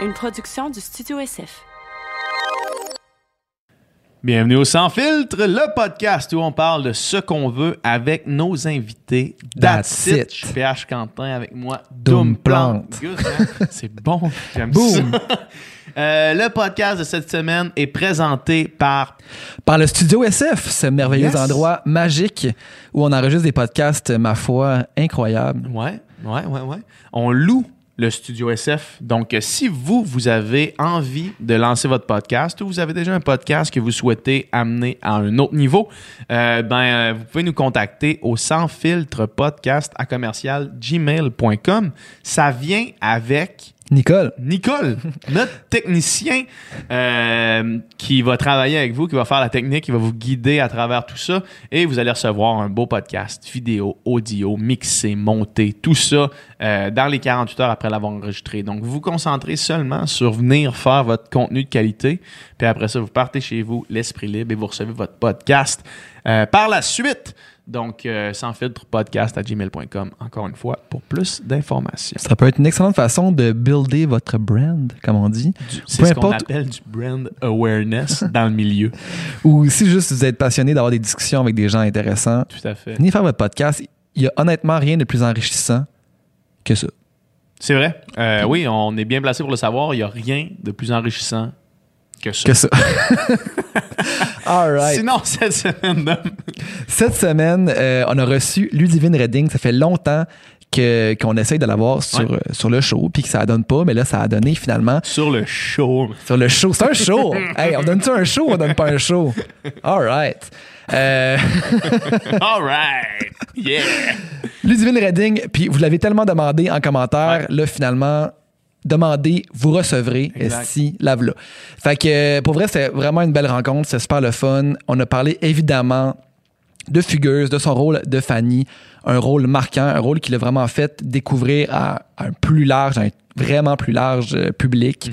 une production du Studio SF. Bienvenue au Sans Filtre, le podcast où on parle de ce qu'on veut avec nos invités. That's it. PH Quentin avec moi. Doom Plant. Hein? C'est bon. J'aime ça. Euh, le podcast de cette semaine est présenté par Par le Studio SF, ce merveilleux Yes. endroit magique où on enregistre des podcasts, ma foi, incroyables. Ouais, ouais, ouais, ouais. On loue le studio SF. Donc, euh, si vous, vous avez envie de lancer votre podcast ou vous avez déjà un podcast que vous souhaitez amener à un autre niveau, euh, ben, euh, vous pouvez nous contacter au sans filtre podcast à commercial gmail.com. Ça vient avec Nicole, Nicole, notre technicien euh, qui va travailler avec vous, qui va faire la technique, qui va vous guider à travers tout ça. Et vous allez recevoir un beau podcast, vidéo, audio, mixé, monté, tout ça euh, dans les 48 heures après l'avoir enregistré. Donc, vous vous concentrez seulement sur venir faire votre contenu de qualité. Puis après ça, vous partez chez vous, l'esprit libre, et vous recevez votre podcast euh, par la suite. Donc, euh, sans filtre podcast à gmail.com, encore une fois, pour plus d'informations. ça peut être une excellente façon de builder votre brand, comme on dit. C'est Peu ce qu'on appelle du brand awareness dans le milieu. Ou si juste vous êtes passionné d'avoir des discussions avec des gens intéressants, Tout à fait. venez faire votre podcast. Il y a honnêtement rien de plus enrichissant que ça. C'est vrai? Euh, oui, on est bien placé pour le savoir. Il n'y a rien de plus enrichissant que ça. Que ça. All right. Sinon, cette semaine, Dom, Cette semaine, euh, on a reçu Ludivine Redding. Ça fait longtemps que- qu'on essaye de l'avoir sur, Ouais. euh, sur le show, puis que ça donne pas, mais là, ça a donné finalement sur le show. sur le show. C'est un show! hey, on donne-tu un show ou on donne pas un show? All right. Euh, All right. Yeah. Ludivine Redding, puis vous l'avez tellement demandé en commentaire, là, finalement, demandez, vous recevrez, si la v'là. Fait que, euh, pour vrai, c'est vraiment une belle rencontre, c'est super le fun. On a parlé évidemment de Fugueuse, de son rôle de Fanny, un rôle marquant, un rôle qui l'a vraiment fait découvrir à un plus large, un vraiment plus large euh, public.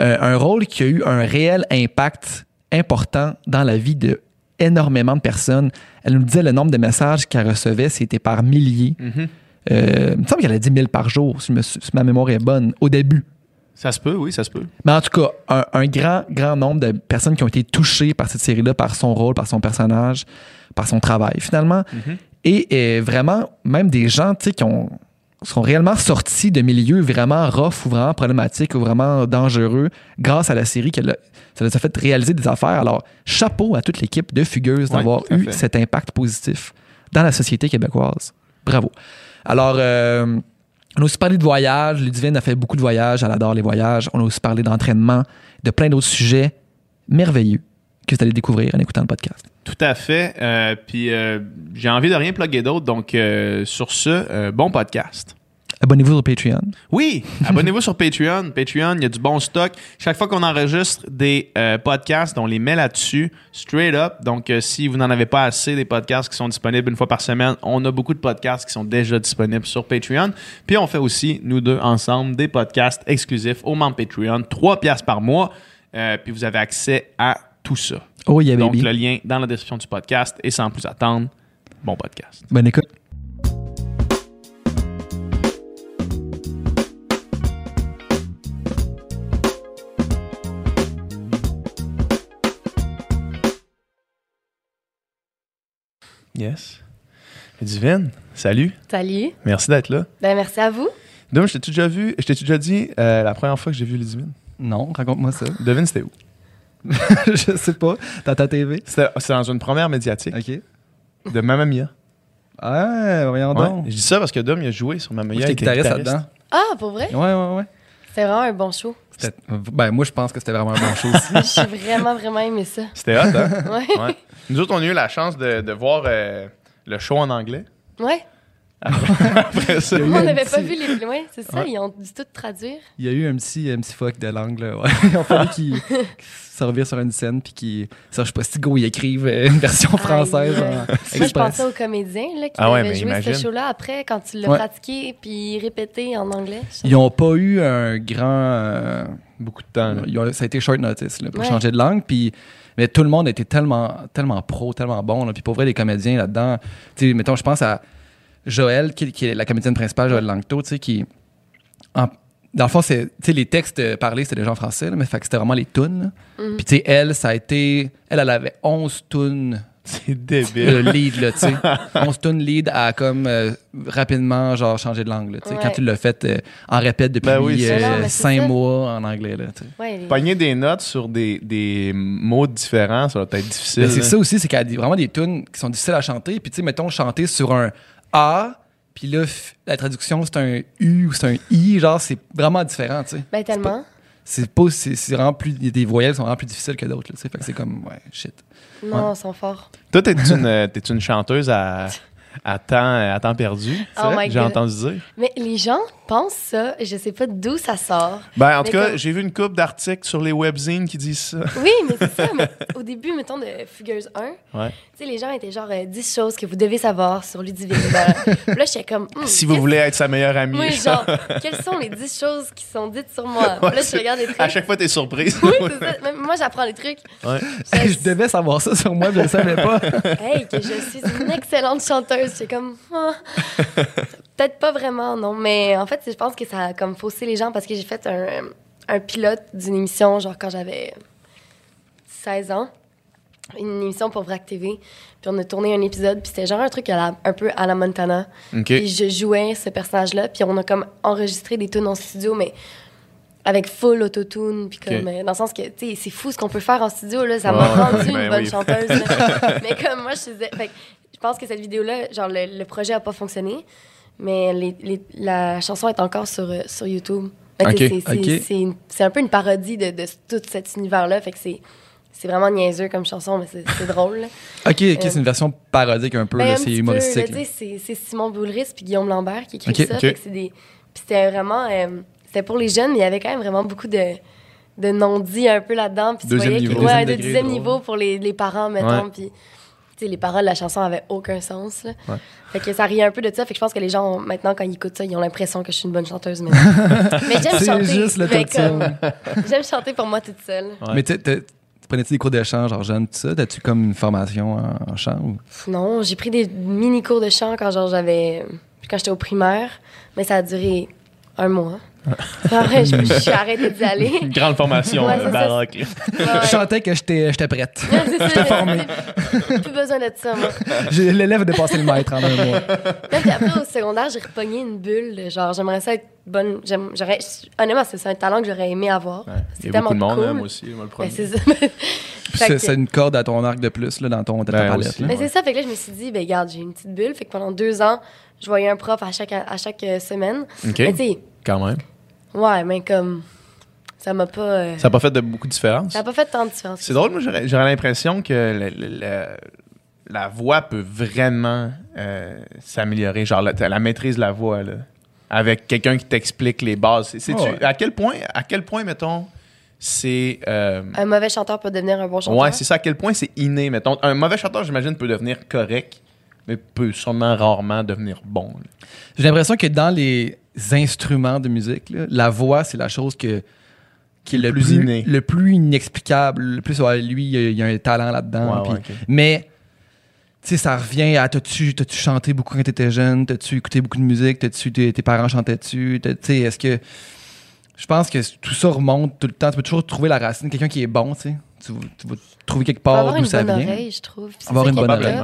Euh, un rôle qui a eu un réel impact important dans la vie de énormément de personnes. Elle nous disait le nombre de messages qu'elle recevait, c'était par milliers. Mhm. Euh, il me semble qu'elle a 10 000 par jour, si, me- si ma mémoire est bonne, au début. Ça se peut, oui, ça se peut. Mais en tout cas, un, un grand, grand nombre de personnes qui ont été touchées par cette série-là, par son rôle, par son personnage, par son travail, finalement. Mhm. Et euh, vraiment, même des gens, qui ont sont réellement sortis de milieux vraiment rough ou vraiment problématiques ou vraiment dangereux grâce à la série que ça les a fait réaliser des affaires. Alors, chapeau à toute l'équipe de Fugueuse d'avoir eu fait. cet impact positif dans la société québécoise. Bravo. Alors, euh, on a aussi parlé de voyage. Ludivine a fait beaucoup de voyages. Elle adore les voyages. On a aussi parlé d'entraînement, de plein d'autres sujets merveilleux que vous allez découvrir en écoutant le podcast. Tout à fait. Euh, puis euh, j'ai envie de rien plugger d'autre. Donc, sur ce, bon podcast. Abonnez-vous au Patreon. Oui, abonnez-vous sur Patreon. Patreon, il y a du bon stock. Chaque fois qu'on enregistre des euh, podcasts, on les met là-dessus, straight up. Donc, euh, si vous n'en avez pas assez des podcasts qui sont disponibles une fois par semaine, on a beaucoup de podcasts qui sont déjà disponibles sur Patreon. Puis, on fait aussi, nous deux, ensemble, des podcasts exclusifs aux membres Patreon, 3 piastres par mois. Euh, puis, vous avez accès à tout ça. Oh yeah, Donc, baby. le lien dans la description du podcast. Et sans plus attendre, bon podcast. Bonne écoute. Yes. Divine, salut. Salut. Merci d'être là. Ben, merci à vous. Donc, je t'ai déjà vu, je t'ai déjà dit euh, la première fois que j'ai vu Ludivine. Non, raconte-moi ça. Devine, c'était où? je sais pas. Dans ta TV? C'était dans une première médiatique OK. de Mamma Mia. Ah, voyons Ouais. donc. Je dis ça parce que Dom, il a joué sur Mamma Mia. J'étais il était guitariste guitariste. là-dedans. Ah, pour vrai? Ouais, ouais, ouais. C'était vraiment un bon show. C'était- Ben, moi, je pense que c'était vraiment un bon show aussi. J'ai vraiment, vraiment aimé ça. C'était hot, hein? Ouais. ouais. Nous autres, on a eu la chance de, de voir euh, le show en anglais. Ouais. Après ça. On n'avait pas vu les. Ouais, c'est ça. Ouais. Ils ont dû tout traduire. Il y a eu un petit, un petit fuck de langue, là. Ouais. Il a fallu qu'il qu'il se sur une scène, puis qu'il. Serge Postigo, il écrive euh, une version française en Moi, je pensais aux comédiens là, qui Ah ouais, avaient joué imagine. ce show-là après, quand tu l'as Ouais. pratiqué puis répété en anglais. Ils n'ont pas eu un grand. euh, Beaucoup de temps. là. ils ont- ça a été short notice là, pour Ouais. changer de langue. Puis, mais tout le monde était tellement, tellement pro, tellement bon. là. Puis pour vrai, les comédiens là-dedans, tu sais, mettons, je pense à Joël, qui, qui est la comédienne principale, Joël Langto, tu sais, qui. en- dans le fond, c'est, tu sais, les textes parlés, c'était déjà en français, là, mais fait que c'était vraiment les tunes. Mhm. Puis, tu sais, elle, ça a été. Elle, elle avait 11 tunes C'est de débile. lead, là, tu sais. 11 tunes lead à comme euh, rapidement, genre, changer de langue, tu sais. Ouais. Quand tu l'as fait euh, en répète depuis Ben oui, euh, mois en anglais, là, tu sais. Ouais, Pogner des notes sur des, des mots différents, ça va être difficile. Mais Ben, c'est ça aussi, c'est qu'il y a des- vraiment des tunes qui sont difficiles à chanter. Puis, tu sais, mettons, chanter sur un A, puis là, la traduction, c'est un U ou c'est un I, genre, c'est vraiment différent, tu sais. Ben, tellement. C'est pas, c'est c'est vraiment plus, il y a des voyelles qui sont vraiment plus difficiles que d'autres, là, tu sais. Fait que c'est comme, ouais, shit. Non, ils sont forts. Toi, t'es une, euh, t'es une chanteuse à, à, temps, à temps perdu. Oh J'ai entendu dire. Mais les gens pensent ça, je sais pas d'où ça sort. Ben, en tout cas, comme- j'ai vu une couple d'articles sur les webzines qui disent ça. Oui, mais c'est ça. mais au début, mettons, de Figures 1, Ouais. tu sais, les gens étaient genre euh, 10 choses que vous devez savoir sur Ludivine. Là, j'étais comme. Hmm, Si vous voulez être sa meilleure amie. Oui, genre, quelles sont les 10 choses qui sont dites sur moi? Là, je regarde les trucs. À chaque fois, t'es surprise. Oui, c'est ça. Même moi, j'apprends les trucs. Ouais. je devais savoir ça sur moi, je le savais pas. Hey, que je suis une excellente chanteuse. J'étais comme. Ah. Peut-être pas vraiment, non. Mais en fait, je pense que ça a comme faussé les gens parce que j'ai fait un, un pilote d'une émission, genre quand j'avais 16 ans. Une émission pour VRAC TV. Puis on a tourné un épisode, puis c'était genre un truc à la- un peu à la Montana. OK. Puis je jouais ce personnage-là, puis on a comme enregistré des tunes en studio, mais avec full autotune, puis comme, euh, dans le sens que, tu sais, c'est fou ce qu'on peut faire en studio, là, ça m'a rendu ben une bonne oui. chanteuse. mais comme moi, je faisais, fait je pense que cette vidéo-là, genre, le, le projet a pas fonctionné, mais les, les- la chanson est encore sur, euh, sur YouTube. C'est- un peu une parodie de, de tout cet univers-là, fait que c'est... C'est vraiment niaiseux comme chanson, mais c'est drôle. là. Ok, c'est une version parodique un peu, Ben, c'est humoristique. C'est Simon Boulris puis Guillaume Lambert qui écrit ça. ok. fait que c'est des- Puis c'était vraiment... euh, c'était pour les jeunes, mais il y avait quand même vraiment beaucoup de, de non-dits un peu là-dedans. Puis tu Deuxième voyais niveau. Ouais, de deuxième drôle. niveau pour les, les parents, mettons. Puis, tu sais, les paroles de la chanson avaient aucun sens. Là. Ouais. Fait que ça riait un peu de ça. Fait que je pense que les gens, maintenant, quand ils écoute ça, ils ont l'impression que je suis une bonne chanteuse. Mais, mais j'aime chanter. juste le mais top-tune. comme- J'aime chanter pour moi toute seule. Ouais. Mais tu prenais-tu des cours de chant, genre jeune, tout ça? T'as-tu comme une formation en, en chant? Ou... Non, j'ai pris des mini cours de chant quand genre j'avais quand j'étais au primaire, mais ça a duré un mois. Après, je, je suis arrêtée d'y aller. Une grande formation Ouais, euh, c'est baroque. Ouais. Je chantais que j'étais j'étais prête. C'est ça, j'ai- Plus besoin de ça, moi. L'élève a dépassé le maître en un mois. Même puis après, au secondaire, j'ai repogné une bulle. de Genre, j'aimerais ça être bonne. J'aurais, honnêtement, c'est c'est un talent que j'aurais aimé avoir. Ouais. C'est y a beaucoup de tellement monde, cool. hein, moi aussi, moi le Ben, premier. c'est c'est que- c'est une corde à ton arc de plus là, dans ton ta Ben, palette. aussi. là. Mais c'est ça, fait que là, je me suis dit, ben, regarde, j'ai une petite bulle. Fait que pendant deux ans, je voyais un prof à chaque, à chaque euh, semaine. OK. Mais Quand même. Ouais, mais comme. Ça m'a pas. euh, Ça n'a pas fait de beaucoup de différence? ça n'a pas fait tant de différence. C'est drôle, moi j'aurais l'impression que le- le- le- la voix peut vraiment euh, s'améliorer. Genre la, la maîtrise de la voix, là. Avec quelqu'un qui t'explique les bases. C'est- Oh, ouais. À quel point, à quel point, mettons, c'est. euh, Un mauvais chanteur peut devenir un bon chanteur? ouais, c'est ça. À quel point c'est inné, mettons. Un mauvais chanteur, j'imagine, peut devenir correct, mais peut sûrement rarement devenir bon. J'ai l'impression que dans les instruments de musique, là, la voix, c'est la chose que, qui est le Plus plus, inné. le plus inexplicable. Le plus, ouais, lui, il y, a, il y a un talent là-dedans. Mais, tu sais, ça revient à t'as-tu t'as-tu chanté beaucoup quand t'étais jeune? T'as-tu écouté beaucoup de musique? T'as-tu tes, tes parents chantaient-tu? Tu sais, est-ce que. Je pense que tout ça remonte tout le temps. Tu peux toujours trouver la racine. Quelqu'un qui est bon, tu sais. Tu, vas- tu vas trouver quelque part avoir d'où une ça bonne vient. oreille, je trouve. Avoir une bonne oreille.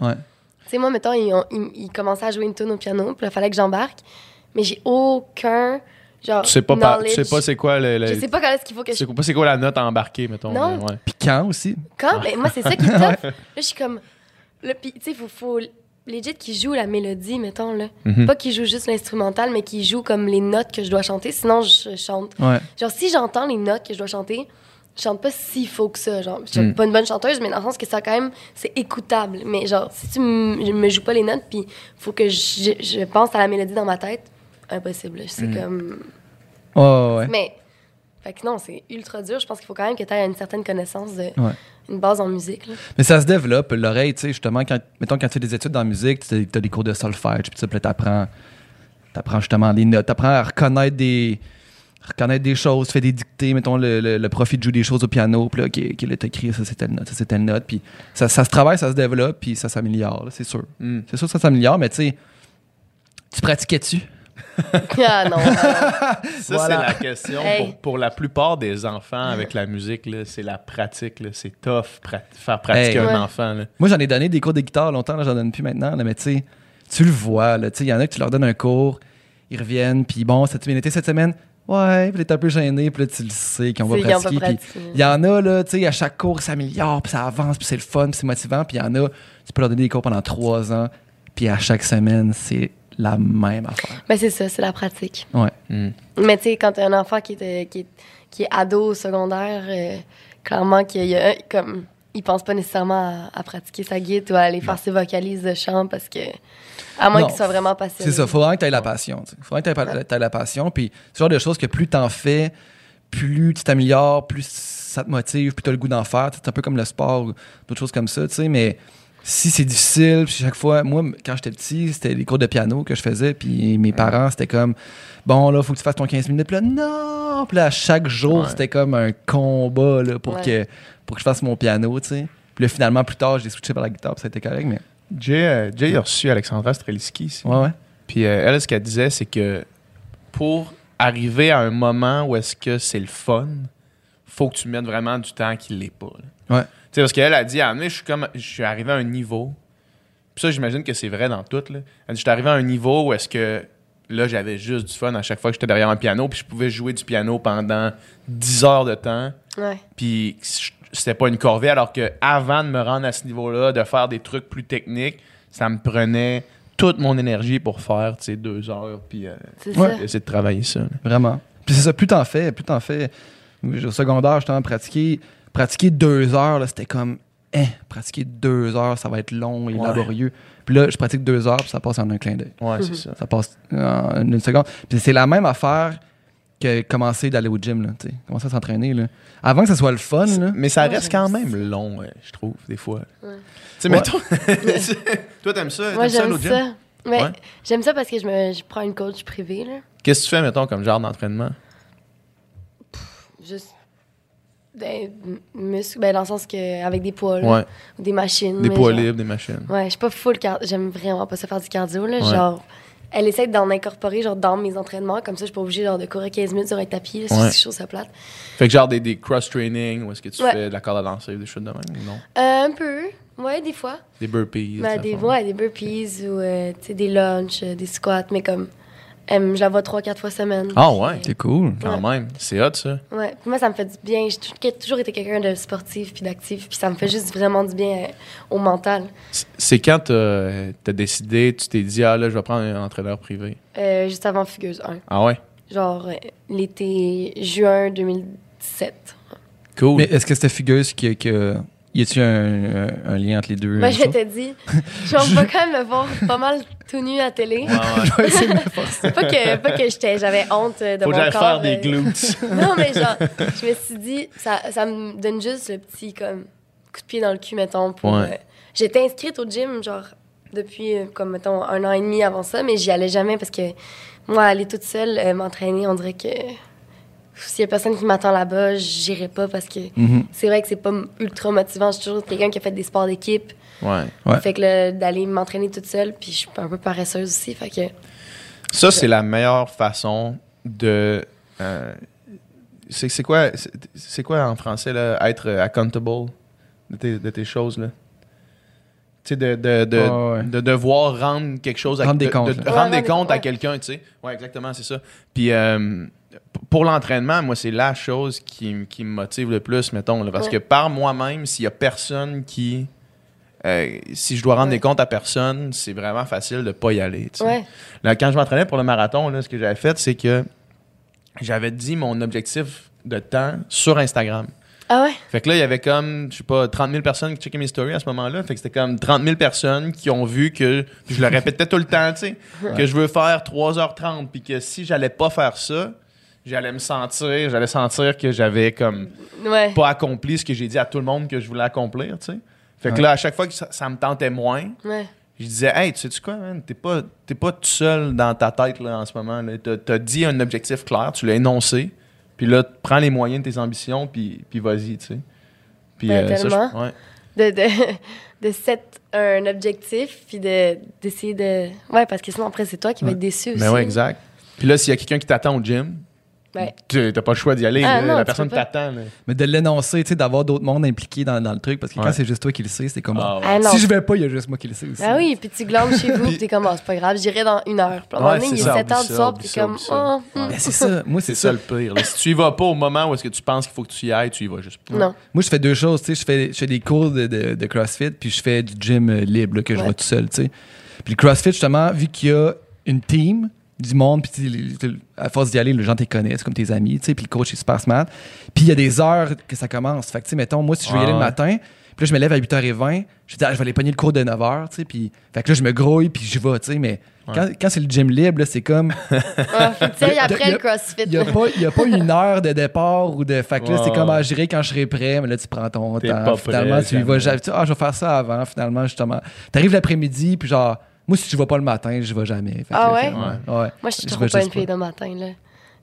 Ouais. Ouais. Tu sais, moi, mettons, ils, ont- ils- ils commençaient à jouer une tune au piano, puis il fallait que j'embarque. Mais j'ai aucun. Genre, Tu sais pas, par- tu sais pas c'est quoi le. le- Je sais pas quand est-ce qu'il faut que tu je. sais pas c'est quoi la note à embarquer, mettons. Non. ouais. Puis quand aussi? Quand? Mais moi, c'est ça qui est tough. Là, je suis comme. Là, puis, tu sais, faut, faut. Legit qui joue la mélodie, mettons, là. Mhm. Pas qui joue juste l'instrumental, mais qui joue comme les notes que je dois chanter. Sinon, je chante. Ouais. Genre, si j'entends les notes que je dois chanter, je chante pas si faux que ça. Genre, je suis Mm. pas une bonne chanteuse, mais dans le sens que ça, quand même, c'est écoutable. Mais genre, si tu me joues pas les notes, puis faut que je, je pense à la mélodie dans ma tête, impossible. C'est Mm. comme. Ouais, ouais. Mais. Fait que non, c'est ultra dur. Je pense qu'il faut quand même que tu aies une certaine connaissance de. Ouais. Une base en musique. Là. Mais ça se développe, l'oreille, tu sais, justement, quand, mettons, quand tu fais des études en musique, tu as des cours de solfège, puis ça, puis là, t'apprends, t'apprends justement des notes, t'apprends à reconnaître des, reconnaître des choses, tu fais des dictées, mettons, le, le, le prof, il joue des choses au piano, puis là, OK, OK, là, t'as écrit ça, c'est telle note, ça, c'est telle note, puis ça, ça se travaille, ça se développe, puis ça s'améliore, c'est sûr. Mm. C'est sûr que ça s'améliore, mais tu sais, tu pratiquais-tu? Ah non. Ça, Voilà. c'est la question Hey. pour, pour la plupart des enfants avec la musique. C'est la pratique. C'est tough prat- faire pratiquer Hey. un Ouais. enfant. là. Moi, j'en ai donné des cours de guitare longtemps, là, j'en donne plus maintenant, là, mais tu sais, tu le vois, il y en a que tu leur donnes un cours, ils reviennent, puis bon, bien été cette semaine? Ouais, puis t'es un peu gêné, puis là, tu le sais pratiqué. puis pratiqué. Il y en a, là, tu sais, à chaque cours, ça s'améliore, puis ça avance, puis c'est le fun, puis c'est motivant, puis il y en a, tu peux leur donner des cours pendant trois ans, puis à chaque semaine, c'est la même affaire. Ben, c'est ça, c'est la pratique. Ouais. Hmm. Mais tu sais, quand t'as un enfant qui est, euh, qui est, qui est ado au secondaire, euh, clairement qu'il y a comme il pense pas nécessairement à, à pratiquer sa guide ou à aller faire ses vocalises de chant parce que à moins qu'il soit vraiment passionné. C'est ça, faut vraiment que tu aies la passion. Il faut vraiment que tu aies la passion. Puis, ce genre de choses que plus t'en fais, plus tu t'améliores, plus ça te motive, plus tu as le goût d'en faire. C'est un peu comme le sport ou d'autres choses comme ça, tu sais. Mais si c'est difficile, puis chaque fois, moi, quand j'étais petit, c'était les cours de piano que je faisais, puis mes parents, c'était comme, bon, là, faut que tu fasses ton 15 minutes. Puis là, non! Puis là, à chaque jour, Ouais. c'était comme un combat, là, pour, Ouais. que, pour que je fasse mon piano, tu sais. Puis là, finalement, plus tard, j'ai switché par la guitare, puis ça a été correct, mais Jay, euh, Jay a reçu Alexandra Streliski ici. ouais, ouais. Puis euh, elle, ce qu'elle disait, c'est que pour arriver à un moment où est-ce que c'est le fun, faut que tu mettes vraiment du temps qu'il l'est pas. là. Ouais. Sais, parce qu'elle a dit, à je suis comme, je suis arrivé à un niveau. Puis ça, j'imagine que c'est vrai dans tout. Là. Elle dit, je suis arrivé à un niveau où est-ce que là, j'avais juste du fun à chaque fois que j'étais derrière un piano, puis je pouvais jouer du piano pendant 10 heures de temps. Ouais. Puis c'était pas une corvée, alors que avant de me rendre à ce niveau-là, de faire des trucs plus techniques, ça me prenait toute mon énergie pour faire, tu sais, deux heures, puis euh, Ouais. essayer de travailler ça. là. Vraiment. Puis c'est ça, plus t'en fais, plus t'en fais. Au secondaire, j'étais en pratiquer. Pratiquer deux heures, là, c'était comme, hein, pratiquer deux heures, ça va être long et Ouais. laborieux. Puis là, je pratique deux heures, puis ça passe en un clin d'œil. Ouais, c'est ça. Ça passe en une seconde. Puis c'est la même affaire que commencer d'aller au gym, là, tu sais. Commencer à s'entraîner, là. Avant que ça soit le fun, là. Mais ça reste quand même long, ouais, je trouve, des fois. Ouais. Tu sais, Ouais. mettons. Toi, t'aimes ça? Moi, ça, j'aime au gym? ça. Mais Ouais. j'aime ça parce que je, me, je prends une coach privée, là. Qu'est-ce que tu fais, mettons, comme genre d'entraînement? Juste des m- muscles, ben, dans le sens que avec des poids, là, Ouais. ou des machines. Des poids genre- libres, des machines. Ouais, je suis pas full cardio. J'aime vraiment pas ça faire du cardio, là. Ouais. Genre, elle essaie d'en incorporer, genre, dans mes entraînements. Comme ça, je suis pas obligée, genre, de courir 15 minutes sur un tapis, là, Ouais. si je trouve ça plate. Fait que genre des, des cross-training, ou est-ce que tu fais de la corde à lancer, des choses de même, ou non? Euh, un peu. Ouais, des fois. Des burpees. Ben, des, ouais, des burpees ou, euh, des lunches, euh, des squats, mais comme, euh, je la vois 3-4 fois semaine. Ah ouais? C'est cool. Quand même. C'est hot, ça. Ouais, puis moi, ça me fait du bien. J'ai tou- j'ai toujours été quelqu'un de sportif puis d'actif, puis ça me fait juste vraiment du bien euh, au mental. C'est- quand t'as as décidé, tu t'es dit, ah là, je vais prendre un entraîneur privé? Euh, juste avant Fugueuse 1. Ah ouais? Genre, euh, l'été juin 2017. Cool. Mais est-ce que c'était fugueuse que. que y a-tu un, un- un lien entre les deux? Moi, euh, je m'étais dit, genre, je vais quand même me voir pas mal tout nu à télé. Ouais, ouais. Je vais essayer de me forcer. pas que, pas que j'étais- j'avais honte euh, de Faut mon corps. faire des euh, glutes. Non, mais genre, je me suis dit, ça, ça me donne juste le petit comme, coup de pied dans le cul, mettons. Pour, Ouais. euh, J'étais inscrite au gym, genre, depuis, euh, comme, mettons, un an et demi avant ça, mais j'y allais jamais parce que moi, aller toute seule, euh, m'entraîner, on dirait que s'il y a personne qui m'attend là-bas, j'irai pas parce que Mhm. c'est vrai que c'est pas ultra motivant. Je suis toujours quelqu'un qui a fait des sports d'équipe. Ouais. Ouais. Fait que là, d'aller m'entraîner toute seule, puis je suis un peu paresseuse aussi. Fait que, Ça, c'est la meilleure façon de. euh, c'est c'est quoi, c'est- c'est quoi en français, là, être accountable de tes, de tes choses, là? Tu sais, de, de, de, ouais. de devoir rendre quelque chose à Rendre des de- comptes, de- rendre Ouais, des rendre des comptes à quelqu'un, tu sais. Ouais, exactement, c'est ça. Puis euh, pour l'entraînement, moi, c'est la chose qui, qui me motive le plus, mettons, là, parce Ouais. que par moi-même, s'il y a personne qui. euh, si je dois rendre Ouais. des comptes à personne, c'est vraiment facile de pas y aller. ouais. Là, quand je m'entraînais pour le marathon, là, ce que j'avais fait, c'est que j'avais dit mon objectif de temps sur Instagram. Ah ouais? Fait que là, il y avait comme, je sais pas, 30 000 personnes qui checkaient mes stories à ce moment-là. Fait que c'était comme 30 000 personnes qui ont vu que, puis je le répétais tout le temps, tu sais, que je veux faire 3h30, puis que si j'allais pas faire ça, j'allais me sentir, j'allais sentir que j'avais comme Ouais. pas accompli ce que j'ai dit à tout le monde que je voulais accomplir, tu sais. Fait que Ouais. là, à chaque fois que ça, ça me tentait moins, Ouais. je disais, hey, tu sais-tu quoi, man? T'es pas, t'es pas tout seul dans ta tête là, en ce moment. là. T'as, t'as dit un objectif clair, tu l'as énoncé, puis là, prends les moyens de tes ambitions, puis, puis vas-y, tu sais. Puis Ouais, ça, je- tellement. ouais. de, de, de set un objectif, puis de, d'essayer de. Ouais, parce que sinon, après, c'est toi qui vas être déçu aussi. Mais ouais, exact. Puis là, s'il y a quelqu'un qui t'attend au gym, Ouais. tu t'as pas le choix d'y aller. Ah, là. non, la personne t'attend. Mais de l'énoncer, tu sais, d'avoir d'autres mondes impliqués dans, dans le truc, parce que quand Ouais. c'est juste toi qui le sais, c'est comme. Ah, ouais. Ah. Si je vais pas, il y a juste moi qui le sais aussi. Ah oui, puis tu glandes chez vous, puis t'es comme, Ah, c'est pas grave, j'irai dans une heure. Puis à un moment Ouais, donné, il c'est est ça, 7 heures oublie du soir, puis t'es comme, oh, hmm. Ben, c'est ça. Moi, C'est ça le pire. là. Si tu y vas pas au moment où est-ce que tu penses qu'il faut que tu y ailles, tu y vas juste pas. Non. Moi, je fais deux choses. Tu sais, je fais, je fais des cours de, de- de CrossFit, puis je fais du gym euh, libre, là, que je vais tout seul, tu sais. Puis le CrossFit, justement, vu qu'il y a une team, du monde, puis sais, à force d'y aller, les gens te connaissent, comme tes amis, tu sais, puis le coach est super smart. Puis il y a des heures que ça commence. Fait que, tu sais, mettons, moi, si je veux y aller le matin, puis là, je me lève à 8h20, je dis, ah, je vais aller pogner le cours de 9h, tu sais, puis fait que là, je me grouille, puis j'y vais, tu sais, mais quand, quand c'est le gym libre, c'est comme, tu a- après le CrossFit. il n'y a, a pas une heure de départ ou de. Fait que là, c'est comme, ah, j'irai quand je serai prêt, mais là, tu prends ton temps. pas finalement, prêt, tu y vas. Ah, je vais faire ça avant, finalement, justement. T'arrives l'après-midi, puis genre, moi, si je vais pas le matin, je vais jamais. Fait Ah ouais? fait- ouais. Moi, je suis trop pas une fille de matin, là.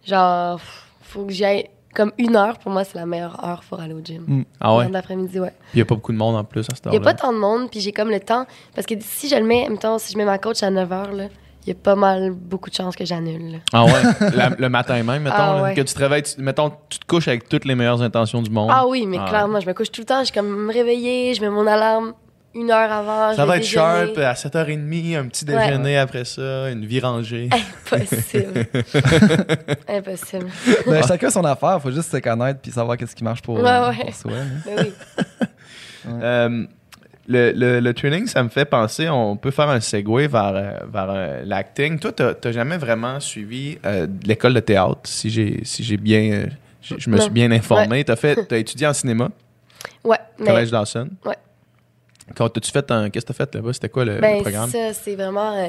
Genre, faut que j'y aille. Comme une heure, pour moi, c'est la meilleure heure pour aller au gym. Ah ouais? L'après-midi, ouais. Il y a pas beaucoup de monde en plus à cette Il n'y a pas tant de monde, puis j'ai comme le temps. Parce que si je le mets, mettons, si je mets ma coach à 9 h, là, il y a pas mal, beaucoup de chances que j'annule. Ah ouais? La- le matin même, mettons. Ah là, ouais. que tu te réveilles, tu- mettons, tu te couches avec toutes les meilleures intentions du monde. Ah oui, mais Ah. clairement, je me couche tout le temps. Je suis comme me réveiller, je mets mon alarme une heure avant. Ça va être sharp à 7h30, un petit Ouais. déjeuner après ça, une vie rangée. Impossible. Impossible. Ben, chacun son affaire, faut juste se connaître puis savoir qu'est-ce qui marche pour, Ouais, euh, ouais. pour soi. là. Mais oui. Euh, le, le, le training, ça me fait penser, on peut faire un segue vers, euh, vers euh, l'acting. Toi, t'as t'as jamais vraiment suivi euh, l'école de théâtre, si j'ai si j'ai bien, euh, je me suis bien informé. T'as fait, t'as étudié en cinéma, Ouais, mais collège Dawson. Ouais. Quand t'as-tu fait un, qu'est-ce que t'as fait là-bas? C'était quoi le, le ben, programme? ça, c'est vraiment. euh,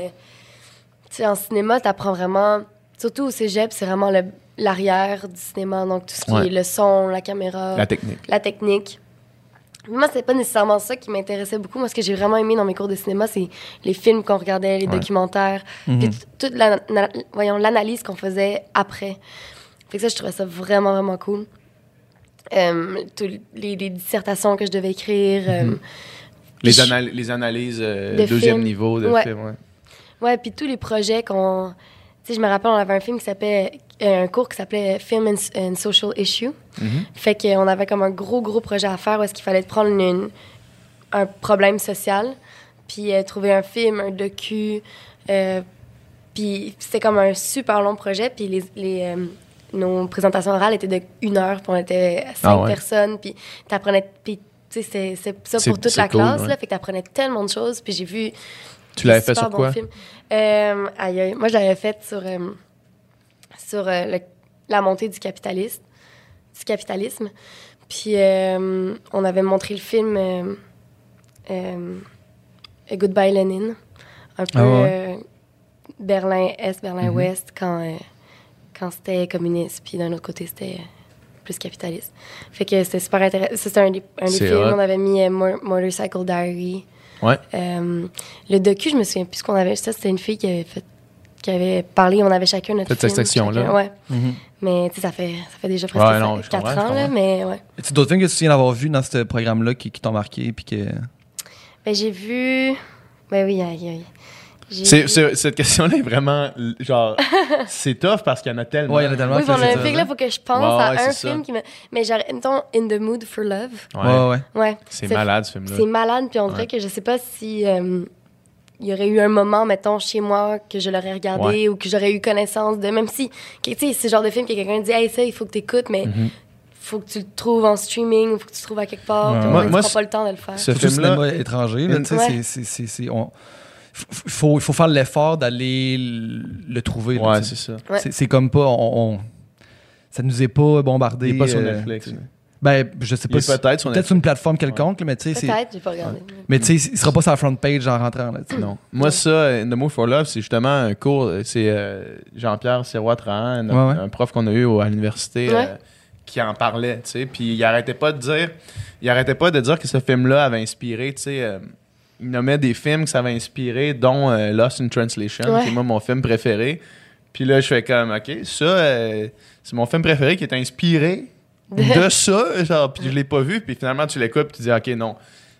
tu sais, en cinéma, tu apprends vraiment. Surtout au cégep, c'est vraiment le- l'arrière du cinéma. Donc, tout ce qui Ouais. est le son, la caméra, La technique. la technique. Moi, c'est pas nécessairement ça qui m'intéressait beaucoup. Moi, ce que j'ai vraiment aimé dans mes cours de cinéma, c'est les films qu'on regardait, les Ouais. documentaires, Mhm. puis toute la, na- voyons, l'analyse qu'on faisait après. Fait que ça, je trouvais ça vraiment, vraiment cool. Euh, les, les dissertations que je devais écrire. euh, Les, je- anal- les analyses euh, De deuxième niveau de Ouais. film. Ouais. Ouais, puis tous les projets qu'on. Tu sais, je me rappelle, on avait un film qui s'appelait. euh, un cours qui s'appelait Film and, and Social Issue. Mhm. Fait qu'on avait comme un gros, gros projet à faire où est-ce qu'il fallait prendre une- une- un problème social, puis euh, trouver un film, un docu. euh, puis c'était comme un super long projet, puis les, les, euh, nos présentations orales étaient de une heure, puis on était cinq Ah ouais. personnes, puis t'apprenais. Puis c'est- ça pour toute la cool, classe, ouais. là, fait que t'apprenais tellement de choses, puis j'ai vu. Tu l'avais fait sur quoi? films. Euh, aïe, aïe. Moi, je l'avais fait sur, euh, sur euh, le- la montée du capitalisme. Du capitalisme. Puis, on avait montré le film Goodbye Lenin. Un peu Ah ouais. Berlin-Est, Berlin-Ouest, Mhm. quand, quand c'était communiste. Puis, d'un autre côté, c'était plus capitaliste. Fait que c'était super intéressant. Ça, C'était un des, un des films. hot. On avait mis euh, Mo- Motorcycle Diary. Ouais. Euh, le docu, je me souviens plus ce qu'on avait. Ça, c'était une fille qui avait fait, qui avait parlé. On avait chacun notre cette section-là. Ouais. Mhm. Mais tu sais, ça fait, ça fait déjà presque Ouais, non, je 4 comprends, je ans, là, mais ouais. As-tu d'autres films que tu te souviens d'avoir vu dans ce programme-là qui, qui t'ont marqué puis que. Ben, j'ai vu. Ben oui, aïe, aïe. J'ai C'est- vu- c'est- cette question-là est vraiment, genre, c'est tough parce qu'il y en a tellement. Ouais, il y en a tellement. Oui, que pour c'est film, là, il faut que je pense Ouais, à ouais, un ça. film qui me. Mais genre, mettons, In the Mood for Love. Ouais. Ouais. C'est Ce- malade, ce film-là. C'est malade, puis on dirait Ouais. que je sais pas si. euh, il y aurait eu un moment, mettons, chez moi, que je l'aurais regardé ou que j'aurais eu connaissance de. Même si, que, tu sais, c'est le genre de film que quelqu'un dit, hey, ça, il faut que tu écoutes, mais Mhm. faut que tu le trouves en streaming ou faut que tu le trouves à quelque part. Ouais. Moi- moi, prend pas le temps de le faire. Ce film-là, étranger, tu sais, Ouais. c'est- c'est- c'est- c'est- on- f- f- faut, il faut faire l'effort d'aller le trouver. là, Ouais, c'est ça. Ouais. C'est- C'est comme pas. On, on- ça nous est pas bombardé. Il est pas sur euh, Netflix. mais. Ben, je sais pas. si- peut-être sur Peut-être sur une plateforme quelconque, mais tu sais, c'est- Peut-être, j'ai pas regardé. mais tu sais, il sera pas sur la front page en rentrant. Là. Non. Moi, ça, In the Mood for Love, c'est justement un cours. C'est euh, Jean-Pierre Serrois-Trahan, un, Ouais, ouais. un prof qu'on a eu au- à l'université, Ouais. euh, qui en parlait, tu sais. Puis il arrêtait pas de dire, il arrêtait pas de dire que ce film-là avait inspiré, tu sais. Il nommait des films que ça avait inspiré, dont euh, Lost in Translation, Ouais. qui est moi mon film préféré. Puis là, je fais comme, OK, ça, euh, c'est mon film préféré qui est inspiré de ça, genre, puis je l'ai pas vu, puis finalement, tu l'écoutes, puis tu dis, OK, non.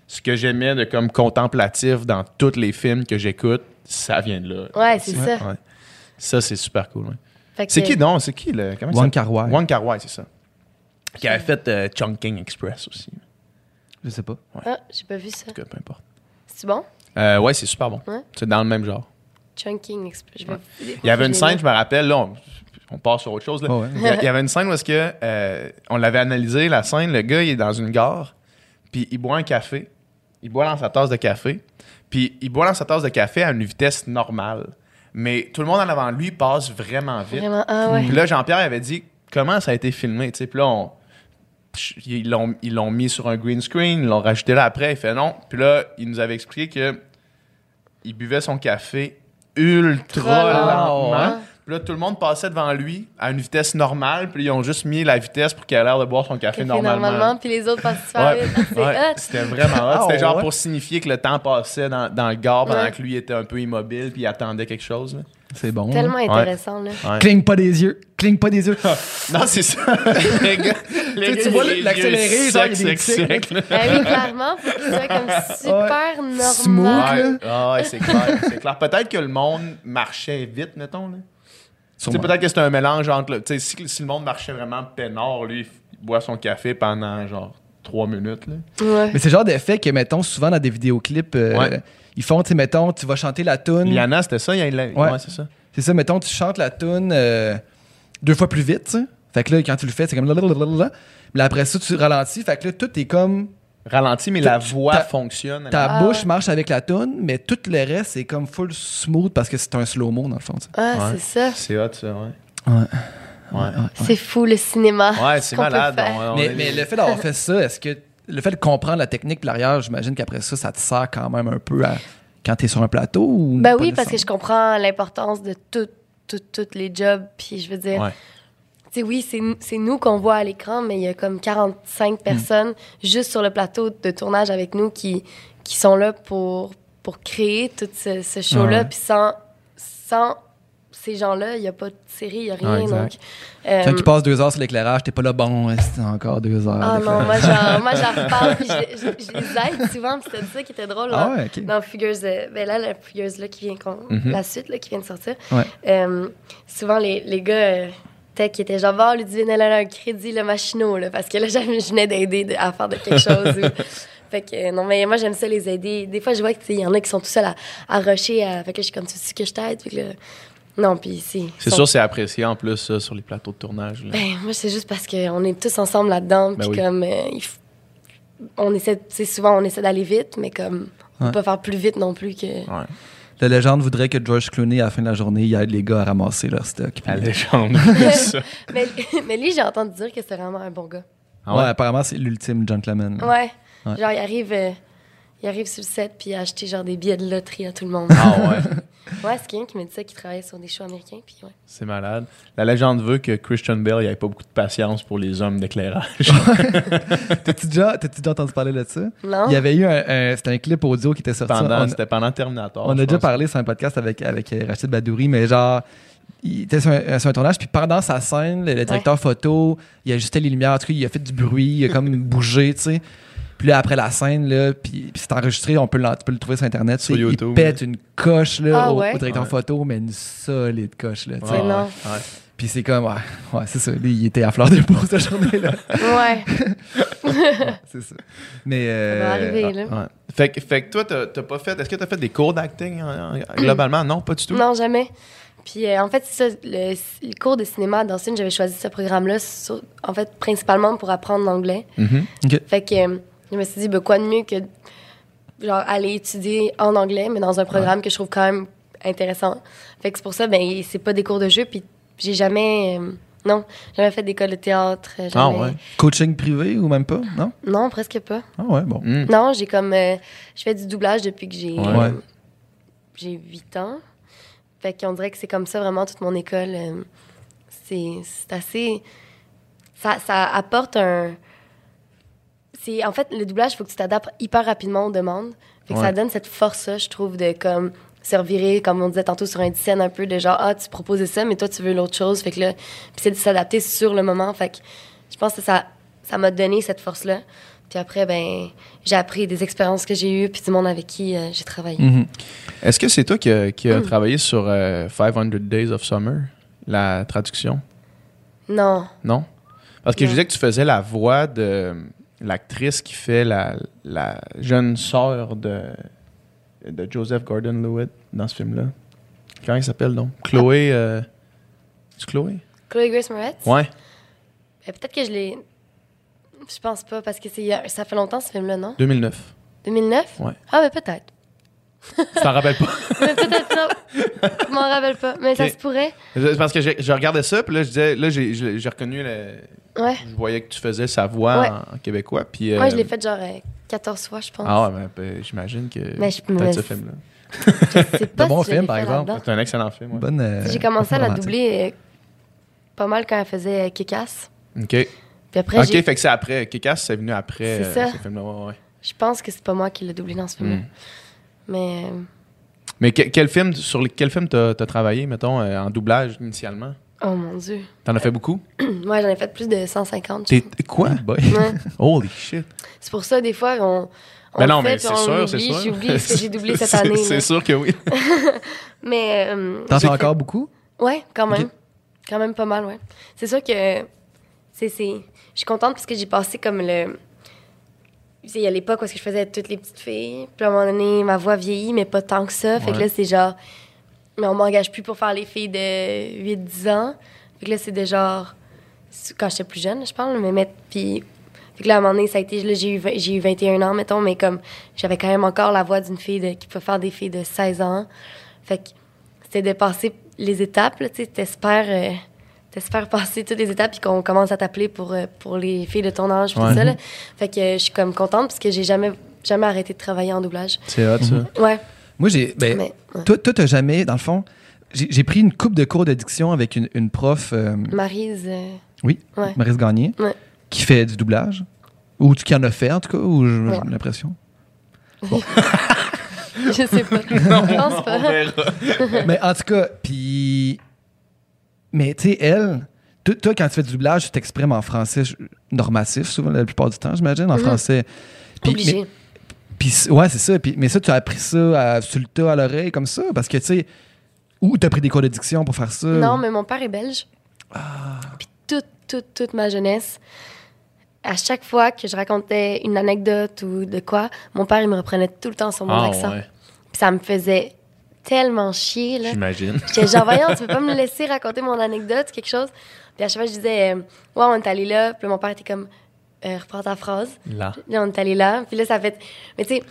ce que j'aimais de comme contemplatif dans tous les films que j'écoute, ça vient de là. Ouais, c'est ça. Ouais. Ça, c'est super cool. ouais. Que- C'est qui, non? C'est qui, le... Comment Wong. Wong Kar-wai, c'est ça. Qui avait fait euh, Chungking Express aussi. Je sais pas. Ah, j'ai pas vu ça. tout cas, peu importe. C'est bon? Euh, ouais, c'est super bon. Ouais. C'est dans le même genre. Chunking. Je vais- Il y avait une scène, je me rappelle, là, on, on part sur autre chose. Là. Oh ouais. Il y a- il y avait une scène où est-ce que, euh, on l'avait analysé, la scène, le gars, il est dans une gare, puis il boit un café. Il boit dans sa tasse de café, puis il boit dans sa tasse de café à une vitesse normale. Mais tout le monde en avant de lui passe vraiment vite. Vraiment, ah ouais. Puis là, Jean-Pierre avait dit comment ça a été filmé. tu sais? Puis là, on- ils l'ont, ils l'ont mis sur un green screen, ils l'ont rajouté là après. Il fait non. Puis là, il nous avait expliqué que il buvait son café ultra lent. lentement. Ah. Puis là, tout le monde passait devant lui à une vitesse normale. Puis ils ont juste mis la vitesse pour qu'il ait l'air de boire son café, Café normalement. normalement, puis les autres passent super Ouais. Ouais, hot. C'était vraiment hot. Ah, C'était genre ouais. pour signifier que le temps passait dans, dans le gare pendant Ouais. que lui était un peu immobile puis il attendait quelque chose. là. C'est bon. Tellement Ouais. intéressant, là. Ouais. Cligne pas des yeux. Cligne pas des yeux. Non, c'est ça. les gars, les Tu gars, vois l'accéléré, genre, il y a secs, des secs, tics, secs, là. Ben oui, clairement, faut qu'il soit comme super normal. Là. Ah ouais, c'est clair. C'est clair. Peut-être que le monde marchait vite, mettons. Là. Tu sais, Sûrement. peut-être que c'est un mélange entre. le- Tu sais, si, si le monde marchait vraiment peinard, lui, il boit son café pendant genre trois minutes. Là. Ouais. Mais c'est le genre d'effet que, mettons, souvent dans des vidéoclips, euh, Ouais. Ils font, tu sais, mettons, tu vas chanter la toune. Liana, c'était ça? Il y a- Ouais. ouais, c'est ça. C'est ça, mettons, tu chantes la toune euh, deux fois plus vite, tu sais. Fait que là, quand tu le fais, c'est comme blablabla. Mais là, après ça, tu ralentis. Fait que là, tout est comme. Ralenti, mais la voix ta- fonctionne. Ta Ah bouche marche avec la toune, mais tout le reste, c'est comme full smooth parce que c'est un slow-mo, dans le fond, tu sais. Ah, Ouais. c'est ça. C'est hot, ça, ouais. Ouais. Ouais, C'est fou, le cinéma. ouais c'est malade. faire. on- on Mais, est- mais le fait d'avoir fait ça, est-ce que. Le fait de comprendre la technique puis l'arrière, j'imagine qu'après ça, ça te sert quand même un peu à, quand t'es sur un plateau ou. Ben oui, parce que je comprends l'importance de tout, tout, tous les jobs. Puis je veux dire, Ouais. tu sais, oui, c'est nous qu'on voit à l'écran, mais il y a comme 45 personnes juste sur le plateau de tournage avec nous qui, qui sont là pour, pour créer tout ce, ce show-là. Ouais. Puis sans, sans ces gens-là, il n'y a pas de série, il n'y a rien. Exact. donc, euh, Quand tu passes deux heures sur l'éclairage, t'es pas là, bon, c'est encore deux heures. Ah non, moi j'en, moi j'en reparle, puis je, je- je les aide souvent, puis c'était ça qui était drôle. Ah là. ouais, ok. Dans Figures, euh, ben là, la Figures là, qui vient, Mhm. la suite là, qui vient de sortir, Ouais. euh, souvent les, les gars, euh, qui étaient genre, oh, Ludivine, elle a un crédit, le machino, là, parce que là, je venais d'aider de- à faire de quelque chose. ou- Fait que, euh, non, mais moi, j'aime ça les aider. Des fois, je vois qu'il y en a qui sont tout seuls à, à rusher. À, fait que je suis comme, tu sais que je t'aide? Fait que là, non, puis c'est. C'est sont- sûr, c'est apprécié en plus, ça, sur les plateaux de tournage. là. ben, moi, c'est juste parce qu'on est tous ensemble là-dedans. Puis Ben oui. comme, euh, il f- on essaie, tu sais, souvent, on essaie d'aller vite, mais comme, on Ouais. peut pas faire plus vite non plus que. Ouais. La légende voudrait que George Clooney, à la fin de la journée, il aide les gars à ramasser leur stock. puis- La légende. ça. mais, mais lui, j'ai entendu dire que c'est vraiment un bon gars. Ah ouais? ouais? apparemment, c'est l'ultime gentleman. là. Ouais. Genre, il arrive, euh, il arrive sur le set, puis il a acheté genre des billets de loterie à tout le monde. Ah ouais. ouais, c'est quelqu'un qui m'a dit ça, qui travaillait sur des shows américains, puis ouais. C'est malade. La légende veut que Christian Bale, il avait pas beaucoup de patience pour les hommes d'éclairage. T'as-tu déjà, t'as-tu déjà entendu parler de ça? Non? Il y avait eu un, un- c'était un clip audio qui était sorti. c'était pendant Terminator. On a déjà pense. parlé sur un podcast avec, avec euh, Rachid Badouri, mais genre, il était sur un, sur un tournage, puis pendant sa scène, le, le directeur photo, il ajustait les lumières, en tout cas, il a fait du bruit, il a comme bougé, tu sais. Puis là, après la scène, là, puis, puis c'est enregistré, on peut, l'en- tu peux le trouver sur Internet, Sur YouTube, il pète une coche là, Ah au, ouais? au directeur Ouais. photo, mais une solide coche, là, tu sais. Mais Ouais, non. ouais, ouais. Puis c'est comme, ouais, ouais c'est ça, lui, il était à fleur de peau cette journée-là. Ouais. c'est ça. Mais, euh, Ça va arriver, là. Ouais. Fait, que- fait que toi, t'as t'as pas fait. Est-ce que t'as fait des cours d'acting en- en- globalement? Non, pas du tout? Non, jamais. Puis euh, en fait, c'est ça, le, le cours de cinéma à Dawson, j'avais choisi ce programme-là, en fait, principalement pour apprendre l'anglais. Mhm. Fait que euh, je me suis dit, ben, quoi de mieux que genre aller étudier en anglais, mais dans un programme que je trouve quand même intéressant. Fait que c'est pour ça, ben, c'est pas des cours de jeu, puis j'ai jamais. euh, non, jamais fait d'école de théâtre. Jamais, Ah ouais. Coaching privé ou même pas, non? Non, presque pas. Ah ouais, bon. Mm. Non, j'ai comme. euh, je fais du doublage depuis que j'ai. Ouais. euh, j'ai 8 ans. Fait qu'on dirait que c'est comme ça vraiment toute mon école. euh, c'est c'est assez. Ça, ça apporte un. C'est en fait le doublage, il faut que tu t'adaptes hyper rapidement aux demandes. Fait que Ouais. ça donne cette force-là, je trouve, de comme se revirer, comme on disait tantôt sur un scène un peu de genre ah tu proposais ça, mais toi tu veux l'autre chose. Fait que là, puis c'est de s'adapter sur le moment. Fait que je pense que ça ça m'a donné cette force-là. Puis après, ben, j'ai appris des expériences que j'ai eues, puis du monde avec qui euh, j'ai travaillé. Mhm. Est-ce que c'est toi qui a Mm. travaillé sur euh, 500 Days of Summer, la traduction? Non. Non? Parce que je disais que tu faisais la voix de l'actrice qui fait la, la jeune sœur de, de Joseph Gordon-Levitt dans ce film-là. Comment il s'appelle donc? Chloé. euh, C'est Chloé? Chloé Grace Moretz? Ouais. Ben, peut-être que je l'ai. Je pense pas, parce que ça fait longtemps ce film-là, non? 2009. 2009? Ouais. Ah, ben peut-être. Tu t'en rappelles pas? Mais peut-être pas. Je m'en rappelle pas. Mais ça se pourrait. Je- Parce que je regardais ça, puis là, je disais, là, j'ai- reconnu, le- Ouais. je voyais que tu faisais sa voix Ouais. en, québécois. Puis, Moi, euh, je l'ai fait genre euh, 14 fois, je pense. Ah ouais, ben, ben, j'imagine que Mais je- peut-être mais ce c'est- film-là. Je sais pas bon si je film, l'ai par fait exemple. là-dedans. C'est un excellent film. ouais. Bonne, euh, J'ai commencé à la romantique. doubler euh, pas mal quand elle faisait Kick-Ass. OK. Puis après, OK, j'ai- fait que c'est après. Kick-Ass, c'est venu après C'est euh, ça. ce film-là. ouais, ouais. je pense que c'est pas moi qui l'ai doublé dans ce film-là. Mm. Mais Mais que- quel film, sur les- quel film t'as as travaillé, mettons, euh, en doublage initialement? oh mon Dieu. T'en as fait beaucoup? Moi, j'en ai fait plus de 150. je T'es quoi? Boy? Ouais. Holy shit. C'est pour ça, des fois, on. on Ben non, fait, mais c'est sûr, c'est sûr. J'oublie ce que j'ai doublé cette année. C'est sûr que oui. Mais. euh, T'en fait- encore beaucoup? Ouais, quand même. Quand même pas mal, ouais. C'est sûr que. c'est c'est- Je suis contente parce que j'ai passé comme le. Il y a l'époque où je faisais toutes les petites filles. Puis à un moment donné, ma voix vieillit, mais pas tant que ça. Fait que là, c'est genre. Mais on m'engage plus pour faire les filles de 8-10 ans. Fait que là, c'est de genre. Quand j'étais plus jeune, je parle, mais mettre. Puis. Fait que là, à un moment donné, ça a été. Là, j'ai eu, j'ai eu 21 ans, mettons, mais comme. J'avais quand même encore la voix d'une fille de- qui peut faire des filles de 16 ans. Fait que c'était de passer les étapes, là, tu sais, t'espères, euh, t'espères passer toutes les étapes puis qu'on commence à t'appeler pour, euh, pour les filles de ton âge puis Ouais. tout ça, là. Fait que euh, je suis comme contente parce que j'ai jamais, jamais arrêté de travailler en doublage. C'est hot, ça. Ouais, Moi, j'ai. Ben, mais ouais. toi, toi, t'as jamais, dans le fond, j'ai j'ai pris une coupe de cours de diction avec une, une prof, euh, Maryse, euh, oui, Ouais. Maurice Gagné, Ouais. qui fait du doublage. Ou qui en a fait, en tout cas, ou j'ai Ouais. l'impression. je sais pas. je pense On pas. verra. mais en tout cas, puis. Mais tu sais, elle, toi, toi, quand tu fais du doublage, tu t'exprimes en français normatif, souvent, la plupart du temps, j'imagine, en Mhm. français. Puis- Obligé. mais- ouais, c'est ça. Puis, mais ça, tu as appris ça à, sur le tas, à l'oreille, comme ça, parce que, tu sais, ou tu as pris des cours de diction pour faire ça. Non, ou- mais mon père est belge. Ah. Puis toute, toute, toute ma jeunesse, à chaque fois que je racontais une anecdote ou de quoi, mon père, il me reprenait tout le temps sur mon Ah, accent. ouais. Puis ça me faisait tellement chier, là. J'imagine. J'étais genre, voyons, tu peux pas me laisser raconter mon anecdote, quelque chose? Puis à chaque fois, je disais, euh, ouais, on est allé là. Puis mon père était comme, euh, reprends ta phrase. Là. Là, on est allé là. Puis là, ça fait. Mais tu sais,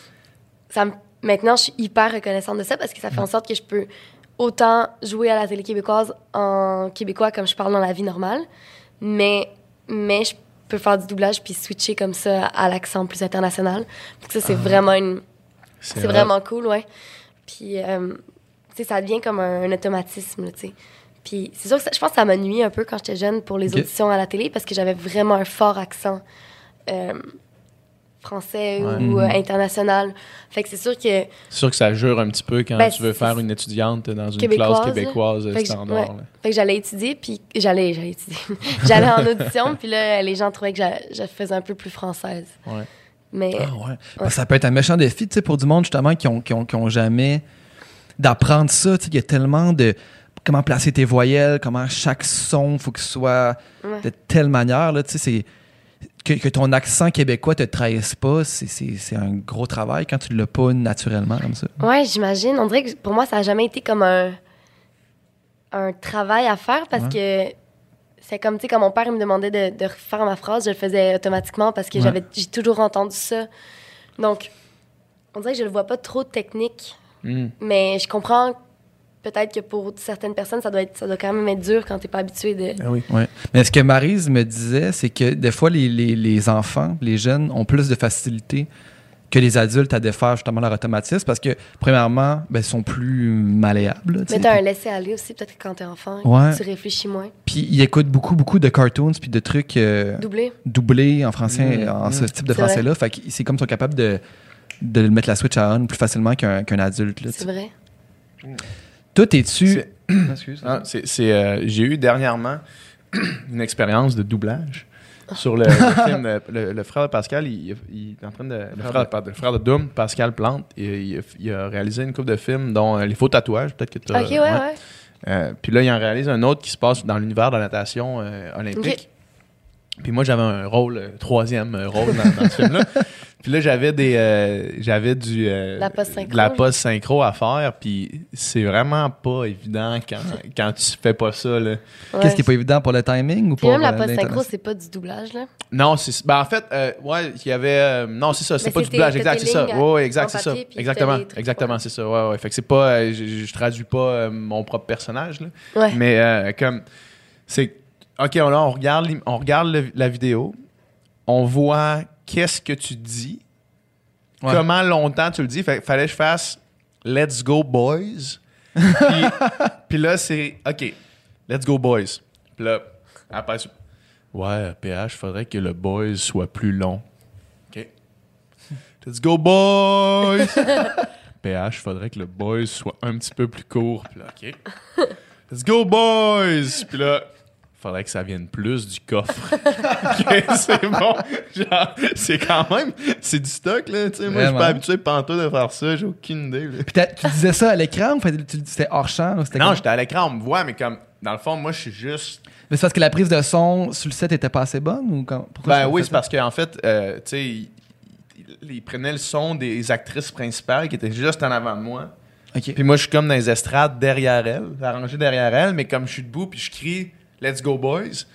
ça me- maintenant, je suis hyper reconnaissante de ça parce que ça fait en sorte que je peux autant jouer à la télé québécoise en québécois comme je parle dans la vie normale, mais, mais je peux faire du doublage puis switcher comme ça à l'accent plus international. Donc ça, c'est vraiment une. C'est vraiment cool, ouais. Puis, euh, tu sais, ça devient comme un, un automatisme, tu sais. Puis, c'est sûr que ça- je pense que ça m'a nuit un peu quand j'étais jeune pour les auditions à la télé parce que j'avais vraiment un fort accent euh, français Ouais. ou euh, Mhm. international. Fait que c'est sûr que. C'est sûr que ça jure un petit peu quand Ben, tu veux faire une étudiante dans une Québécoise, classe québécoise Fait que, standard. ouais. là. Fait que j'allais étudier, puis j'allais, j'allais étudier. j'allais en audition, puis là, les gens trouvaient que je faisais un peu plus française. Ouais. Mais Ah ouais. Que Ça peut être un méchant défi, pour du monde, justement, qui ont, qui ont, qui ont jamais d'apprendre ça. Il y a tellement de comment placer tes voyelles, comment chaque son, faut que ce soit Ouais. de telle manière, là, c'est que, que ton accent québécois te trahisse pas, c'est- c'est c'est un gros travail quand tu l'as pas naturellement comme ça. Ouais, j'imagine. On dirait que pour moi, ça n'a jamais été comme un, un travail à faire parce que c'est comme, tu sais, quand mon père il me demandait de, de refaire ma phrase, je le faisais automatiquement parce que Ouais. j'avais j'ai toujours entendu ça. Donc, on dirait que je ne vois pas trop de technique, Hmm. mais je comprends peut-être que pour certaines personnes, ça doit, être, ça doit quand même être dur quand tu n'es pas habitué de. Ah oui. Ouais. Mais ce que Marise me disait, c'est que des fois, les, les, les enfants, les jeunes, ont plus de facilité que les adultes à défaire justement leur automatisme parce que, premièrement, ben, ils sont plus malléables. Mais sais. tu as un laisser-aller aussi, peut-être que quand tu es enfant, Ouais. tu réfléchis moins. Puis ils écoutent beaucoup, beaucoup de cartoons puis de trucs euh, Doublé. doublés en français, Mm, en ce type de français-là. Fait que c'est comme ils sont capables de, de mettre la switch à on plus facilement qu'un qu'un adulte. C'est vrai. Toi, t'es-tu. Excuse. Ah, c'est- c'est, euh, J'ai eu dernièrement une expérience de doublage. Sur le, le film. euh, Le, le frère de Pascal, il, il est en train de. Le frère, pardon, le frère de Doom, Pascal Plante, il, il a- il a réalisé une couple de films, dont euh, Les faux tatouages, peut-être que tu Ok, ouais, ouais. Euh, puis là, il en réalise un autre qui se passe dans l'univers de la natation euh, olympique. Puis moi, j'avais un rôle, euh, troisième rôle dans, dans ce film-là. Puis là, j'avais des, euh, j'avais du, euh, La la post-synchro à faire. Puis c'est vraiment pas évident quand, quand tu fais pas ça. Là. Qu'est-ce qui est pas évident pour le timing ou Puis pour même la euh, post-synchro, l'intonation? c'est pas du doublage, là. Non, c'est, ben en fait, euh, ouais, il y avait, euh, non, c'est ça, c'est pas du doublage, exact, c'est ça. lignes Ouais, exact, c'est ça. Exactement, exactement, c'est ça. Ouais, ouais. Fait que c'est pas, euh, je, traduis pas euh, mon propre personnage, là. Ouais. Mais euh, comme c'est OK, là on regarde on regarde le- la vidéo, on voit qu'est-ce que tu dis, Ouais. comment longtemps tu le dis, fait, fallait que je fasse let's go boys. puis, puis là c'est OK, let's go boys. Puis là après ouais, PH, faudrait que le boys soit plus long. OK. Let's go boys. PH, faudrait que le boys soit un petit peu plus court. Puis là, OK. Let's go, boys! Puis là, faudrait que ça vienne plus du coffre. C'est bon. Genre, c'est quand même... C'est du stock, là. Tu sais, moi, je suis pas habitué pantoute de faire ça. J'ai aucune idée. Puis tu disais ça à l'écran ou c'était hors champ? ou Non, j'étais à l'écran, on me voit, mais comme... Dans le fond, moi, je suis juste... Mais c'est parce que la prise de son sur le set était pas assez bonne ou quand, pourquoi Ben oui, c'est parce qu'en fait, euh, tu sais, ils il, prenaient le son des actrices principales qui étaient juste en avant de moi. Puis moi, je suis comme dans les estrades derrière elle, arrangé derrière elle, mais comme je suis debout, puis je crie Let's go, boys.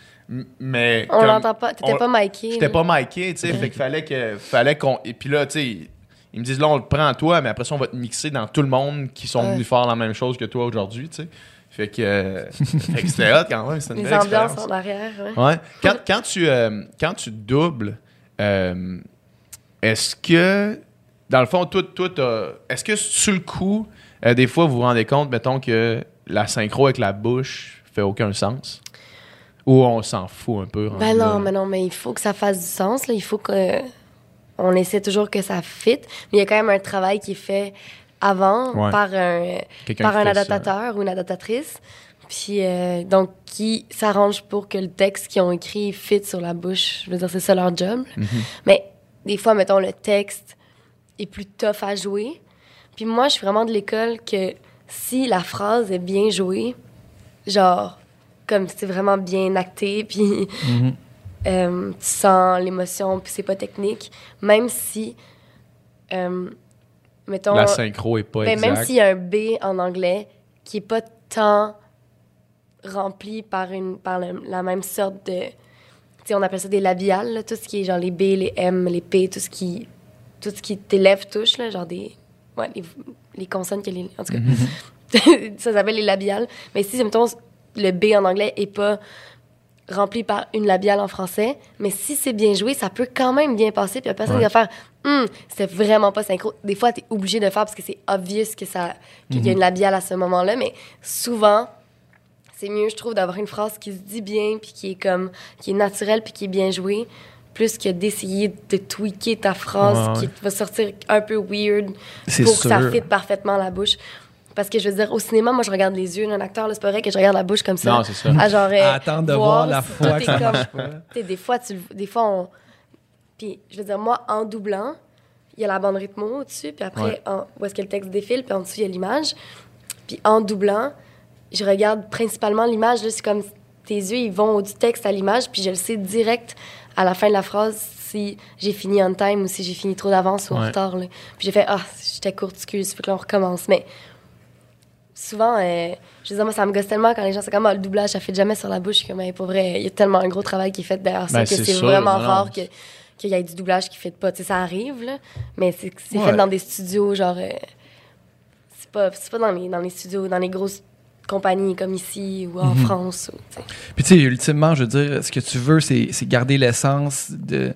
Mais. On l'entend pas. T'étais pas miké. J'étais pas miké, tu sais. Fait qu'il fallait que, fallait qu'on. Et puis là, tu sais, ils me disent là, on le prend à toi, mais après ça, on va te mixer dans tout le monde qui sont Ouais. venus faire la même chose que toi aujourd'hui, tu sais. Fait que, euh, fait que c'était hot quand même, une Les ambiances en arrière, ouais. Ouais. Quand, quand tu, euh, quand tu doubles, euh, est-ce que, dans le fond, toi, toi t'as- est-ce que sur le coup, euh, des fois, vous vous rendez compte, mettons, que la synchro avec la bouche fait aucun sens? Ou on s'en fout un peu? rendu Ben non, là? mais non, mais il faut que ça fasse du sens. Là. Il faut que. On essaie toujours que ça fit. Mais il y a quand même un travail qui est fait avant Ouais. par un, par ça. adaptateur ou une adaptatrice. Puis, euh, donc, qui s'arrange pour que le texte qu'ils ont écrit fit sur la bouche. Je veux dire, c'est ça leur job. Mhm. Mais des fois, mettons, le texte est plus tough à jouer. Puis moi, je suis vraiment de l'école que si la phrase est bien jouée, genre, comme c'est vraiment bien acté, puis Mhm. euh, tu sens l'émotion, puis c'est pas technique, même si, euh, mettons, La synchro est pas ben, exacte. même s'il y a un B en anglais qui est pas tant rempli par, une, par le- la même sorte de... Tu sais, on appelle ça des labiales, là, tout ce qui est genre les B, les M, les P, tout ce qui, tout ce qui tes lèvres touchent, là, genre des... Ouais, les, les consonnes que les... En tout cas, ça s'appelle les labiales. Mais si, mettons, le B en anglais est pas rempli par une labiale en français, mais si c'est bien joué, ça peut quand même bien passer, puis la personne Ouais. va faire Hum, c'était vraiment pas synchro. Des fois, tu es obligé de le faire parce que c'est obvious que ça qu'il y a une labiale à ce moment-là, mais souvent c'est mieux je trouve d'avoir une phrase qui se dit bien puis qui est comme qui est naturelle puis qui est bien jouée plus que d'essayer de tweaker ta phrase Ouais, ouais. qui va sortir un peu weird C'est pour que ça fitte parfaitement la bouche. Parce que je veux dire, au cinéma, moi, je regarde les yeux d'un acteur. là, C'est pas vrai que je regarde la bouche comme ça. Non, c'est ça. À genre, euh, À attendre de voir la fois que ça comme- marche pas. tu sais, des fois, tu, le- des fois, on. Puis, je veux dire, moi, en doublant, il y a la bande rythmo au-dessus, puis après, Ouais. en- où est-ce que le texte défile, puis en dessous, il y a l'image. Puis, en doublant, je regarde principalement l'image. là, C'est comme tes yeux, ils vont du texte à l'image, puis je le sais direct à la fin de la phrase si j'ai fini on time ou si j'ai fini trop d'avance ou en Ouais. retard. là. Puis j'ai fait, ah, j'étais courte, excuse, faut que là, on recommence. Mais souvent, euh, je dire, moi, ça me gosse tellement quand les gens, c'est comme, ah, le doublage, ça fait jamais sur la bouche. Je suis comme, Hey, pour vrai, il y a tellement un gros travail qui est fait derrière ça Ben, que c'est vraiment non, rare que qu'il y ait du doublage qui ne fait pas. Tu sais, ça arrive, là, mais c'est Ouais. fait dans des studios, genre... euh, c'est pas, c'est pas dans, les, dans les studios, dans les grosses compagnies comme ici ou en Mhm. France. ou. Puis tu sais, ultimement, je veux dire, ce que tu veux, c'est c'est garder l'essence de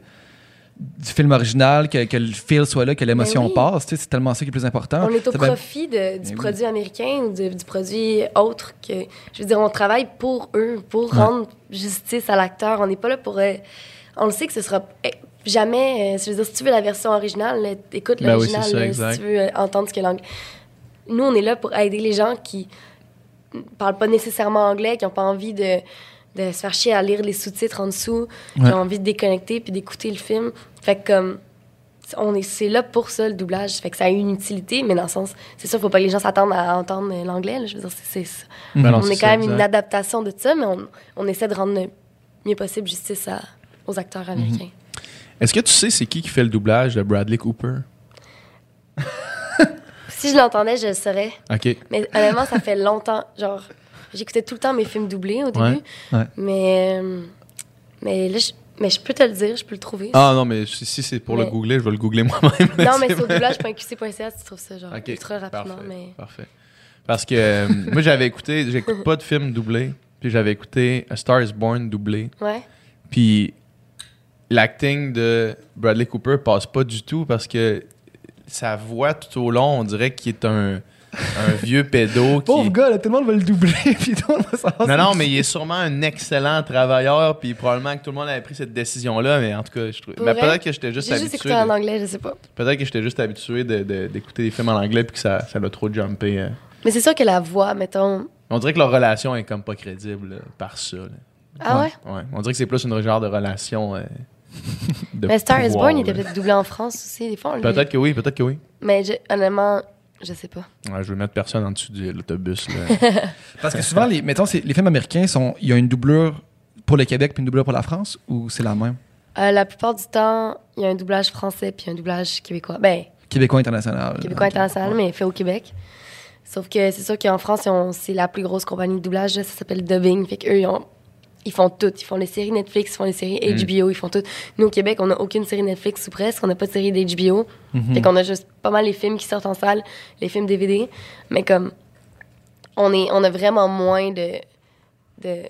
du film original, que, que le feel soit là, que l'émotion Ben oui. passe. C'est tellement ça qui est le plus important. On est au Ça profit de- du Ben oui. produit américain ou de- du produit autre que... Je veux dire, on travaille pour eux, pour Ouais. rendre justice à l'acteur. On n'est pas là pour... euh, on le sait que ce sera eh, jamais... euh, je veux dire, si tu veux la version originale, là, écoute Ben l'original si tu veux euh, entendre ce que l'anglais... Nous, on est là pour aider les gens qui ne parlent pas nécessairement anglais, qui n'ont pas envie de de se faire chier à lire les sous-titres en dessous, Ouais. ont envie de déconnecter puis d'écouter le film. Fait que comme on est c'est là pour ça le doublage, fait que ça a une utilité, mais dans le sens c'est sûr faut pas que les gens s'attendent à entendre l'anglais, je veux dire c'est ça. Ben non, on est quand même une adaptation de ça, mais on, on essaie de rendre le mieux possible justice à- aux acteurs américains. Est-ce que tu sais c'est qui qui fait le doublage de Bradley Cooper? Si je l'entendais, je le saurais. OK. Mais honnêtement, ça fait longtemps. Genre, j'écoutais tout le temps mes films doublés au début. Ouais. Ouais. Mais, euh, mais là, je, mais je peux te le dire, je peux le trouver. Ah non, mais si si c'est pour le googler, je vais le googler moi-même. non, mais c'est au doublage.qc.ca, tu trouves ça genre OK. ultra rapidement. Parfait. Mais... Parfait. Parce que euh, moi, j'avais écouté, j'écoute pas de films doublés, puis j'avais écouté A Star is Born doublé, Ouais. puis l'acting de Bradley Cooper passe pas du tout parce que sa voix tout au long, on dirait qu'il est un, un vieux pédo. qui- Pauvre gars, là, tout le monde va le doubler, puis tout le monde va savoir. Non, non, mais il est sûrement un excellent travailleur, puis probablement que tout le monde avait pris cette décision-là, mais en tout cas, je trouve. Ben, peut-être que j'étais juste J'ai juste habitué. écouté en de- anglais, je sais pas. Peut-être que j'étais juste habitué de- de- d'écouter des films en anglais, puis que ça ça l'a trop jumpé. euh. Mais c'est sûr que la voix, mettons. On dirait que leur relation est comme pas crédible là, par ça. là. Ah ouais? Ouais. On dirait que c'est plus une genre de relation. euh, de Mais Star is Born, il était peut-être doublé en France aussi, des fois. Peut-être que oui, peut-être que oui. Mais je- honnêtement, je sais pas. Ouais, je vais mettre personne en dessous de l'autobus. Parce que souvent, les, mettons, les films américains, sont, il y a une doublure pour le Québec puis une doublure pour la France, ou c'est la même? Euh, la plupart du temps, il y a un doublage français puis un doublage québécois. Ben, Québécois international. québécois international, mais fait au Québec. Sauf que c'est sûr qu'en France, c'est la plus grosse compagnie de doublage. ça s'appelle Dubbing. Fait qu'eux, ils, ont- ils font tout. Ils font les séries Netflix, ils font les séries Mm. HBO, ils font tout. Nous, au Québec, on n'a aucune série Netflix ou presque. On n'a pas de série d'HBO. Mhm. Fait qu'on a juste pas mal les films qui sortent en salle, les films DVD. Mais comme, on, est, on a vraiment moins de, de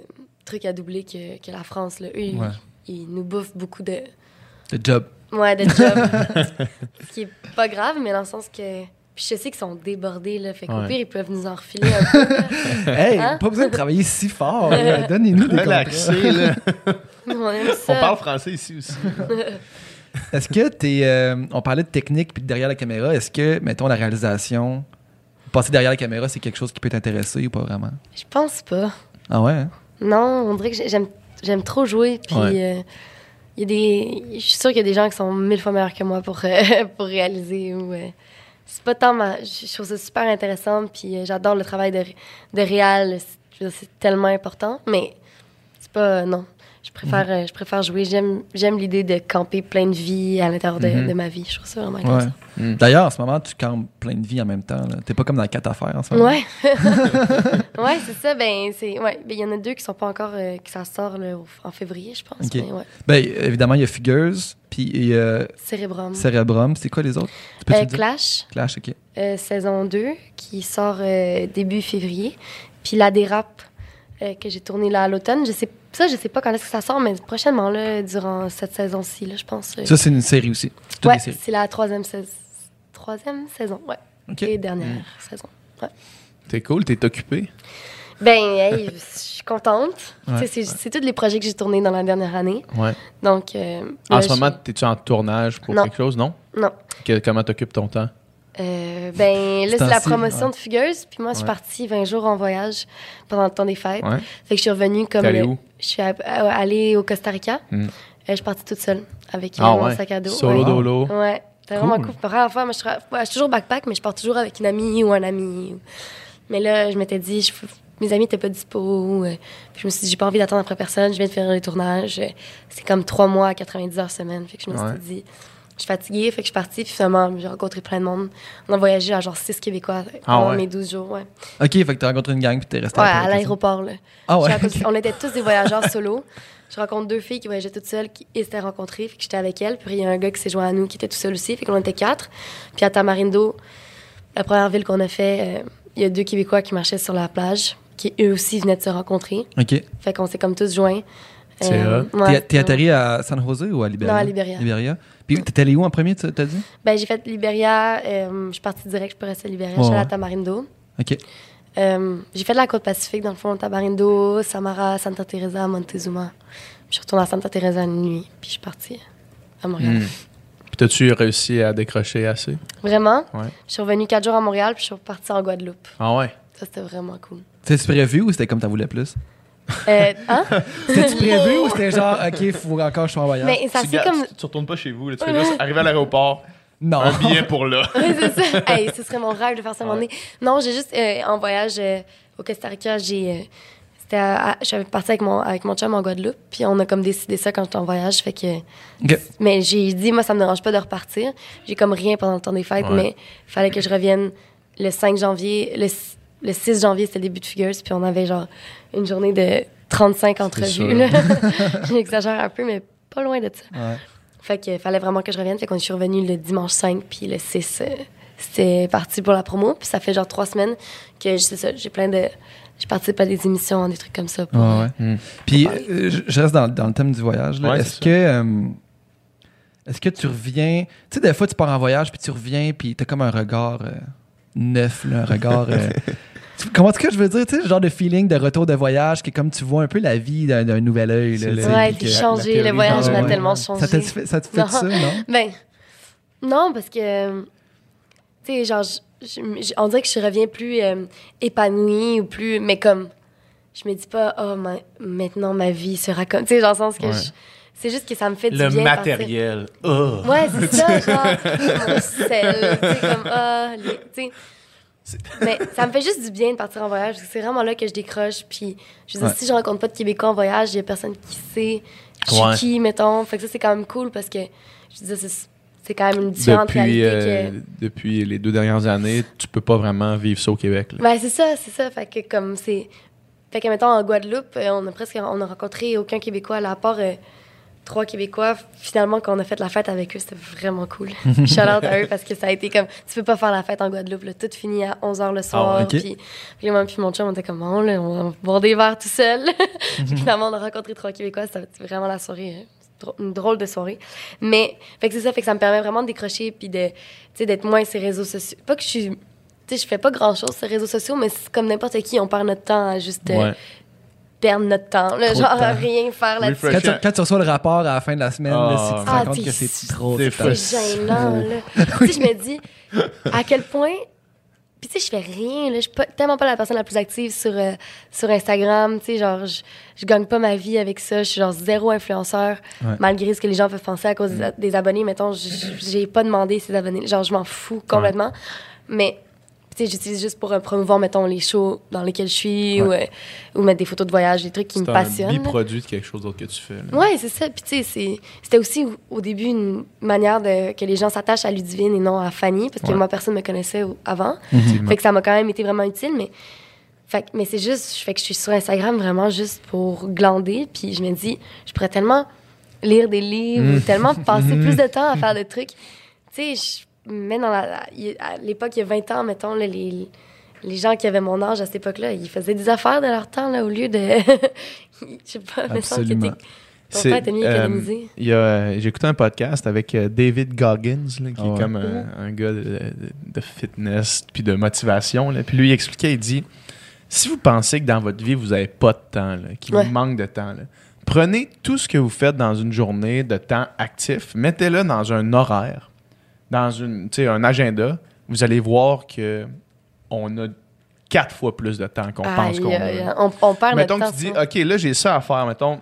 trucs à doubler que, que la France. Là. Eux, ils- Ouais. ils, nous bouffent beaucoup de, Le job. ouais, de jobs. Ce qui est pas grave, mais dans le sens que. Puis je sais qu'ils sont débordés, là. Fait qu'au Ouais. pire, ils peuvent nous en refiler un peu. Hey, Hein? pas besoin de travailler si fort. Donnez-nous des contrats. Relaxé, là. on aime On ça. parle français ici aussi. Est-ce que t'es. euh, on parlait de technique puis de derrière la caméra. Est-ce que, mettons, la réalisation, passer derrière la caméra, c'est quelque chose qui peut t'intéresser ou pas vraiment? Je pense pas. Ah ouais? hein? Non, on dirait que j'ai- j'aime, j'aime trop jouer. Puis Ouais. euh, il y a des, je suis sûre qu'il y a des gens qui sont mille fois meilleurs que moi pour, euh, pour réaliser. Ou, euh, c'est pas tant ma. Je trouve ça super intéressant. Puis euh, j'adore le travail de, de réal. C'est- tellement important. Mais c'est pas. non. Je préfère, euh, je préfère jouer. J'aime, j'aime l'idée de camper plein de vie à l'intérieur de, Mhm. de ma vie. Je trouve ça vraiment Ouais. Mm. D'ailleurs, en ce moment, tu campes plein de vie en même temps. là. T'es pas comme dans quatre affaires en ce moment. Ouais. ouais, c'est ça. Ben, c'est. Ouais. Ben, il y en a deux qui sont pas encore. euh, que ça sort là, en février, je pense. Ok. Mais ouais. Ben, évidemment, il y a Figures, puis a Cérébrum. Cerebrum. C'est quoi les autres? Tu Euh? Clash. Clash, ok. euh, saison 2 qui sort euh, début février. Puis la dérape euh, que j'ai tourné là à l'automne. Je sais, ça, je sais pas quand est-ce que ça sort, mais prochainement, là, durant cette saison-ci, là, je pense. euh, Ça, c'est une série aussi. Toutes ouais, c'est la troisième, sais- troisième saison, ouais. Et dernière saison. T'es cool, t'es occupé? Ben, hey, je suis contente. Ouais, c'est c'est tous les projets que j'ai tournés dans la dernière année. Ouais. Donc, euh, En là, ce moment, t'es-tu en tournage pour Non. quelque chose, non? Non. Que- comment t'occupes ton temps? Euh, ben, là, C'est la promotion ouais. de Fugueuse. Puis moi, je suis Ouais. partie 20 jours en voyage pendant le temps des fêtes. Ouais. Fait que je suis revenue comme. Allée où? Je suis allée au Costa Rica. Mm. Euh, je suis partie toute seule avec Ah mon ouais? sac à dos. Solo ouais. dolo? Ouais, c'était Cool. vraiment cool. Première fois, moi, je, ouais, suis toujours backpack, mais je pars toujours avec une amie ou un ami. Mais là, je m'étais dit, je- mes amis n'étaient pas dispo. euh, puis je me suis dit, j'ai pas envie d'attendre après personne. Je viens de faire les tournages. C'est comme trois mois à 90 heures semaine. Fait que je me Ouais. suis dit, je suis fatiguée. Fait que je suis partie. Puis finalement, j'ai rencontré plein de monde. On a voyagé à genre six Québécois pendant ouais. mes 12 jours. Ouais, Ok, fait que t'as rencontré une gang puis t'es resté ouais à l'aéroport. là. Ah ouais? On était tous des voyageurs solo. Je rencontre deux filles qui voyageaient toutes seules, qui s'étaient rencontrées, fait que j'étais avec elles. Puis il y a un gars qui s'est joint à nous, qui était tout seul aussi, fait qu'on était quatre. Puis à Tamarindo, la première ville qu'on a fait, euh, il y a deux Québécois qui marchaient sur la plage, qui eux aussi venaient de se rencontrer. Ok. Fait qu'on s'est comme tous joints. Euh, C'est hot. ouais, T'es- T'es atterri à San Jose ou à Liberia? Non, à Liberia. Liberia. Puis t'es allé où en premier, t'as dit? Ben, j'ai fait Liberia, euh, je suis partie direct, je peux rester à Liberia, Ouais, je suis allée à Tamarindo. Ok. Euh, j'ai fait de la côte pacifique, dans le fond, Tamarindo, Samara, Santa Teresa, Montezuma. Je suis retournée à Santa Teresa une nuit, puis je suis partie à Montréal. Mm. Puis t'as-tu réussi à décrocher assez? Vraiment? Ouais. Je suis revenue quatre jours à Montréal, puis je suis repartie en Guadeloupe. Ah ouais? Ça, c'était vraiment cool. C'était prévu ou c'était comme t'en voulais plus? Euh, hein? C'était-tu prévu ou c'était genre, OK, il faut encore que je sois en voyage? Mais ça ga- comme. tu, tu retournes pas chez vous. Là, tu fais juste arriver à l'aéroport, non. un billet pour là. Ouais, c'est ça. Hey, ce serait mon rêve de faire ça à un moment donné. Non, j'ai juste, euh, en voyage euh, au Costa Rica, j'ai. euh, c'était à- à- je suis partie avec mon, avec mon chum en Guadeloupe, puis on a comme décidé ça quand j'étais en voyage. Fait que. OK. Mais j'ai dit, moi, ça me dérange pas de repartir. J'ai comme rien pendant le temps des fêtes, Ouais. mais il fallait que je revienne le 5 janvier. Le, le 6 janvier, c'était le début de Figures, puis on avait genre une journée de 35 sûr. entrevues. J'exagère un peu, mais pas loin de ça. Ouais. Fait qu'il fallait vraiment que je revienne. Fait qu'on est revenu le dimanche 5, puis le 6, euh, c'était parti pour la promo. Puis ça fait genre trois semaines que, j'ai plein de... Je participe à des émissions, des trucs comme ça. pour- Ouais, ouais. Hmm. Puis, euh, je reste dans, dans le thème du voyage. est-ce que. euh, est-ce que tu reviens. Tu sais, des fois, tu pars en voyage, puis tu reviens, puis t'as comme un regard euh, neuf, là, un regard. euh, comment est-ce que je veux dire? Tu sais, le genre de feeling de retour de voyage qui est comme tu vois un peu la vie d'un, d'un nouvel œil. le- Ouais, puis changer. Le voyage du m'a tellement Ça changé. te fait ça, te fait Non. ça, non? Ben, non, parce que, tu sais, genre, je- je- je- on dirait que je reviens plus euh, épanouie ou plus, mais comme, je me dis pas, oh, ma- maintenant ma vie sera comme, tu sais, genre, dans le sens que Ouais. je- c'est juste que ça me fait du Le bien. partir. matériel. Oh. Ouais, c'est ça, genre, sel, tu sais, comme, ah, les- tu sais. Mais ça me fait juste du bien de partir en voyage, c'est vraiment là que je décroche. Puis, je veux dire, Ouais. si je rencontre pas de Québécois en voyage, il y a personne qui sait je suis Ouais. qui, mettons. Fait que ça, c'est quand même cool, parce que, je veux dire, c'est- quand même une différente Depuis, réalité euh, que... depuis les deux dernières années, tu peux pas vraiment vivre ça au Québec. là. Ben, c'est ça, c'est ça. Fait que comme c'est. Fait que, mettons, en Guadeloupe, euh, on a presque. On a rencontré aucun Québécois, là, à part euh, trois Québécois. Finalement, quand on a fait la fête avec eux, c'était vraiment cool. Shout out à eux parce que ça a été comme. Tu peux pas faire la fête en Guadeloupe, là. Tout finit à 11h le soir. Ah, ok. Puis, puis moi, puis mon chum, on était comme, oh, là, on va boire des verres tout seul. Puis finalement, on a rencontré trois Québécois. C'était vraiment la soirée. dro- Une drôle de soirée. Mais, fait que c'est ça, fait que ça me permet vraiment de décrocher puis de, tu sais, d'être moins sur les réseaux sociaux. Pas que je suis tu sais, je fais pas grand chose sur les réseaux sociaux, mais c'est comme n'importe qui, on perd notre temps à juste euh, Ouais. Perdre notre temps. Là, genre à rien faire là-dessus. Quand tu, quand tu reçois le rapport à la fin de la semaine, là, c'est que tu te Ah, rends compte que c'est trop. C'est gênant, là. tu sais, je me dis à quel point. Puis, tu sais, je fais rien, là. Je suis pas- tellement pas la personne la plus active sur, euh, sur Instagram. Tu sais, genre, je, je gagne pas ma vie avec ça. Je suis genre zéro influenceur, Ouais. malgré ce que les gens peuvent penser à cause des, des abonnés. Mettons, j'ai pas demandé ces abonnés. Genre, je m'en fous complètement. Mais, tu sais, j'utilise juste pour euh, promouvoir, mettons, les shows dans lesquels je suis ou, euh, ou mettre des photos de voyage, des trucs qui me C'est un passionnent. biproduit de quelque chose d'autre que tu fais. là. Ouais, c'est ça. Puis, tu sais, c'était aussi au, début une manière de, que les gens s'attachent à Ludivine et non à Fanny, parce que Ouais. moi, personne ne me connaissait avant. Fait que ça m'a quand même été vraiment utile, mais. Fait, mais c'est juste, je fais que je suis sur Instagram vraiment juste pour glander, puis je me dis, je pourrais tellement lire des livres, ou tellement passer plus de temps à faire des trucs. Tu sais, mets dans la. à l'époque, il y a 20 ans, mettons, là, les, les gens qui avaient mon âge à cette époque-là, ils faisaient des affaires de leur temps, là, au lieu de. je sais pas, mais Absolument. mieux euh, économisé. il y a, euh, J'ai écouté un podcast avec euh, David Goggins, là, qui Ah ouais. est comme un, un gars de, de- de fitness puis de motivation. là. Puis lui, il expliquait, il dit si vous pensez que dans votre vie, vous n'avez pas de temps, là, qu'il Ouais. vous manque de temps, là, prenez tout ce que vous faites dans une journée de temps actif, mettez-le dans un horaire, dans une, un agenda. Vous allez voir que on a quatre fois plus de temps qu'on pense qu'on a. on, on perd Mettons notre que temps. tu dis, souvent. OK, là, j'ai ça à faire. Mettons,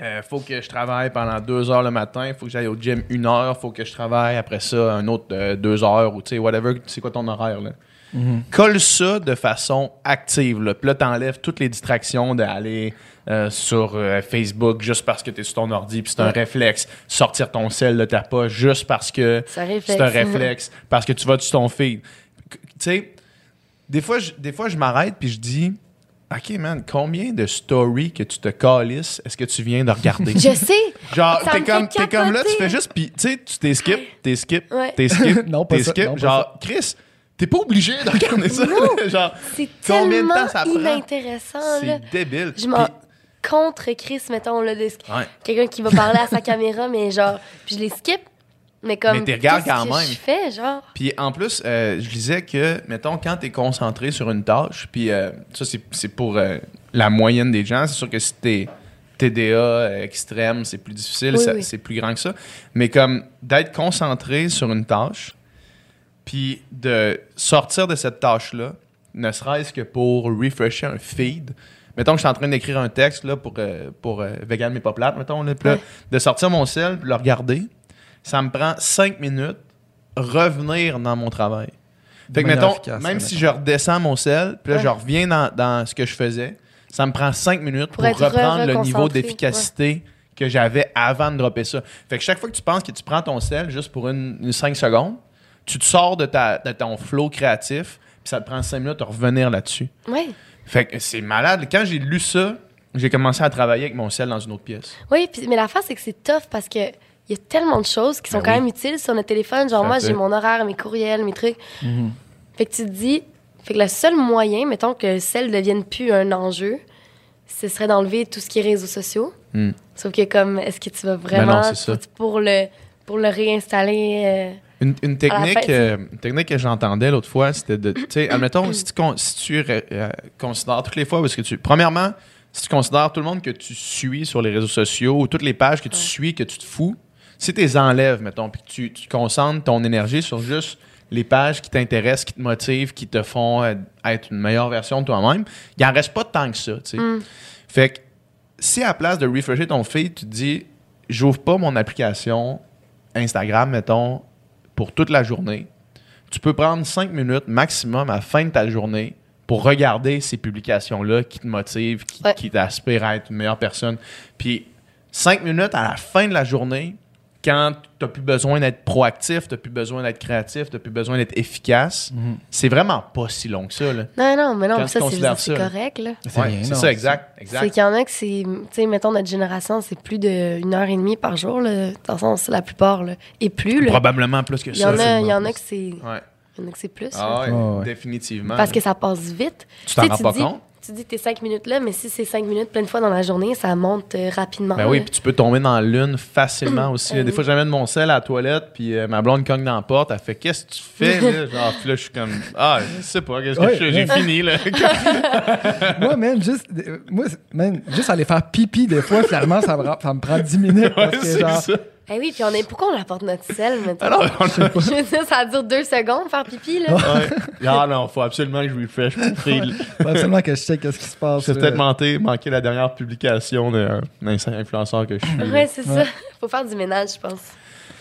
il faut que je travaille pendant deux heures le matin, il faut que j'aille au gym une heure, il faut que je travaille après ça un autre euh, deux heures, ou tu sais, whatever, c'est quoi ton horaire, là? Colle ça de façon active, là. Puis là, t'enlèves toutes les distractions d'aller euh, sur euh, Facebook juste parce que t'es sur ton ordi, puis c'est un réflexe. Sortir ton sel de ta poche juste parce que C'est un réflexe. parce que tu vas sur ton feed. Tu sais, des fois, je, des fois, je m'arrête puis je dis, OK, man, combien de stories que tu te calisses est-ce que tu viens de regarder? Je sais. Genre, t'es me comme, comme là, tu fais juste, puis tu sais, tu t'es skip, t'es skip, Ouais. t'es skip, Non, pas t'es ça, skip. non, pas genre, Chris, t'es pas obligé de regarder ça. genre, C'est Combien de tellement temps ça prend? inintéressant. C'est débile. Je m'en contre Chris, mettons, là, de- Ouais. quelqu'un qui va parler à sa caméra, mais genre, puis je les skip. Mais comme, Mais t'es regardes quand que même. je fais, genre? Puis en plus, euh, je disais que, mettons, quand tu es concentré sur une tâche, puis euh, ça, c'est- c'est pour euh, la moyenne des gens. C'est sûr que si t'es TDA extrême, c'est plus difficile, Oui, ça- oui. c'est plus grand que ça. Mais comme d'être concentré sur une tâche, puis de sortir de cette tâche-là, ne serait-ce que pour refresher un feed, mettons que je suis en train d'écrire un texte là, pour, euh, pour euh, Vegan mais pas plate, mettons, là, puis là, Ouais. de sortir mon sel puis le regarder, ça me prend cinq minutes revenir dans mon travail. Fait que, mettons, efficace, même si je redescends mon sel, puis là, Ouais. je reviens dans, dans ce que je faisais, ça me prend cinq minutes pour, reprendre le niveau d'efficacité que j'avais avant de dropper ça. Fait que chaque fois que tu penses que tu prends ton sel juste pour une, une 5 secondes, tu te sors de, ta, de ton flow créatif, puis ça te prend 5 minutes de revenir là-dessus. Ouais. Fait que c'est malade. Quand j'ai lu ça, j'ai commencé à travailler avec mon sel dans une autre pièce. Oui, puis- mais l'affaire, c'est que c'est tough parce que il y a tellement de choses qui sont Ben quand oui. même utiles sur notre téléphone. Genre, moi, j'ai mon horaire, mes courriels, mes trucs. Mhm. Fait que tu te dis, fait que le seul moyen, mettons que celle ne devienne plus un enjeu, ce serait d'enlever tout ce qui est réseaux sociaux. Hmm. Sauf que, comme, est-ce que tu vas Ben vraiment non, c'est ça. pour le pour le réinstaller euh, Une, une technique, euh, une technique que j'entendais l'autre fois, c'était de. Tu sais, admettons, si tu, con- si tu euh, considères toutes les fois, parce que tu. Premièrement, si tu considères tout le monde que tu suis sur les réseaux sociaux ou toutes les pages que tu suis, que tu te fous, si tu les enlèves, mettons, puis que tu, tu concentres ton énergie sur juste les pages qui t'intéressent, qui te motivent, qui te font euh, être une meilleure version de toi-même, il en reste pas tant que ça, tu sais. Mm. Fait que si à la place de refresher ton feed, tu te dis j'ouvre pas mon application Instagram, mettons, pour toute la journée, tu peux prendre 5 minutes maximum à la fin de ta journée pour regarder ces publications-là qui te motivent, qui, Ouais. qui t'aspirent à être une meilleure personne. Puis 5 minutes à la fin de la journée, quand tu n'as plus besoin d'être proactif, tu n'as plus besoin d'être créatif, tu n'as plus besoin d'être efficace, Mhm. c'est vraiment pas si long que ça. Là. Non, non, mais non, Quand ça, c'est correct, là. C'est Ouais, ça, exact. exact. C'est qu'il y en a que c'est, tu sais, mettons, notre génération, c'est plus d'une heure et demie par jour, là. Dans le sens, la plupart, là. Et plus, là. Probablement plus que Il y ça. en a, c'est il y en a que c'est, il Ouais. y en a que c'est plus. Ah ouais, Ouais, ouais. définitivement. Parce que ça passe vite. tu t'en rends pas dis, compte? Tu dis que t'es cinq minutes là, mais si c'est cinq minutes plein de fois dans la journée, ça monte euh, rapidement. Ben oui, puis tu peux tomber dans l'une facilement aussi. Euh, Des fois, j'amène mon sel à la toilette, puis euh, ma blonde cogne dans la porte. Elle fait Qu'est-ce que tu fais là? Genre, puis là, je suis comme Ah, je sais pas, qu'est-ce que Ouais, je fais? J'ai fini là. moi, man, juste, euh, moi, man, juste aller faire pipi des fois, finalement, ça me, ça me prend 10 minutes. Parce Ouais, que, c'est genre, ça. Eh oui, puis on est, pourquoi on apporte notre sel maintenant? Alors, on a- Je veux dire, ça dure deux secondes faire pipi, là. ouais. Ah non, faut absolument que je refresh mon fil. faut absolument que je sais qu'est-ce qui se passe. J'ai peut-être manqué, manqué la dernière publication d'un influenceur que je suis. Ouais, c'est Ouais. ça. Faut faire du ménage, je pense.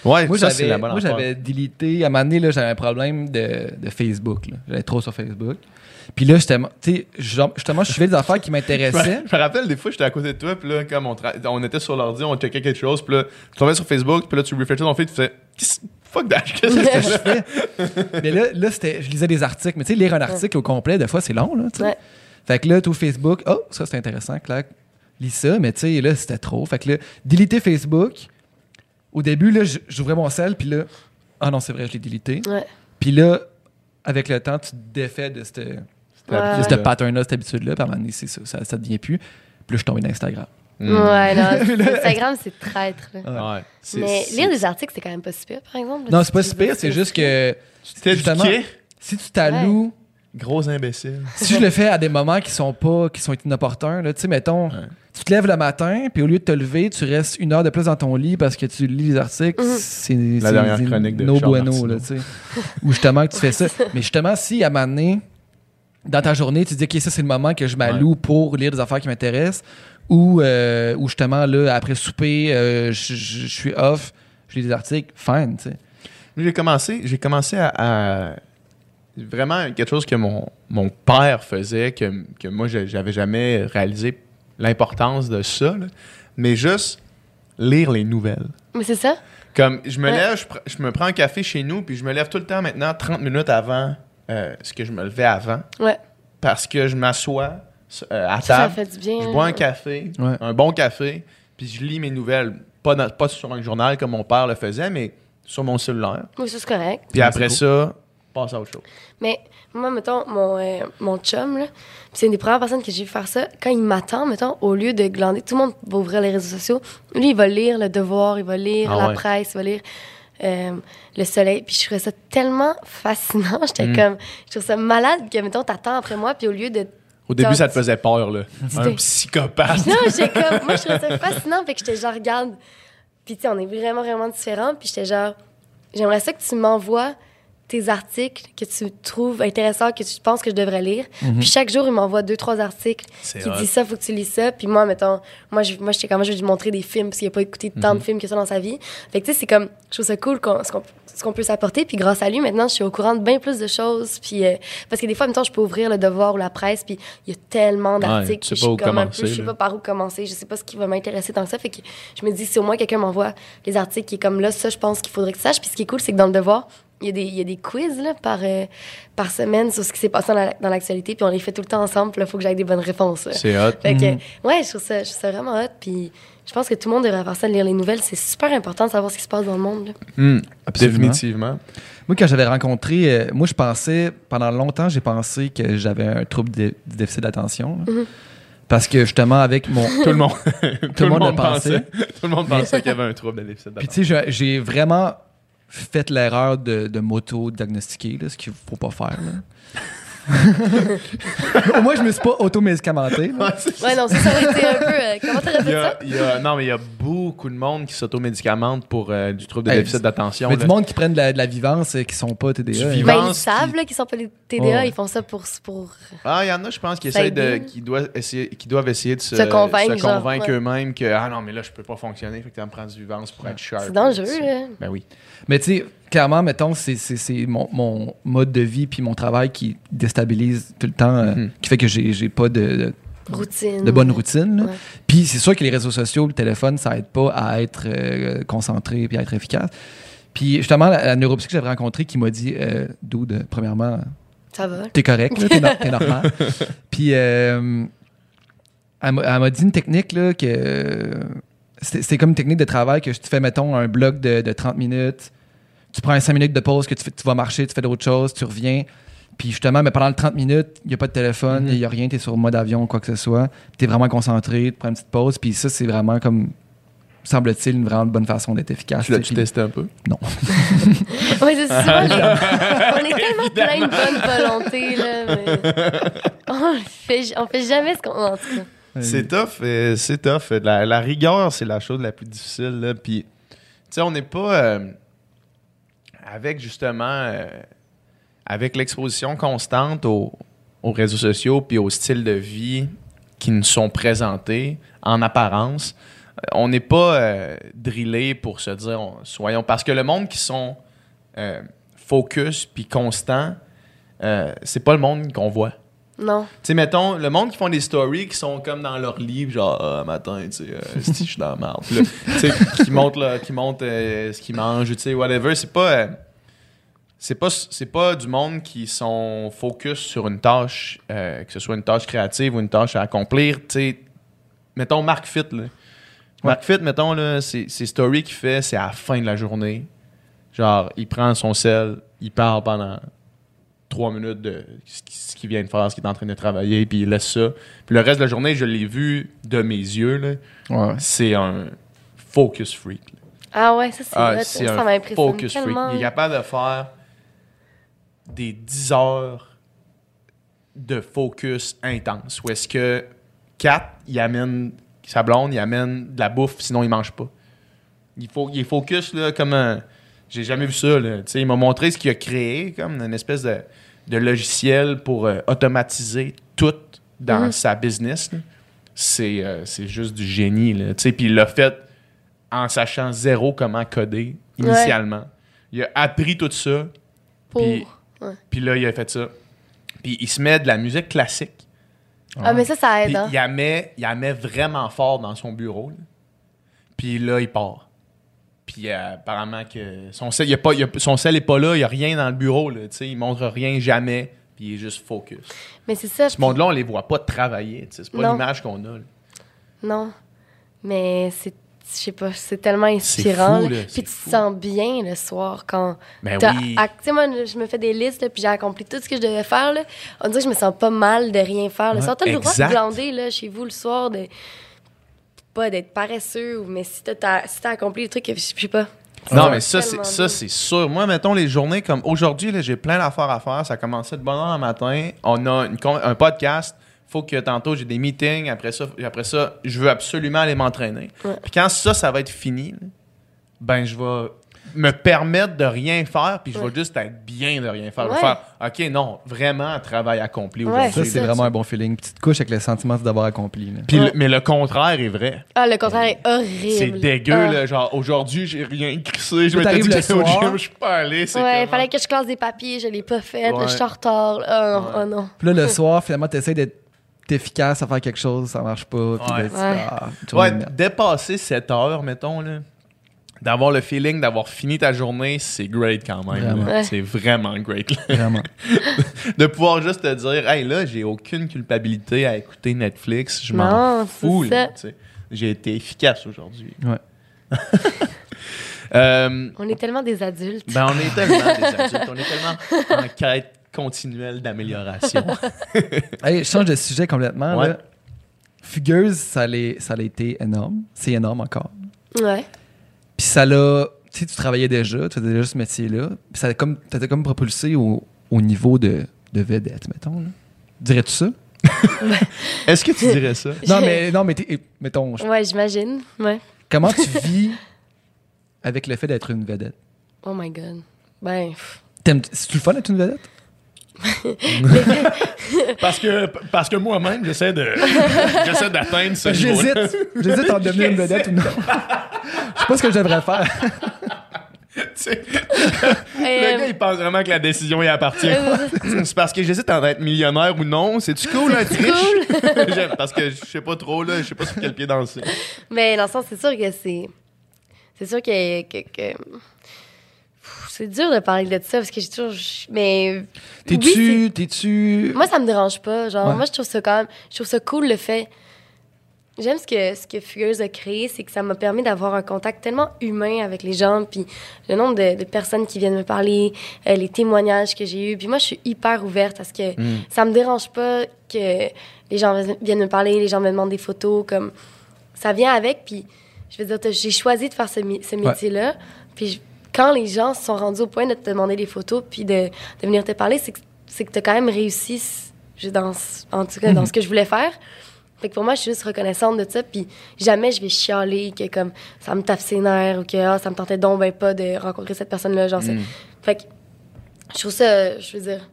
Ouais, Moi, ça, c'est j'avais, la bonne moi, j'avais délité. À un moment donné, là, j'avais un problème de, de Facebook. là. J'allais trop sur Facebook. Puis là, j'étais, tu sais, genre, justement, je suivais des affaires qui m'intéressaient. je me rappelle des fois, j'étais à côté de toi, puis là, comme on, était sur l'ordi, on checkait quelque chose, puis là, tu tombais sur Facebook, puis là, tu refreshais ton feed, tu faisais Qu'est-ce- Fuck that, qu'est-ce que je fais? mais là, là c'était, je lisais des articles. Mais tu sais, lire un article au complet, des fois, c'est long. Là, tu sais. Ouais. Fait que là, tout Facebook, oh, ça c'est intéressant, clac, lis ça, mais tu sais, là, c'était trop. Fait que là, déliter Facebook. Au début, là, j'ouvrais mon sel, puis là, ah non, c'est vrai, je l'ai délité. Ouais. Puis là, avec le temps, tu te défais de cette, de Ouais. ce pattern-là, cette habitude-là, un moment donné, c'est ça, ça, ça devient plus. Puis là, je suis tombé d'Instagram. Mm. Ouais, non. Instagram, c'est traître, là. Ouais. Mais lire des articles, c'est quand même pas super, par exemple. Non, c'est pas si pire, c'est juste que justement, si tu t'alloues, Gros imbécile. si je le fais à des moments qui sont pas, qui sont inopportuns, là, tu sais, mettons, Ouais. tu te lèves le matin, puis au lieu de te lever, tu restes une heure de plus dans ton lit parce que tu lis les articles, Mhm. c'est La dernière chronique de no Charles bueno, là, tu sais. Ou justement que tu fais ça. Mais justement, si à un moment donné, dans ta journée, tu te dis, OK, ça, c'est le moment que je m'alloue pour lire des affaires qui m'intéressent, ou, euh, ou justement, là, après souper, euh, je je- je suis off, je lis des articles, fine, tu sais. J'ai commencé, j'ai commencé à, à- Vraiment quelque chose que mon, mon père faisait, que, que moi, je- j'avais jamais réalisé l'importance de ça. là. Mais juste lire les nouvelles. Mais c'est ça? Comme je me Ouais. lève, je, pr- je me prends un café chez nous, puis je me lève tout le temps maintenant 30 minutes avant euh, ce que je me levais avant. Ouais. Parce que je m'assois euh, à Ça, ça table, fait du bien. je bois un café, Ouais. un bon café, puis je lis mes nouvelles. Pas, dans- pas sur un journal comme mon père le faisait, mais sur mon cellulaire. Oui, ça, c'est correct. Puis après ça, passe à autre chose. Mais moi, mettons, mon, euh, mon chum, là, c'est une des premières personnes que j'ai vu faire ça. Quand il m'attend, mettons, au lieu de glander, tout le monde va ouvrir les réseaux sociaux. Lui, il va lire Le Devoir, il va lire Ah La ouais. Presse, il va lire euh, Le Soleil. Puis je trouvais ça tellement fascinant. J'étais Mm. comme, je trouve ça malade que, mettons, t'attends après moi, puis au lieu de. Au début, ça te faisait peur, là. Un psychopathe. Non, j'étais comme, moi, je trouvais ça fascinant. Fait que j'étais genre, regarde. Puis, tu sais, on est vraiment, vraiment différents. Puis j'étais genre, j'aimerais ça que tu m'envoies tes articles que tu trouves intéressants, que tu penses que je devrais lire. Mhm. Puis chaque jour, il m'envoie deux, trois articles qui hot. disent ça, faut que tu lis ça. Puis moi, mettons, moi, je, moi, j'étais comme, je vais lui montrer des films parce qu'il n'a pas écouté tant de Mhm. films que ça dans sa vie. Fait que, tu sais, c'est comme, je trouve ça cool qu'on- ce qu'on peut s'apporter. Puis grâce à lui, maintenant, je suis au courant de bien plus de choses. Puis, euh, parce que des fois, mettons, je peux ouvrir le devoir ou la presse, puis il y a tellement d'articles sais que je pas où comme un peu, je sais pas par où commencer, je sais pas ce qui va m'intéresser tant que ça. Fait que je me dis, si au moins quelqu'un m'envoie les articles qui est comme là, ça, je pense qu'il faudrait que tu saches. Puis ce qui est cool, c'est que dans le devoir, il y a des, il y a des quiz là, par, euh, par semaine sur ce qui s'est passé dans la- dans l'actualité, puis on les fait tout le temps ensemble, puis là, il faut que j'aille des bonnes réponses. C'est hot. Fait que, Mhm. ouais, je trouve, ça, je trouve ça vraiment hot, puis je pense que tout le monde devrait faire ça, de lire les nouvelles. C'est super important de savoir ce qui se passe dans le monde. Absolument. Définitivement. Moi, quand j'avais rencontré, euh, moi, je pensais, pendant longtemps, j'ai pensé que j'avais un trouble de, déficit d'attention. Mhm. Parce que justement, avec mon. Tout le monde, tout le monde le pensait. Tout le monde pensait qu'il y avait un trouble de déficit Puis, tu sais, j'ai vraiment fait l'erreur de, de m'auto-diagnostiquer, là, ce qu'il faut pas faire. là. Au moins, je me suis pas auto-médicamenté. Ouais, non, ça, ça aurait été un peu. euh, comment t'aurais fait a- ça? il y a- non, mais il y a beaucoup de monde qui s'automédicamente pour euh, du trouble de Hey, déficit d'attention. Mais là. du monde qui prennent de la, de la vivance et qui sont pas TDA. Ben, ils pense savent qu'ils- là, qu'ils sont pas les TDA, Ouais. ils font ça pour. pour... Ah, il y en a, je pense, qui, essayent de, qui, doivent essayer, qui doivent essayer de se, Se convaincre, eux-mêmes que ah non, mais là, je peux pas fonctionner, fait que tu me prends du vivance pour être sharp. C'est dangereux, là. Ben oui. Mais tu sais, clairement, mettons, c'est- c'est c'est mon, mon mode de vie puis mon travail qui déstabilise tout le temps, euh, Mhm. qui fait que j'ai j'ai pas de, de, Routine. de bonne routine. Ouais. Puis c'est sûr que les réseaux sociaux, le téléphone, ça aide pas à être euh, concentré puis à être efficace. Puis justement, la, la neuropsy que j'avais rencontrée qui m'a dit, euh, Dude, premièrement, Ça va? t'es correct, là, t'es, no- t'es normal. Puis euh, elle, m'a, elle m'a dit une technique là, que c'est, comme une technique de travail que tu fais, mettons, un bloc de, de 30 minutes, tu prends 5 minutes de pause, que tu, fais- tu vas marcher, tu fais d'autres choses, tu reviens. Puis justement, mais pendant les 30 minutes, il n'y a pas de téléphone, il n'y a rien, tu es sur mode avion ou quoi que ce soit. Tu es vraiment concentré, tu prends une petite pause. Puis ça, c'est vraiment comme, semble-t-il, une vraiment bonne façon d'être efficace. Tu l'as-tu testé un peu? Oui, c'est les- On est tellement plein de bonne volonté, là. Mais... On, fait, on fait jamais ce qu'on. En tout cas. C'est tough, euh, c'est tough. La, rigueur, c'est la chose la plus difficile. Puis, tu sais, on n'est pas euh, avec justement, euh, avec l'exposition constante aux, aux réseaux sociaux puis au style de vie qui nous sont présentés en apparence. On n'est pas drillé pour se dire, on- soyons. Parce que le monde qui sont focus puis constant, c'est pas le monde qu'on voit. Non. Tu sais, mettons, le monde qui font des stories qui sont comme dans leur livre, genre, ah, matin, tu sais, euh, si je suis dans la là, Tu sais, qui montrent, là, qui montrent euh, ce qu'ils mangent, tu sais, whatever. C'est pas. euh, c'est pas, c'est pas du monde qui sont focus sur une tâche, euh, que ce soit une tâche créative ou une tâche à accomplir. Tu sais, mettons Marc Fit, là. Marc Fit, mettons, là, c'est, c'est story qu'il fait, c'est à la fin de la journée. Genre, il prend son sel, il parle pendant trois minutes de ce qui- ce qu'il vient de faire, ce qu'il est en train de travailler, puis il laisse ça. Puis le reste de la journée, je l'ai vu de mes yeux, là. Ouais. C'est un focus freak. là. Ah ouais, ça, c'est Ah, Ça m'impressionne focus tellement. freak. Il est capable de faire des 10 heures de focus intense. Où est-ce que 4, il amène sa blonde, il amène de la bouffe, sinon il mange pas. Il, faut, il est focus là, comme un. J'ai jamais vu ça. Là. Il m'a montré ce qu'il a créé, comme une espèce de, de logiciel pour euh, automatiser tout dans Mhm. sa business. C'est euh, c'est juste du génie. Puis il l'a fait en sachant zéro comment coder initialement. Il a appris tout ça, Pour... puis- Ouais. là, il a fait ça. Puis il se met de la musique classique. Ah, mais ça, ça aide. Hein? il la met, il la met vraiment fort dans son bureau. Puis là, il part. Puis euh, apparemment que son sel, y a pas, il y a- son sel est pas là, il n'y a rien dans le bureau. Là, il montre rien jamais. Puis il est juste focus. Mais c'est ça. Ce monde-là, on les voit pas travailler. C'est pas l'image qu'on a. là. Non. Mais c'est. Je sais pas, c'est tellement inspirant. fou, là. Puis tu te sens bien le soir quand. Ben oui. ac- Tu sais, moi, je me fais des listes, là, puis j'ai accompli tout ce que je devais faire. Là. On dirait que je me sens pas mal de rien faire. Le soir, t'as le droit de glander là, chez vous le soir, de. Pas d'être paresseux, ou- mais si t'as, si t'as accompli le truc, je sais pas. Non, Ça mais ça, c'est, ça, c'est sûr. Moi, mettons, les journées comme aujourd'hui, là, j'ai plein d'affaires à faire. Ça a commencé de bonne heure le matin. On a une un podcast. faut que tantôt, j'ai des meetings. Après ça, après ça, je veux absolument aller m'entraîner. Ouais. Puis quand ça, ça va être fini, ben, je vais me permettre de rien faire, puis je vais juste être bien de rien faire. Je vais faire, OK, non, vraiment un travail accompli Ouais, aujourd'hui. Ça, c'est vraiment un bon feeling. Petite couche avec le sentiment d'avoir accompli. là. Puis le- mais le contraire est vrai. Ah, le contraire est horrible. C'est dégueu, Ah. là. Genre, aujourd'hui, j'ai rien crissé. Je m'étais dit que au gym, je suis pas allé. Ouais, il comment? fallait que je classe des papiers, je l'ai pas fait, je suis en retard. là. Oh, oh non. Puis là, le soir, finalement, tu essaies d'être efficace à faire quelque chose, ça marche pas. Puis Ouais. Ouais. ah, dépasser 7 heures, mettons, là. D'avoir le feeling d'avoir fini ta journée, c'est great quand même. Vraiment. là. Ouais. C'est vraiment great. là. Vraiment. de pouvoir juste te dire, hey, là, j'ai aucune culpabilité à écouter Netflix. Je m'en fous. J'ai été efficace aujourd'hui. Ouais. Euh, On est tellement des adultes. ben, on est tellement des adultes. On est tellement en quête continuelle d'amélioration. Hey, je change de sujet complètement. Ouais. là. Fugueuse, ça l'a été énorme. C'est énorme encore. Ouais. Puis ça l'a. Tu sais, tu travaillais déjà, tu faisais déjà ce métier-là. Puis ça comme, comme propulsé au, au niveau de, de vedette, mettons. Là. Dirais-tu ça? Est-ce que tu dirais ça? Non, mais, non, mais t'es- mettons, je- Ouais, j'imagine. Ouais. comment tu vis avec le fait d'être une vedette? Oh my god. Ben. T'aimes- C'est-tu le fun d'être une vedette? Parce que, parce que moi-même, j'essaie de j'essaie d'atteindre ce niveau-là. J'hésite. J'hésite en devenir une vedette ou non. Je sais pas ce que je devrais faire. Sais, Euh, Le gars, il pense vraiment que la décision y appartient. c'est parce que j'hésite à être millionnaire ou non. C'est-tu cool, un triche? J'aime- parce que je sais pas trop, là. Je sais pas sur quel pied danser. Mais dans le sens, c'est sûr que c'est. C'est sûr que. que- que- Pff, C'est dur de parler de ça parce que j'ai toujours. Mais. T'es-tu. Oui, T'es-tu. moi, ça me dérange pas. Genre, Ouais. moi, je trouve ça quand même. Je trouve ça cool le fait. J'aime ce que, ce que Fugueuse a créé, c'est que ça m'a permis d'avoir un contact tellement humain avec les gens, puis le nombre de, de personnes qui viennent me parler, euh, les témoignages que j'ai eus. Puis moi, je suis hyper ouverte à ce que ça me dérange pas que les gens viennent me parler, les gens me demandent des photos, comme ça vient avec. Puis je veux dire, j'ai choisi de faire ce, ce métier-là. Puis je- quand les gens se sont rendus au point de te demander des photos, puis de, de venir te parler, c'est que, c'est que tu as quand même réussi dans, ce- en tout cas, dans ce que je voulais faire. Fait que pour moi, je suis juste reconnaissante de ça. Puis jamais je vais chialer que comme ça me tape ses nerfs ou que ah, ça me tentait donc ben pas de rencontrer cette personne-là. Genre, c'est- Fait que je trouve ça, je veux dire,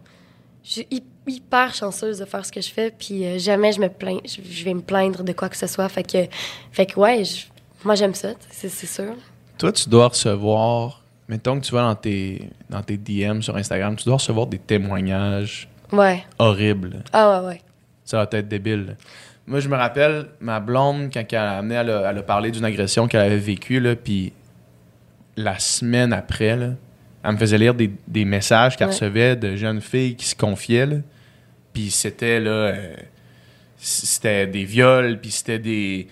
je suis hy- hyper chanceuse de faire ce que je fais. Puis euh, jamais je me plains, je, je vais me plaindre de quoi que ce soit. Fait que, fait que ouais, je- moi j'aime ça, c'est c'est sûr. Toi, tu dois recevoir. Mettons que tu vas dans tes, dans tes DM sur Instagram, tu dois recevoir des témoignages Ouais. horribles. Ah ouais, ouais. Ça va être débile. Moi, je me rappelle, ma blonde, quand elle a amené, elle a, elle a parlé d'une agression qu'elle avait vécue, puis la semaine après, là, elle me faisait lire des, des messages qu'elle Ouais. recevait de jeunes filles qui se confiaient. Puis c'était, là, euh, c'était des viols, puis c'était des,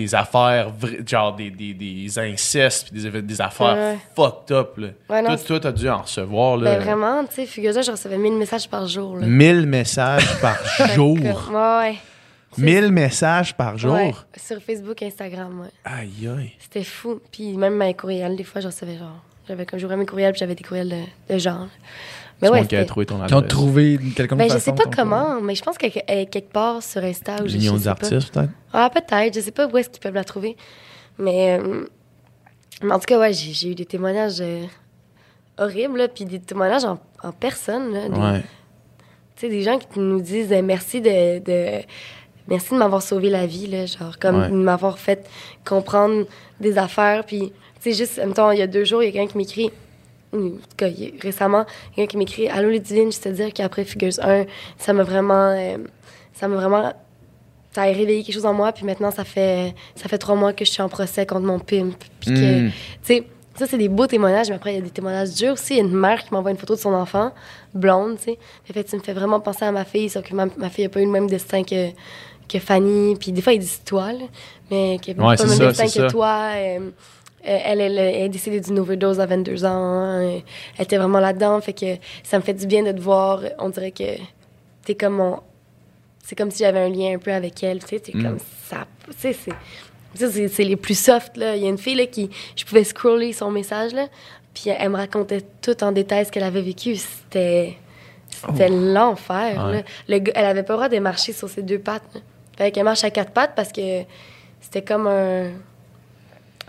des affaires, genre des, des, des incestes, puis des, des affaires Ouais. fucked up, là. Ouais, non, toi, toi, t'as dû en recevoir, là, Ben vraiment, tu sais, Fugueuse, je recevais 1000 messages par jour. Là. 1000 messages par jour? Ouais, ouais. 1000 messages par jour? Ouais, sur Facebook, Instagram, ouais. Aïe, aïe. C'était fou. Puis même mes courriels, des fois, je recevais genre. J'avais comme j'ouvrais mes courriels, puis j'avais des courriels de, de genre. Mais ouais, qui a trouvé ton Qui ont adresse. trouvé quelconque Ben, je façon. sais pas comment, mais je pense qu'elle est quelque part sur Insta ou je, je L'union des artistes, peut-être? Ah, peut-être. Je sais pas où est-ce qu'ils peuvent la trouver. Mais, euh, mais en tout cas, ouais, j'ai j'ai eu des témoignages euh, horribles, puis des témoignages en, en personne. Là, des, Ouais. tu sais, des gens qui nous disent euh, merci de, de- merci de m'avoir sauvé la vie, là, genre, comme Ouais. de m'avoir fait comprendre des affaires. Puis, tu sais, juste, en même temps, il y a deux jours, il y a quelqu'un qui m'écrit, ou, en tout cas, il y a- récemment, quelqu'un qui m'écrit Allô, Ludivine, je te dire qu'après Figures 1, ça m'a vraiment. euh, ça m'a vraiment. Ça a réveillé quelque chose en moi, puis maintenant, ça fait, ça fait trois mois que je suis en procès contre mon pimp. Puis que, Mm. tu sais, ça, c'est des beaux témoignages, mais après, il y a des témoignages durs aussi. Il y a une mère qui m'envoie une photo de son enfant, blonde, tu sais. En fait, ça me fait vraiment penser à ma fille, sauf que ma, ma fille n'a pas eu le même destin que, que Fanny. Puis des fois, ils disent toi, là, mais qui n'a Ouais, pas le même ça, destin que ça. toi. euh, elle, elle, elle est décédée d'une overdose à 22 ans. euh, Elle était vraiment là-dedans. Fait que ça me fait du bien de te voir. On dirait que t'es comme mon. C'est comme si j'avais un lien un peu avec elle. Tu sais, t'es Mm. comme ça. Tu sais, c'est. ça, c'est les plus soft, là. Il y a une fille, là, qui... Je pouvais scroller son message, là, puis elle me racontait tout en détail ce qu'elle avait vécu. C'était... C'était l'enfer, Ouais. là. Le gars- Elle avait pas le droit de marcher sur ses deux pattes, là. Fait qu'elle marche à quatre pattes parce que c'était comme un...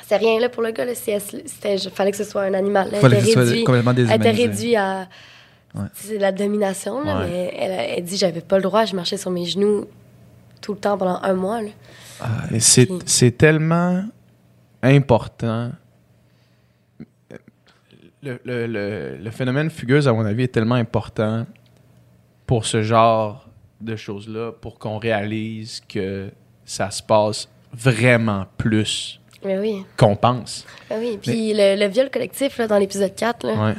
C'est rien là pour le gars, là. C'est- C'était, il fallait que ce soit un animal. là. Fallait Elle que ce soit complètement Elle était réduite à. Ouais. C'est la domination, là, Ouais. mais elle, elle dit j'avais pas le droit, je marchais sur mes genoux tout le temps pendant un mois. Là. Et c'est, Puis- tellement important. Le, le- le- le phénomène fugueuse, à mon avis, est tellement important pour ce genre de choses-là, pour qu'on réalise que ça se passe vraiment plus Mais oui, qu'on pense. mais oui. Puis le, le viol collectif là, dans l'épisode 4, là, Ouais.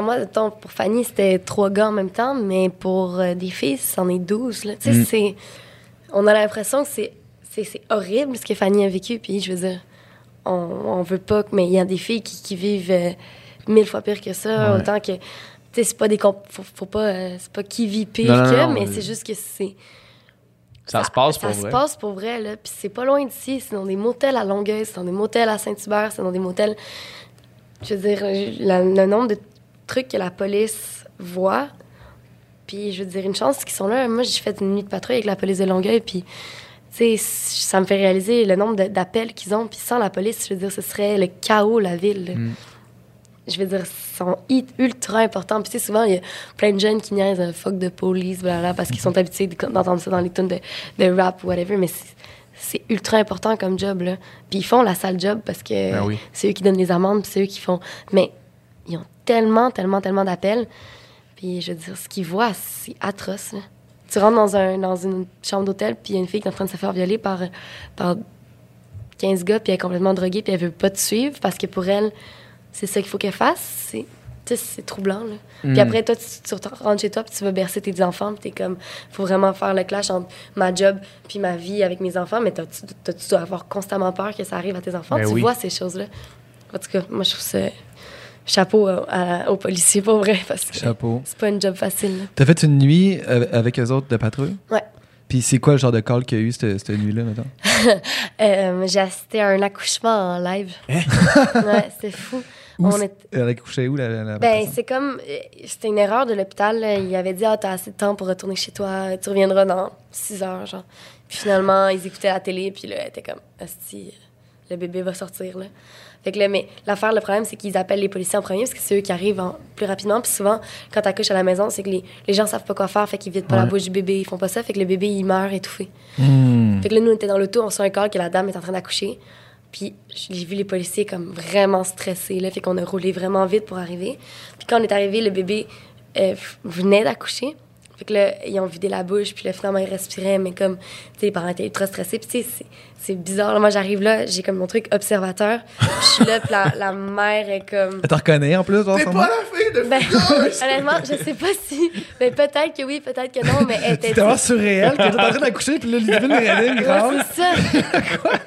Moi, pour Fanny, c'était trois gars en même temps, mais pour euh, des filles, c'en est 12. Là. Mm. c'est... On a l'impression que c'est, c'est, horrible ce que Fanny a vécu, puis je veux dire, on, on veut pas... Mais il y a des filles qui, qui vivent euh, mille fois pire que ça, Ouais. autant que... Tu sais, c'est pas des... comp- Faut, faut pas... euh, c'est pas qui vit pire Non, que, non, mais mais- c'est juste que c'est... Ça, se passe ça pour se vrai. passe pour vrai, là. Puis c'est pas loin d'ici. C'est dans des motels à Longueuil, c'est dans des motels à Saint-Hubert, c'est dans des motels... Je veux dire, la- le nombre de trucs que la police voit, puis je veux dire, une chance qu'ils sont là. Moi, j'ai fait une nuit de patrouille avec la police de Longueuil, puis... Tu sais, ça me fait réaliser le nombre d'appels qu'ils ont. Puis sans la police, je veux dire, ce serait le chaos, la ville. Mm. Je veux dire, sont ultra importants. Puis tu sais, souvent, il y a plein de jeunes qui niaisent un fuck de police, blablabla, parce qu'ils sont habitués de- d'entendre ça dans les tunes de, de rap ou whatever. Mais c'est- c'est ultra important comme job, là. Puis ils font la sale job parce que Ben oui. c'est eux qui donnent les amendes, puis c'est eux qui font... Mais ils ont tellement, tellement, tellement d'appels. Puis je veux dire, ce qu'ils voient, c'est atroce, là. Tu rentres dans, un, dans une chambre d'hôtel, puis il y a une fille qui est en train de se faire violer par, par 15 gars, puis elle est complètement droguée, puis elle veut pas te suivre parce que pour elle, c'est ça qu'il faut qu'elle fasse. C'est, tu sais, c'est troublant. Là. Mm. Puis après, toi, tu, tu rentres chez toi, puis tu vas bercer tes enfants, puis t'es comme, faut vraiment faire le clash entre ma job puis ma vie avec mes enfants, mais t'as, tu, dois avoir constamment peur que ça arrive à tes enfants? Ben tu oui. vois ces choses-là. En tout cas, moi, je trouve ça chapeau à- à- aux policiers, pour vrai, parce que Chapeau. c'est pas une job facile. T'as fait une nuit avec eux autres de patrouille? Ouais. Puis c'est quoi le genre de call qu'il y a eu cette, cette nuit-là, mettons? Euh, j'ai assisté à un accouchement en live. Hein? ouais, c'était fou. Où On est- Elle a couché où, la, la- Ben, c'est comme. euh, C'était une erreur de l'hôpital. Il avait dit Ah, t'as assez de temps pour retourner chez toi. Tu reviendras dans 6 heures, genre. Puis finalement, ils écoutaient la télé. Puis là, elle était comme Asti, le bébé va sortir, là. Fait que là, mais l'affaire, le problème, c'est qu'ils appellent les policiers en premier parce que c'est eux qui arrivent en- plus rapidement. Puis souvent, quand t'accouches à la maison, c'est que les, les gens savent pas quoi faire. Fait qu'ils vident pas la bouche du bébé. Ils font pas ça. Fait que le bébé, il meurt étouffé. Hmm. Fait que là, nous, on était dans l'auto, on reçoit un call que la dame est en train d'accoucher. Puis j'ai vu les policiers comme vraiment stressés, là. Fait qu'on a roulé vraiment vite pour arriver. Puis quand on est arrivé, le bébé euh, venait d'accoucher. Fait que là, ils ont vidé la bouche, puis là, finalement, il respirait, mais comme, tu sais, les parents étaient ultra stressés. Puis tu sais, c'est- bizarre. là. Moi, j'arrive là, j'ai comme mon truc observateur. Je suis là, puis la, la mère est comme... Elle te reconnaît en plus, genre, T'es son pas nom? la fille de Ben, honnêtement, je sais pas si... Mais peut-être que oui, peut-être que non, mais elle était... C'est tellement surréel que t'es en train d'accoucher, puis là, Ludivine Rédine, grave. Ouais, c'est ça.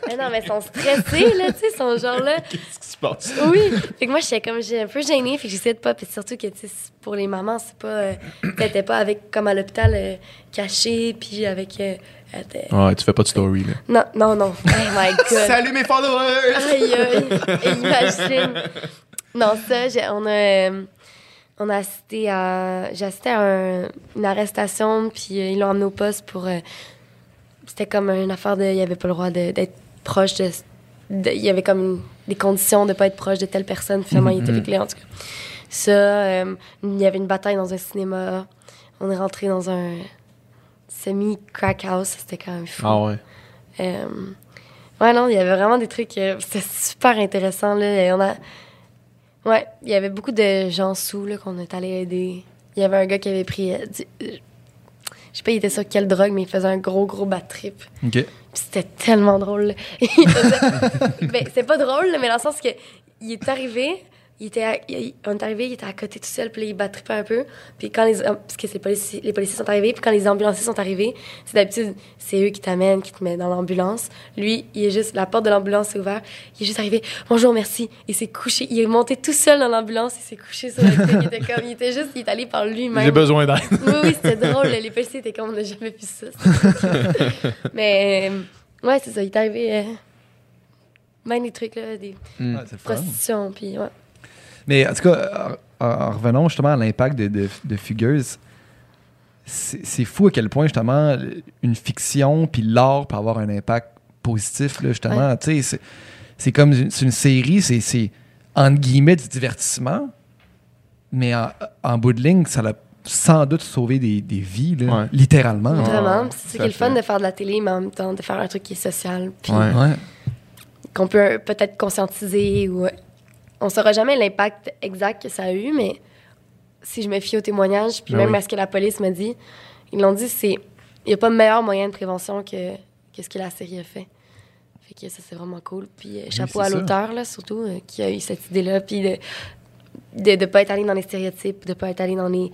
mais non, mais ils sont stressés, là, tu sais, ils sont genre là. Qu'est-ce qui se passe? Oui. Fait que moi, j'étais comme, j'ai un peu gênée, fait que j'essayais de pas. Puis surtout que, tu sais, pour les mamans, c'est pas. Euh, t'étais pas avec, comme à l'hôpital, euh, caché, puis avec. euh, elle était- Ouais, tu fais pas de story, là. Non, non, non. Oh my god. Salut mes followers! Aïe, aïe. Imagine. Non, ça, j'ai- on a. euh, on a assisté à. J'ai assisté à un- une arrestation, puis euh, ils l'ont emmené au poste pour. euh, c'était comme une affaire de. Il n'y avait pas le droit de- d'être proche de, Il y avait comme une- des conditions de ne pas être proche de telle personne. Finalement, il était Mhm. réglé, en tout cas. Ça, euh, il y avait une bataille dans un cinéma. On est rentré dans un semi-crack house. C'était quand même fou. Ah ouais. Euh, ouais, non, il y avait vraiment des trucs. euh, C'était super intéressant. Là. Et on a... Ouais, il y avait beaucoup de gens sous là, qu'on est allé aider. Il y avait un gars qui avait pris. euh, du- euh, Je sais pas, il était sur quelle drogue, mais il faisait un gros, gros bad trip. OK. Puis c'était tellement drôle. ben, c'est pas drôle, mais dans le sens que il est arrivé, il était à- il- on est arrivé, il était à côté tout seul, puis là, il battrippait un peu. Puis quand les, parce que les policiers, les policiers sont arrivés, puis quand les ambulanciers sont arrivés, c'est d'habitude, c'est eux qui t'amènent, qui te mettent dans l'ambulance. Lui, il est juste, la porte de l'ambulance est ouverte, il est juste arrivé, bonjour, merci. Il s'est couché, il est monté tout seul dans l'ambulance, il s'est couché sur le truc, il était comme, il était juste, il est allé par lui-même. J'ai besoin d'aide. Oui, oui, c'était drôle. Les policiers étaient comme, on n'a jamais vu ça. Mais, euh, ouais, c'est ça. Il est arrivé. Euh, même des trucs, là, des fun. prostitutions, puis ouais. Mais en tout cas, en, en revenons justement à l'impact de, de, de Fugueuse, c'est fou à quel point justement une fiction puis l'art peut avoir un impact positif, là, justement. Tu sais, c'est- comme une, c'est une série, c'est, c'est entre guillemets du divertissement, mais en, en bout de ligne, ça a sans doute sauvé des, des vies, là, Ouais. littéralement. Vraiment. C'est qui est le fun de faire de la télé, mais en même temps de faire un truc qui est social. Puis Ouais. Qu'on peut peut-être conscientiser ou. On saura jamais l'impact exact que ça a eu, mais si je me fie aux témoignages, puis Ah même oui. à ce que la police me dit, ils l'ont dit, c'est. Il n'y a pas meilleur moyen de prévention que, que ce que la série a fait. Fait que ça, c'est vraiment cool. Puis euh, chapeau à l'auteur, là, surtout, euh, qui a eu cette idée-là. Puis de de ne pas être allé dans les stéréotypes, de ne pas être allé dans, les,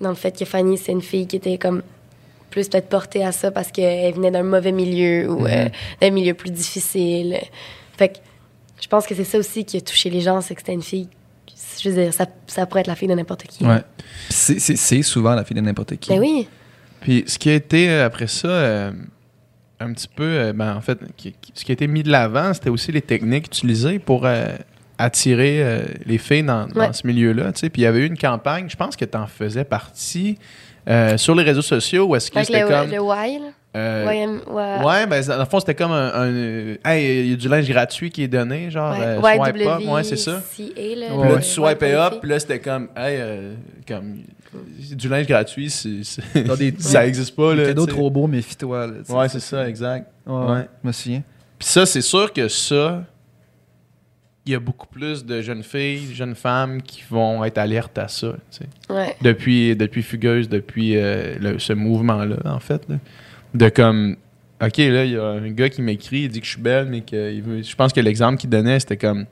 dans le fait que Fanny, c'est une fille qui était comme plus peut-être portée à ça parce qu'elle venait d'un mauvais milieu ou euh, d'un milieu plus difficile. Fait que je pense que c'est ça aussi qui a touché les gens, c'est que c'était une fille. Je veux dire, ça, ça pourrait être la fille de n'importe qui. Ouais. C'est, c'est- c'est souvent la fille de n'importe qui. Ben oui. Puis ce qui a été euh, après ça, euh, un petit peu, euh, ben, en fait, qui- qui- ce qui a été mis de l'avant, c'était aussi les techniques utilisées pour euh, attirer euh, les filles dans, dans Ouais. ce milieu-là. tu sais. Puis il y avait eu une campagne, je pense que tu en faisais partie, euh, sur les réseaux sociaux, où est-ce que Avec c'était le, comme... le Y, là. Euh, ouais. Ouais, ben, dans le fond, c'était comme un. un, hey, il y a du linge gratuit qui est donné, genre, Ouais, euh, swipe up. Ouais, c'est ça. Puis Ouais, là, tu Ouais, up, puis là, c'était comme, hey, euh, comme, du linge gratuit, Dans des- ça existe pas, Des là. sais. trop beaux, méfie-toi. Ouais, c'est ça, exact. Ouais, Ouais. Je me souviens. Puis ça, c'est sûr que ça, il y a beaucoup plus de jeunes filles, jeunes femmes qui vont être alertes à ça, tu sais. Depuis, depuis Fugueuse, depuis euh, le- ce mouvement-là, en fait. là. De comme, OK, là, il y a un gars qui m'écrit, il dit que je suis belle, mais que il veut- je pense que l'exemple qu'il donnait, c'était comme,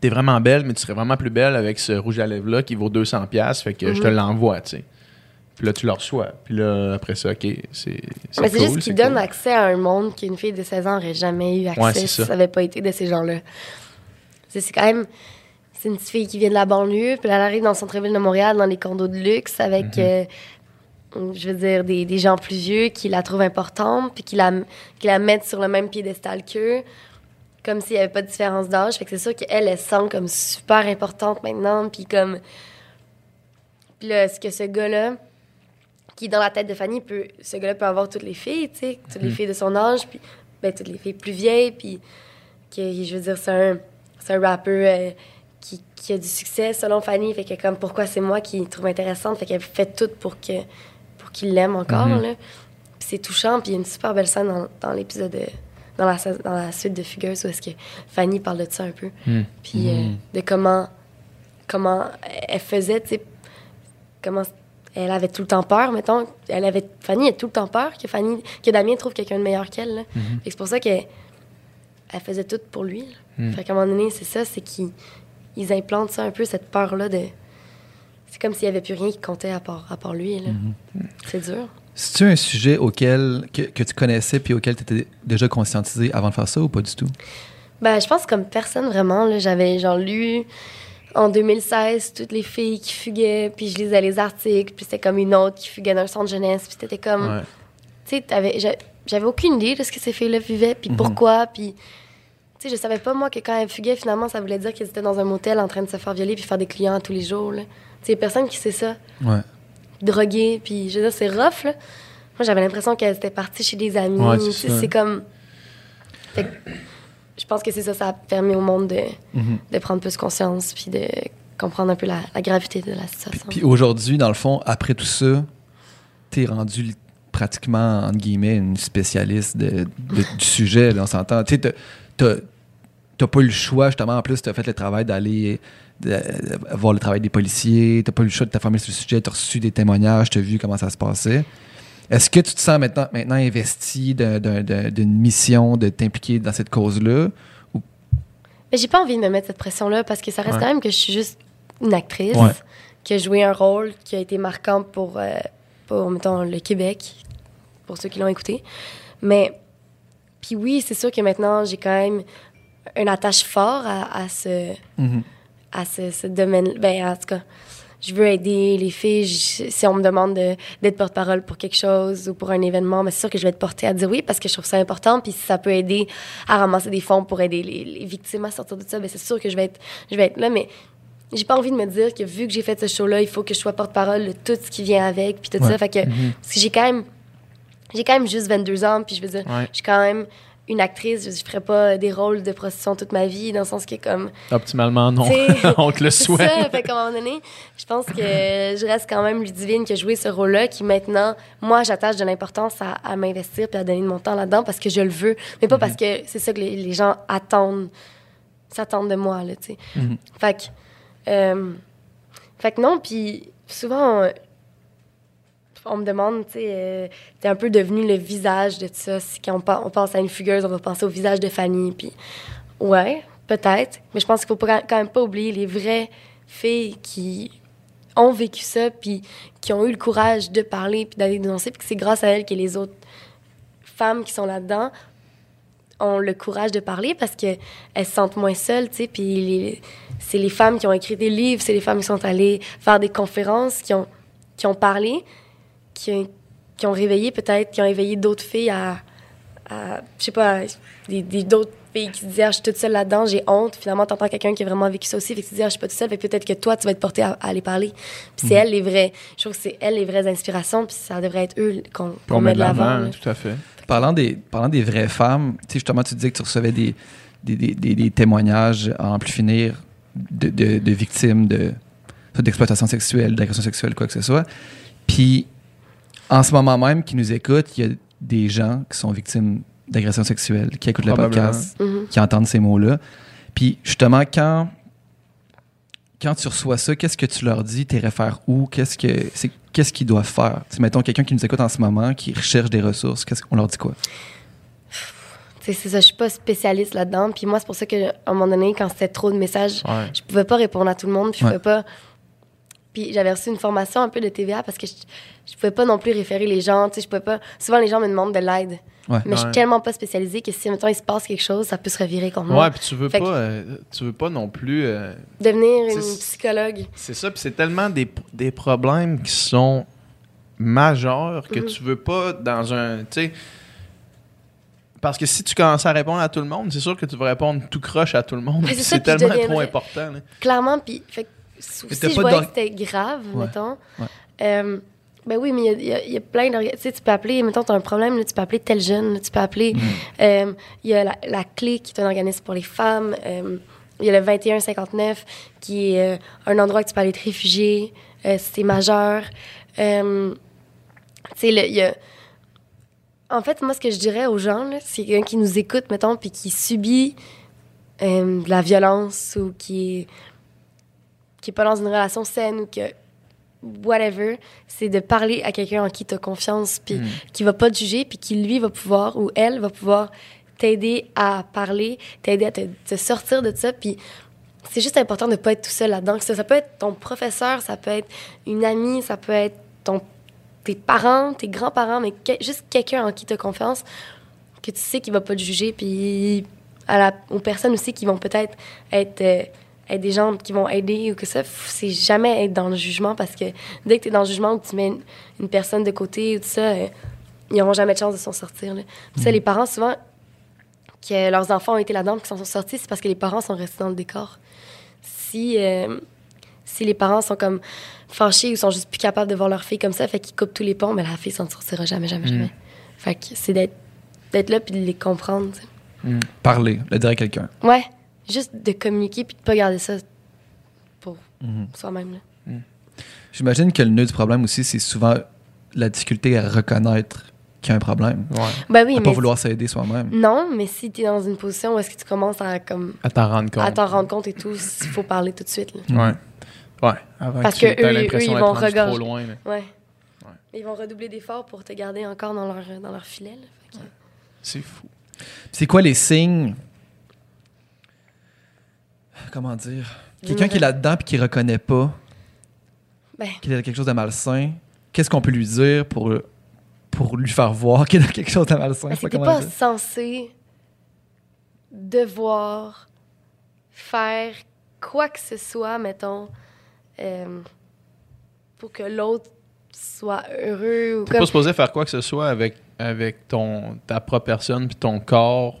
t'es vraiment belle, mais tu serais vraiment plus belle avec ce rouge à lèvres-là qui vaut 200$, piastres, fait que je te Mhm. l'envoie, tu sais. Puis là, tu le reçois. Puis là, après ça, OK, c'est c'est Mais c'est cool, juste qu'il donne cool. accès à un monde qu'une fille de 16 ans n'aurait jamais eu accès Ouais, si ça. n'avait pas été de ces gens-là. C'est c'est quand même. C'est une petite fille qui vient de la banlieue, puis elle arrive dans le centre-ville de Montréal, dans les condos de luxe, avec, Mhm. euh, je veux dire, des, des gens plus vieux qui la trouvent importante, puis qui la, qui la mettent sur le même piédestal qu'eux, comme s'il n'y avait pas de différence d'âge. Fait que c'est sûr qu'elle, elle se sent comme super importante maintenant, puis comme. Puis là, ce que ce gars-là, qui est dans la tête de Fanny, peut, ce gars-là peut avoir toutes les filles, tu sais, toutes les filles de son âge, puis ben, toutes les filles plus vieilles, puis que, je veux dire, c'est un, un rappeur euh, qui, qui a du succès selon Fanny, fait que comme pourquoi c'est moi qui le trouve intéressante, fait qu'elle fait tout pour que pour qu'il l'aime encore, Mhm. Puis c'est touchant, puis il y a une super belle scène dans, dans l'épisode, de- dans, la, sais- dans la suite de Fugueuse où est-ce que Fanny parle de ça un peu, Mhm. puis euh, de comment, comment elle faisait, tu sais, comment elle avait tout le temps peur, mettons. Elle avait, Fanny a tout le temps peur que, Fanny, que Damien trouve quelqu'un de meilleur qu'elle. que C'est pour ça qu'elle elle faisait tout pour lui. Mhm. Fait qu'à un moment donné, c'est ça, c'est qu'ils ils implantent ça un peu, cette peur-là de... C'est comme s'il n'y avait plus rien qui comptait à part, à part lui. là. C'est dur. C'est-tu un sujet auquel que, que tu connaissais puis auquel tu étais déjà conscientisé avant de faire ça ou pas du tout? Ben, je pense comme personne vraiment. J'avais genre lu en 2016 toutes les filles qui fuguaient, puis je lisais les articles, puis c'était comme une autre qui fuguait d'un centre jeunesse, puis c'était comme... Ouais. tu sais, j'avais aucune idée de ce que ces filles-là vivaient, puis Mhm. pourquoi, puis... Tu sais, je savais pas, moi, que quand elles fuguaient, finalement, ça voulait dire qu'elles étaient dans un motel en train de se faire violer puis faire des clients tous les jours, là. Tu sais, personne qui sait ça. Ouais. Droguer, puis je veux dire, c'est rough, là. Moi, j'avais l'impression qu'elles étaient parties chez des amis. Ouais, c'est comme... Fait que je pense que c'est ça, ça a permis au monde de, Mhm. de prendre plus conscience puis de comprendre un peu la, la gravité de la situation. Puis aujourd'hui, dans le fond, après tout ça, t'es rendu pratiquement, entre guillemets, une spécialiste de- de- du sujet, là, on s'entend. Tu sais, t'as- pas eu le choix, justement, en plus, t'as fait le travail d'aller voir le travail des policiers, t'as pas eu le choix de t'informer sur le sujet, t'as reçu des témoignages, t'as vu comment ça se passait. Est-ce que tu te sens maintenant, maintenant investi d'un- d'un- d'un- d'une mission de t'impliquer dans cette cause-là? Mais j'ai pas envie de me mettre cette pression-là parce que ça reste Ouais. quand même que je suis juste une actrice Ouais. qui a joué un rôle qui a été marquant pour, euh, pour mettons, le Québec, pour ceux qui l'ont écouté. Mais, puis oui, c'est sûr que maintenant, j'ai quand même un attache fort à, à ce, Mhm. à ce, ce domaine. Ben, en tout cas, je veux aider les filles. Je- si on me demande de- d'être porte-parole pour quelque chose ou pour un événement, ben, c'est sûr que je vais être portée à dire oui parce que je trouve ça important. Puis si ça peut aider à ramasser des fonds pour aider les, les victimes à sortir de ça, ben, c'est sûr que je vais être, je vais être là. Mais j'ai pas envie de me dire que vu que j'ai fait ce show-là, il faut que je sois porte-parole de tout ce qui vient avec. Puis tout Ouais. ça. Fait que, parce que j'ai quand même. J'ai quand même juste 22 ans, puis je veux dire, Ouais. je suis quand même une actrice, je, je ferais pas des rôles de prostitution toute ma vie, dans le sens que comme Optimalement, non. On te le souhaite. ça, fait qu'à un moment donné, je pense que je reste quand même Ludivine qui a joué ce rôle-là, qui maintenant, moi, j'attache de l'importance à, à m'investir puis à donner de mon temps là-dedans parce que je le veux, mais pas parce que c'est ça que les, les gens attendent, s'attendent de moi, là, tu sais. Mhm. Fait que, euh, fait que non, puis souvent, on, me demande, tu sais, euh, t'es un peu devenu le visage de tout ça. Si quand on, pense à une fugueuse, on va penser au visage de Fanny, puis ouais, peut-être, mais je pense qu'il faut quand même pas oublier les vraies filles qui ont vécu ça, puis qui ont eu le courage de parler, puis d'aller dénoncer, puis c'est grâce à elles que les autres femmes qui sont là-dedans ont le courage de parler parce que elles se sentent moins seules, tu sais, puis c'est les femmes qui ont écrit des livres, c'est les femmes qui sont allées faire des conférences, qui ont, qui ont parlé, qui, ont- qui ont réveillé peut-être, qui ont éveillé d'autres filles à, à je sais pas, des, des- d'autres filles qui se disaient, ah, je suis toute seule là-dedans, j'ai honte. Finalement, t'entends quelqu'un qui a vraiment vécu ça aussi, fait que tu te dis, ah, je suis pas toute seule, fait peut-être que toi, tu vas être portée à, à aller parler. Puis c'est elles les vraies, je trouve que c'est elles les vraies inspirations, puis ça devrait être eux qu'on, qu'on On met de l'avant. là. tout à fait. Parlant des, parlant des vraies femmes, tu sais, justement, tu disais que tu recevais des, des, des- des- des témoignages à en plus finir de, de- de victimes de, d'exploitation sexuelle, d'agression sexuelle, quoi que ce soit. Puis, en ce moment même, qui nous écoutent, il y a des gens qui sont victimes d'agression sexuelle, qui écoutent le podcast, Mhm. qui entendent ces mots-là. Puis, justement, quand, quand tu reçois ça, qu'est-ce que tu leur dis? T'es réfères où? Qu'est-ce que c'est qu'est-ce qu'ils doivent faire? Tu sais, mettons quelqu'un qui nous écoute en ce moment, qui recherche des ressources, qu'est-ce qu'on leur dit quoi? C'est ça, je suis pas spécialiste là-dedans. Puis moi, c'est pour ça qu'à un moment donné, quand c'était trop de messages, Ouais. je pouvais pas répondre à tout le monde. Puis je Ouais. pouvais pas. Puis j'avais reçu une formation un peu de TVA parce que je, je pouvais pas non plus référer les gens. Tu sais, je pouvais pas. Souvent, les gens me demandent de l'aide. Ouais. Mais je suis Ouais. tellement pas spécialisée que si, mettons, il se passe quelque chose, ça peut se revirer contre moi. Ouais, puis tu veux Fait pas, que- euh, tu veux pas non plus. euh, Devenir une psychologue. c'est ça, puis c'est tellement des, des problèmes qui sont majeurs que Mhm. tu veux pas dans un, tu sais. Parce que si tu commences à répondre à tout le monde, c'est sûr que tu vas répondre tout croche à tout le monde. Ouais, c'est tellement trop important. là. Clairement, puis si je voyais que c'était grave, Ouais. mettons, Ouais. euh, ben oui, mais il y a- y, y plein d'orga- Tu sais, tu peux appeler, mettons, tu as un problème, là, tu peux appeler tel jeune, là, tu peux appeler. euh, Il y a la, la Clé, qui est un organisme pour les femmes. euh, Il y a le 2159, qui est un endroit où tu peux aller te réfugier si t'es majeur. Tu sais, il y a. En fait, moi, ce que je dirais aux gens, c'est quelqu'un qui nous écoute, mettons, puis qui subit euh, de la violence ou qui est, qui pas dans une relation saine ou que whatever, c'est de parler à quelqu'un en qui tu as confiance, puis qui va pas te juger, puis qui, lui, va pouvoir, ou elle, va pouvoir t'aider à parler, t'aider à te, te sortir de ça, puis c'est juste important de pas être tout seul là-dedans. Ça, ça peut être ton professeur, ça peut être une amie, ça peut être ton, tes parents, tes grands-parents, mais que- juste quelqu'un en qui tu as confiance, que tu sais qu'il va pas te juger, puis à la, aux personnes aussi qui vont peut-être être, euh, être des gens qui vont aider ou que ça, c'est jamais être dans le jugement parce que dès que tu es dans le jugement ou que tu mets une, une personne de côté ou tout ça, euh, ils n'auront jamais de chance de s'en sortir. Là. Ça, les parents, souvent, que leurs enfants ont été là-dedans qu'ils s'en sont sortis, c'est parce que les parents sont restés dans le décor. Si, euh, si les parents sont comme fâchés ou sont juste plus capables de voir leur fille comme ça, fait qu'ils coupent tous les ponts, mais la fille s'en sortira jamais, jamais, jamais. Fait que c'est d'être, d'être là puis de les comprendre. sais. Parler, le dire à quelqu'un. Ouais, juste de communiquer puis de pas garder ça pour soi-même. là. J'imagine que le nœud du problème aussi, c'est souvent la difficulté à reconnaître qu'il y a un problème. Ouais. Ben oui, à mais pas vouloir s'aider soi-même. non, mais si tu es dans une position où est-ce que tu commences à comme À t'en rendre compte. à t'en rendre compte et tout, il faut parler tout de suite. là. Ouais. Ouais. Avant Parce tu que aies eux- l'impression eux, ils d'être vont regorger. trop loin. Ouais. Ils vont redoubler d'efforts pour te garder encore dans leur, dans leur filet. là. Fait que- C'est fou. C'est quoi les signes? Comment dire? Quelqu'un qui est là-dedans et qui reconnaît pas Ben, qu'il a quelque chose de malsain, qu'est-ce qu'on peut lui dire pour, pour lui faire voir qu'il a quelque chose de malsain? ben, c'était pas dire. censé devoir faire quoi que ce soit, mettons, euh, pour que l'autre soit heureux ou T'es comme pas supposé faire quoi que ce soit avec, avec ton, ta propre personne puis ton corps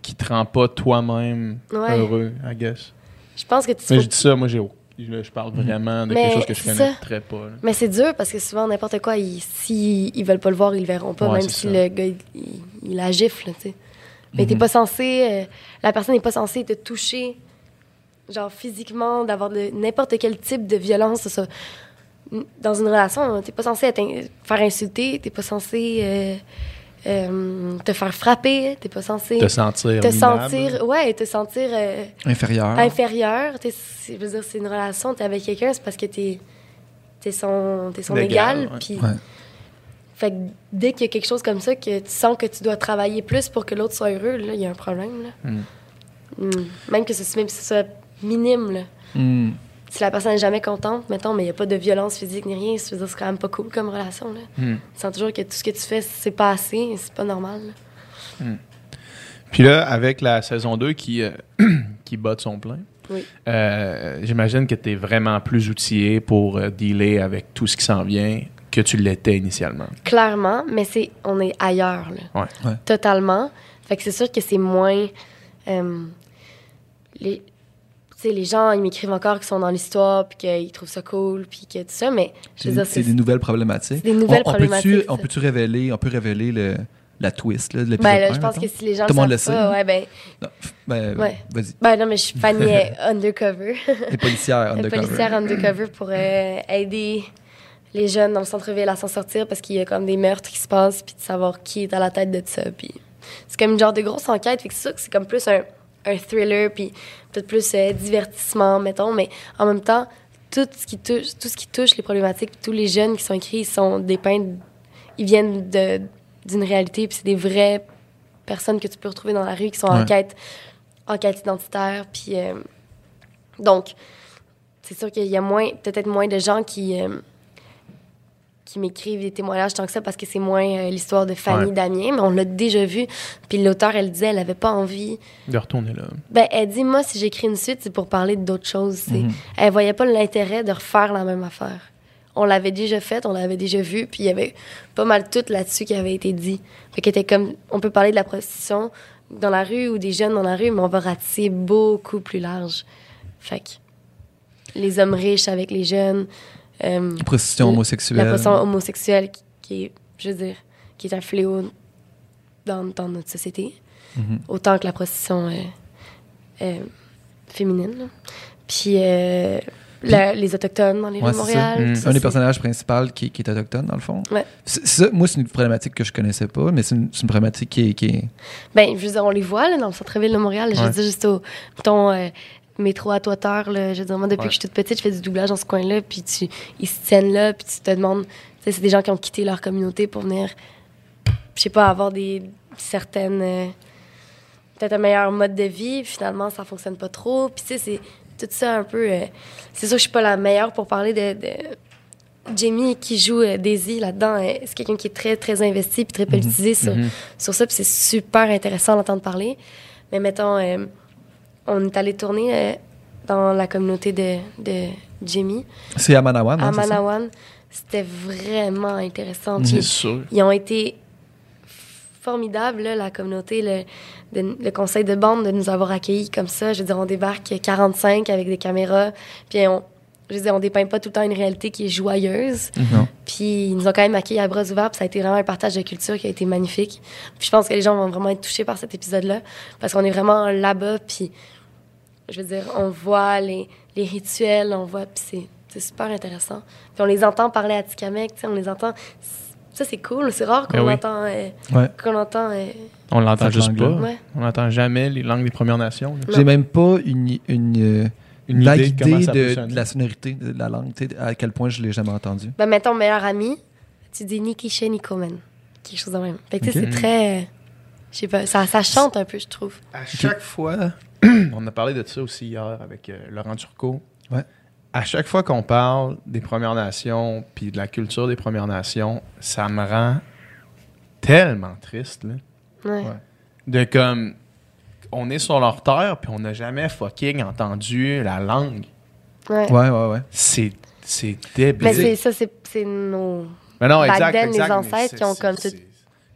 qui te rend pas toi-même Ouais. heureux, I guess. Je pense que tu Mais je dis ça, moi, j'ai, je, je parle vraiment de Mais quelque chose que je connais ça. très pas. là. Mais c'est dur parce que souvent, n'importe quoi, ils, si ils veulent pas le voir, ils le verront pas, Ouais, même si ça. le gars, il, il- la gifle, tu sais. Mais t'es Mhm. pas censé. euh, la personne n'est pas censée te toucher, genre physiquement, d'avoir n'importe quel type de violence. Ça, dans une relation, t'es pas censé être in- faire insulter, t'es pas censé euh, euh, te faire frapper, t'es pas censé Te sentir te minable. sentir. Ouais, te sentir. euh, Inférieur. inférieur. T'es- Je veux dire, c'est une relation, t'es avec quelqu'un, c'est parce que t'es es son, t'es son L'égal, égal. ouais. Puis, Ouais. fait que dès qu'il y a quelque chose comme ça, que tu sens que tu dois travailler plus pour que l'autre soit heureux, là, il y a un problème. Là. Mm. Mm. Même que ce, même si ce soit minime. Là. Hmm. Si la personne n'est jamais contente, mettons, mais il n'y a pas de violence physique ni rien, c'est quand même pas cool comme relation. Là. Mm. Tu sens toujours que tout ce que tu fais, c'est pas assez, c'est pas normal. là. Puis là, avec la saison 2 qui, euh, qui bat de son plein, Oui. euh, j'imagine que tu es vraiment plus outillé pour euh, dealer avec tout ce qui s'en vient que tu l'étais initialement. Clairement, mais c'est on est ailleurs, là. Ouais. Ouais. Totalement. Fait que c'est sûr que c'est moins. euh, les, sais, les gens, ils m'écrivent encore qu'ils sont dans l'histoire, puis qu'ils trouvent ça cool, puis que tout ça, mais je veux C'est dire, c'est des nouvelles problématiques. des nouvelles on, on problématiques, Peut-tu, ça. on peut-tu révéler, on peut révéler le, la twist là, de l'épisode Ben là, 1, je pense mettons? que si les gens Tout le monde le sait, pas, ouais, ben, Non, ben, Ouais. vas-y. ben non, mais je suis euh, undercover. Les policières undercover. policière undercover pour euh, aider les jeunes dans le centre-ville à s'en sortir parce qu'il y a comme des meurtres qui se passent, puis de savoir qui est à la tête de ça. Puis c'est comme une genre de grosse enquête, fait que c'est sûr que c'est comme plus un, un thriller, puis peut-être plus euh, divertissement, mettons, mais en même temps, tout ce qui touche, tout ce qui touche les problématiques, tous les jeunes qui sont écrits, ils sont dépeints, ils viennent de- d'une réalité, puis c'est des vraies personnes que tu peux retrouver dans la rue qui sont en quête, en quête identitaire, puis euh, donc c'est sûr qu'il y a moins, peut-être moins de gens qui, euh, qui m'écrivent des témoignages tant que ça parce que c'est moins euh, l'histoire de Fanny Ouais. Damien, mais on l'a déjà vu. Puis l'auteur, elle disait, elle avait pas envie. De retourner là. Ben, elle dit, moi, si j'écris une suite, c'est pour parler d'autres choses. C'est- Mhm. Elle voyait pas l'intérêt de refaire la même affaire. On l'avait déjà faite, on l'avait déjà vu, puis il y avait pas mal tout là-dessus qui avait été dit. Fait était comme, on peut parler de la prostitution dans la rue ou des jeunes dans la rue, mais on va ratisser beaucoup plus large. Fait que les hommes riches avec les jeunes, euh, Prostitution La- homosexuelle. la personne homosexuelle qui, qui est, je veux dire, qui est un fléau dans, dans notre société, Mhm. autant que la prostitution euh, euh, féminine. là. Puis la- les autochtones dans les rues Ouais, de Montréal. Mm. un des personnages principaux qui, qui est autochtone, dans le fond. Ouais. C'est- ça, moi, c'est une problématique que je connaissais pas, mais c'est une, problématique qui est. Qui est- Ben, je veux dire, on les voit là, dans le centre-ville de Montréal. Je Ouais. veux dire, juste au euh, métro à toiteur. Là, je veux dire, moi, depuis Ouais. que je suis toute petite, je fais du doublage dans ce coin-là. Puis tu, ils se tiennent là, puis tu te demandes. Tu sais, c'est des gens qui ont quitté leur communauté pour venir, je sais pas, avoir des certaines. euh, peut-être un meilleur mode de vie. Finalement, ça fonctionne pas trop. Puis tu sais, c'est tout ça un peu. euh, c'est sûr que je suis pas la meilleure pour parler de. de Jamie qui joue euh, Daisy là-dedans, c'est quelqu'un qui est très, très investi puis très politisé sur, Mhm. sur ça. Puis c'est super intéressant d'entendre parler. Mais mettons, on est allé tourner euh, dans la communauté de, de Jamie, C'est à Manawan, à hein? Manawan. C'était vraiment intéressant. Puis C'est sûr. ils ont été formidables, là, la communauté, le, de- le conseil de bande de nous avoir accueillis comme ça. Je veux dire, on débarque 45 avec des caméras, puis on, je veux dire, on dépeint pas tout le temps une réalité qui est joyeuse. Non. Puis ils nous ont quand même accueillis à bras ouverts, puis ça a été vraiment un partage de culture qui a été magnifique. Puis je pense que les gens vont vraiment être touchés par cet épisode-là, parce qu'on est vraiment là-bas, puis je veux dire, on voit les, les rituels, on voit, puis c'est, c'est super intéressant. Puis on les entend parler à Tikamek, tu sais, on les entend. Ça, c'est cool, c'est rare qu'on Ben oui. entend. euh, Ouais. qu'on entend euh, On l'entend juste pas. ouais. On n'entend jamais les langues des Premières Nations. J'ai même pas une, une, euh, Une vague idée de comment idée ça peut de, sonner. de la sonorité de la langue, tu sais, à quel point je l'ai jamais entendu. Ben, mettons, meilleur ami, tu dis Nikisha Nikomen. Quelque chose de même. Fait que, c'est très. Je sais pas, ça, ça chante un peu, je trouve. À chaque fois, on a parlé de ça aussi hier avec euh, Laurent Turcot. Ouais. À chaque fois qu'on parle des Premières Nations puis de la culture des Premières Nations, ça me rend tellement triste. Là. Ouais. Ouais. De comme, on est sur leur terre puis on n'a jamais fucking entendu la langue. Ouais. Ouais, ouais, ouais. C'est, c'est débile. Mais c'est ça, c'est c'est nos. Mais non, exact, then, les exact, mais ancêtres c'est- qui ont c'est- comme c'est- tout-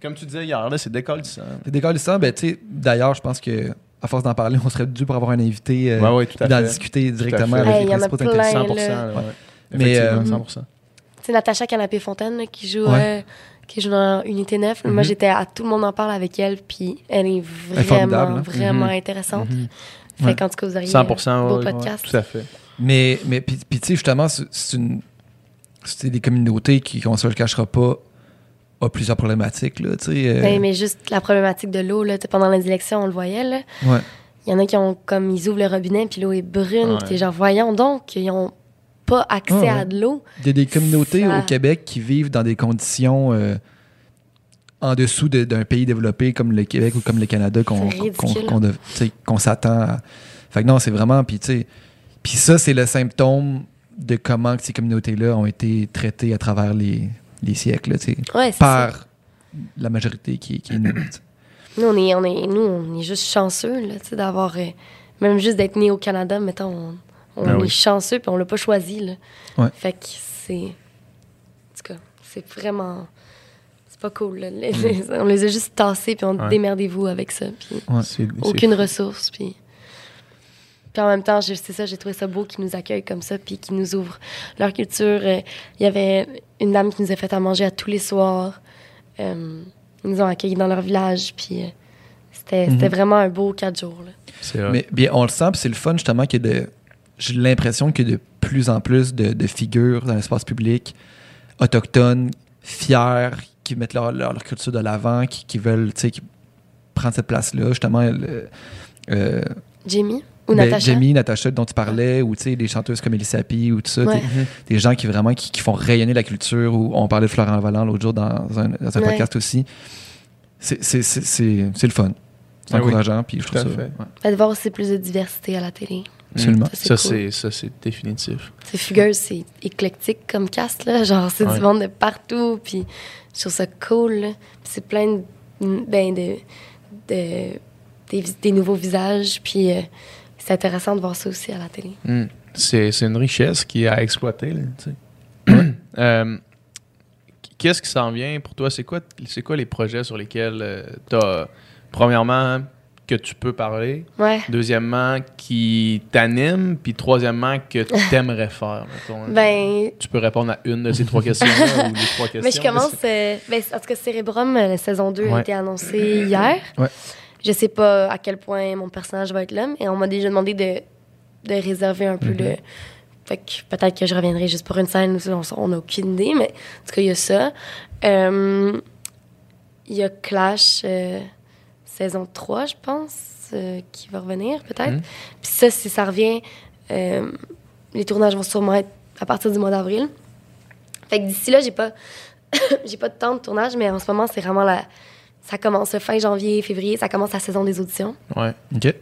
Comme tu disais hier, là, c'est décollissant. C'est décollissant, ben, tu sais, d'ailleurs, je pense que à force d'en parler, on serait dû pour avoir un invité euh, Ouais, ouais, tout à d'en fait. discuter directement fait. avec Hey, les il y en a principaux plein, intéressants. 100%. là. ouais. Mais, euh, 100%. sais, Natacha Canapé-Fontaine, là, qui joue... Ouais. euh, qui joue dans Unité 9. Moi, Mhm. j'étais à Tout le monde en parle avec elle, puis elle est vraiment, hein. vraiment Mhm. intéressant. Mhm. Fait Ouais. qu'en tout cas, vous auriez 100%, un beau ouais, ouais, podcast. tout à fait. Mais, mais puis, puis tu sais, justement, c'est- une. C'est des communautés qui, on se le cachera pas, a plusieurs problématiques, là, tu sais. euh, Ben, mais juste la problématique de l'eau, là, pendant les élections, on le voyait, là. ouais. Il y en a qui ont, comme, ils ouvrent le robinet, puis l'eau est brune, puis t'es genre, voyons donc, ils ont pas accès ouais. à de l'eau. Il y a des communautés Ça- au Québec qui vivent dans des conditions euh, en dessous de- d'un pays développé comme le Québec ou comme le Canada qu'on tu sais, qu'on s'attend à. Fait que non, c'est vraiment. Puis tu sais, puis ça, c'est le symptôme de comment ces communautés-là ont été traitées à travers les, les siècles, là, tu sais, Ouais, ça. par la majorité qui, qui est nous. Nous, on est, on est, nous, on est juste chanceux, là, tu sais, d'avoir... euh, même juste d'être né au Canada, mettons, on, on Ah est oui. chanceux, puis on l'a pas choisi, là. Ouais. Fait que c'est... En tout cas, c'est vraiment... C'est pas cool, là. Les- Mm. les- on les a juste tassés, puis on Ouais. démerdez-vous avec ça, puis Ouais. C'est- c'est aucune ressource, puis... Puis en même temps, je- c'est ça, j'ai trouvé ça beau qu'ils nous accueillent comme ça, puis qu'ils nous ouvrent leur culture. Euh, Il y avait une dame qui nous a fait à manger à tous les soirs. Euh, ils nous ont accueillis dans leur village, puis euh, c'était c'était Mhm. vraiment un beau quatre jours. Là. C'est vrai. Mais bien, on le sent, puis c'est le fun justement que de. J'ai l'impression qu'il y a de plus en plus de, de figures dans l'espace public, autochtones, fiers, qui mettent leur, leur, leur culture de l'avant, qui, qui veulent, tu sais, qui prendre cette place-là. Justement, le- euh, Jamie ou ben, Natacha? Jamie, Natacha dont tu parlais, ou tu sais, des chanteuses comme Ellie Sapi, ou tout ça. Ouais. des- Des gens qui vraiment qui, qui font rayonner la culture, ou on parlait de Florent Vallant l'autre jour dans un, dans un Ouais. podcast aussi. C'est c'est- c'est- c'est- c'est le fun. C'est Ah oui. encourageant, puis je trouve ça. fait. ouais, de voir aussi plus de diversité à la télé. Absolument. Ça, c'est cool. définitif. C'est fugueuse, c'est éclectique comme cast, là. Genre, c'est Ouais. du monde de partout, puis je trouve ça cool, c'est plein de, ben, de, de- des, nouveaux visages, puis euh, c'est intéressant de voir ça aussi à la télé. Mm. C'est c'est une richesse qui est à exploiter. là, tu sais. Euh, Qu'est-ce qui s'en vient pour toi? C'est quoi, c'est quoi les projets sur lesquels tu as, premièrement, que tu peux parler, Ouais. deuxièmement, qui t'animent, puis troisièmement, que tu aimerais faire? mettons, hein? Ben, Tu peux répondre à une de ces trois questions-là ou les trois questions. Mais je commence. euh, ben, en tout cas, Cérébrum, euh, la saison 2 a été annoncée hier. Ouais. Je sais pas à quel point mon personnage va être là, mais on m'a déjà demandé de, de réserver un peu de. Fait que peut-être que je reviendrai juste pour une scène, ça, on n'a aucune idée, mais en tout cas, il y a ça. Euh, Il y a Clash, euh, saison 3, je pense, euh, qui va revenir, peut-être. Mhm. Puis ça, si ça revient, euh, les tournages vont sûrement être à partir du mois d'avril. Fait que d'ici là, j'ai pas, j'ai pas de temps de tournage, mais en ce moment, c'est vraiment la. Ça commence fin janvier, février, ça commence la saison des auditions. Ouais. OK.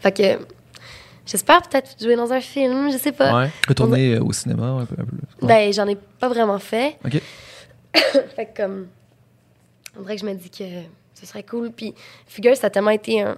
Fait que j'espère peut-être jouer dans un film, je sais pas. Ouais. Retourner euh, au cinéma un peu. un peu. Ouais. Ben, j'en ai pas vraiment fait. OK. Fait que comme. On dirait que je me dis que ce serait cool. Puis Figure, ça a tellement été un,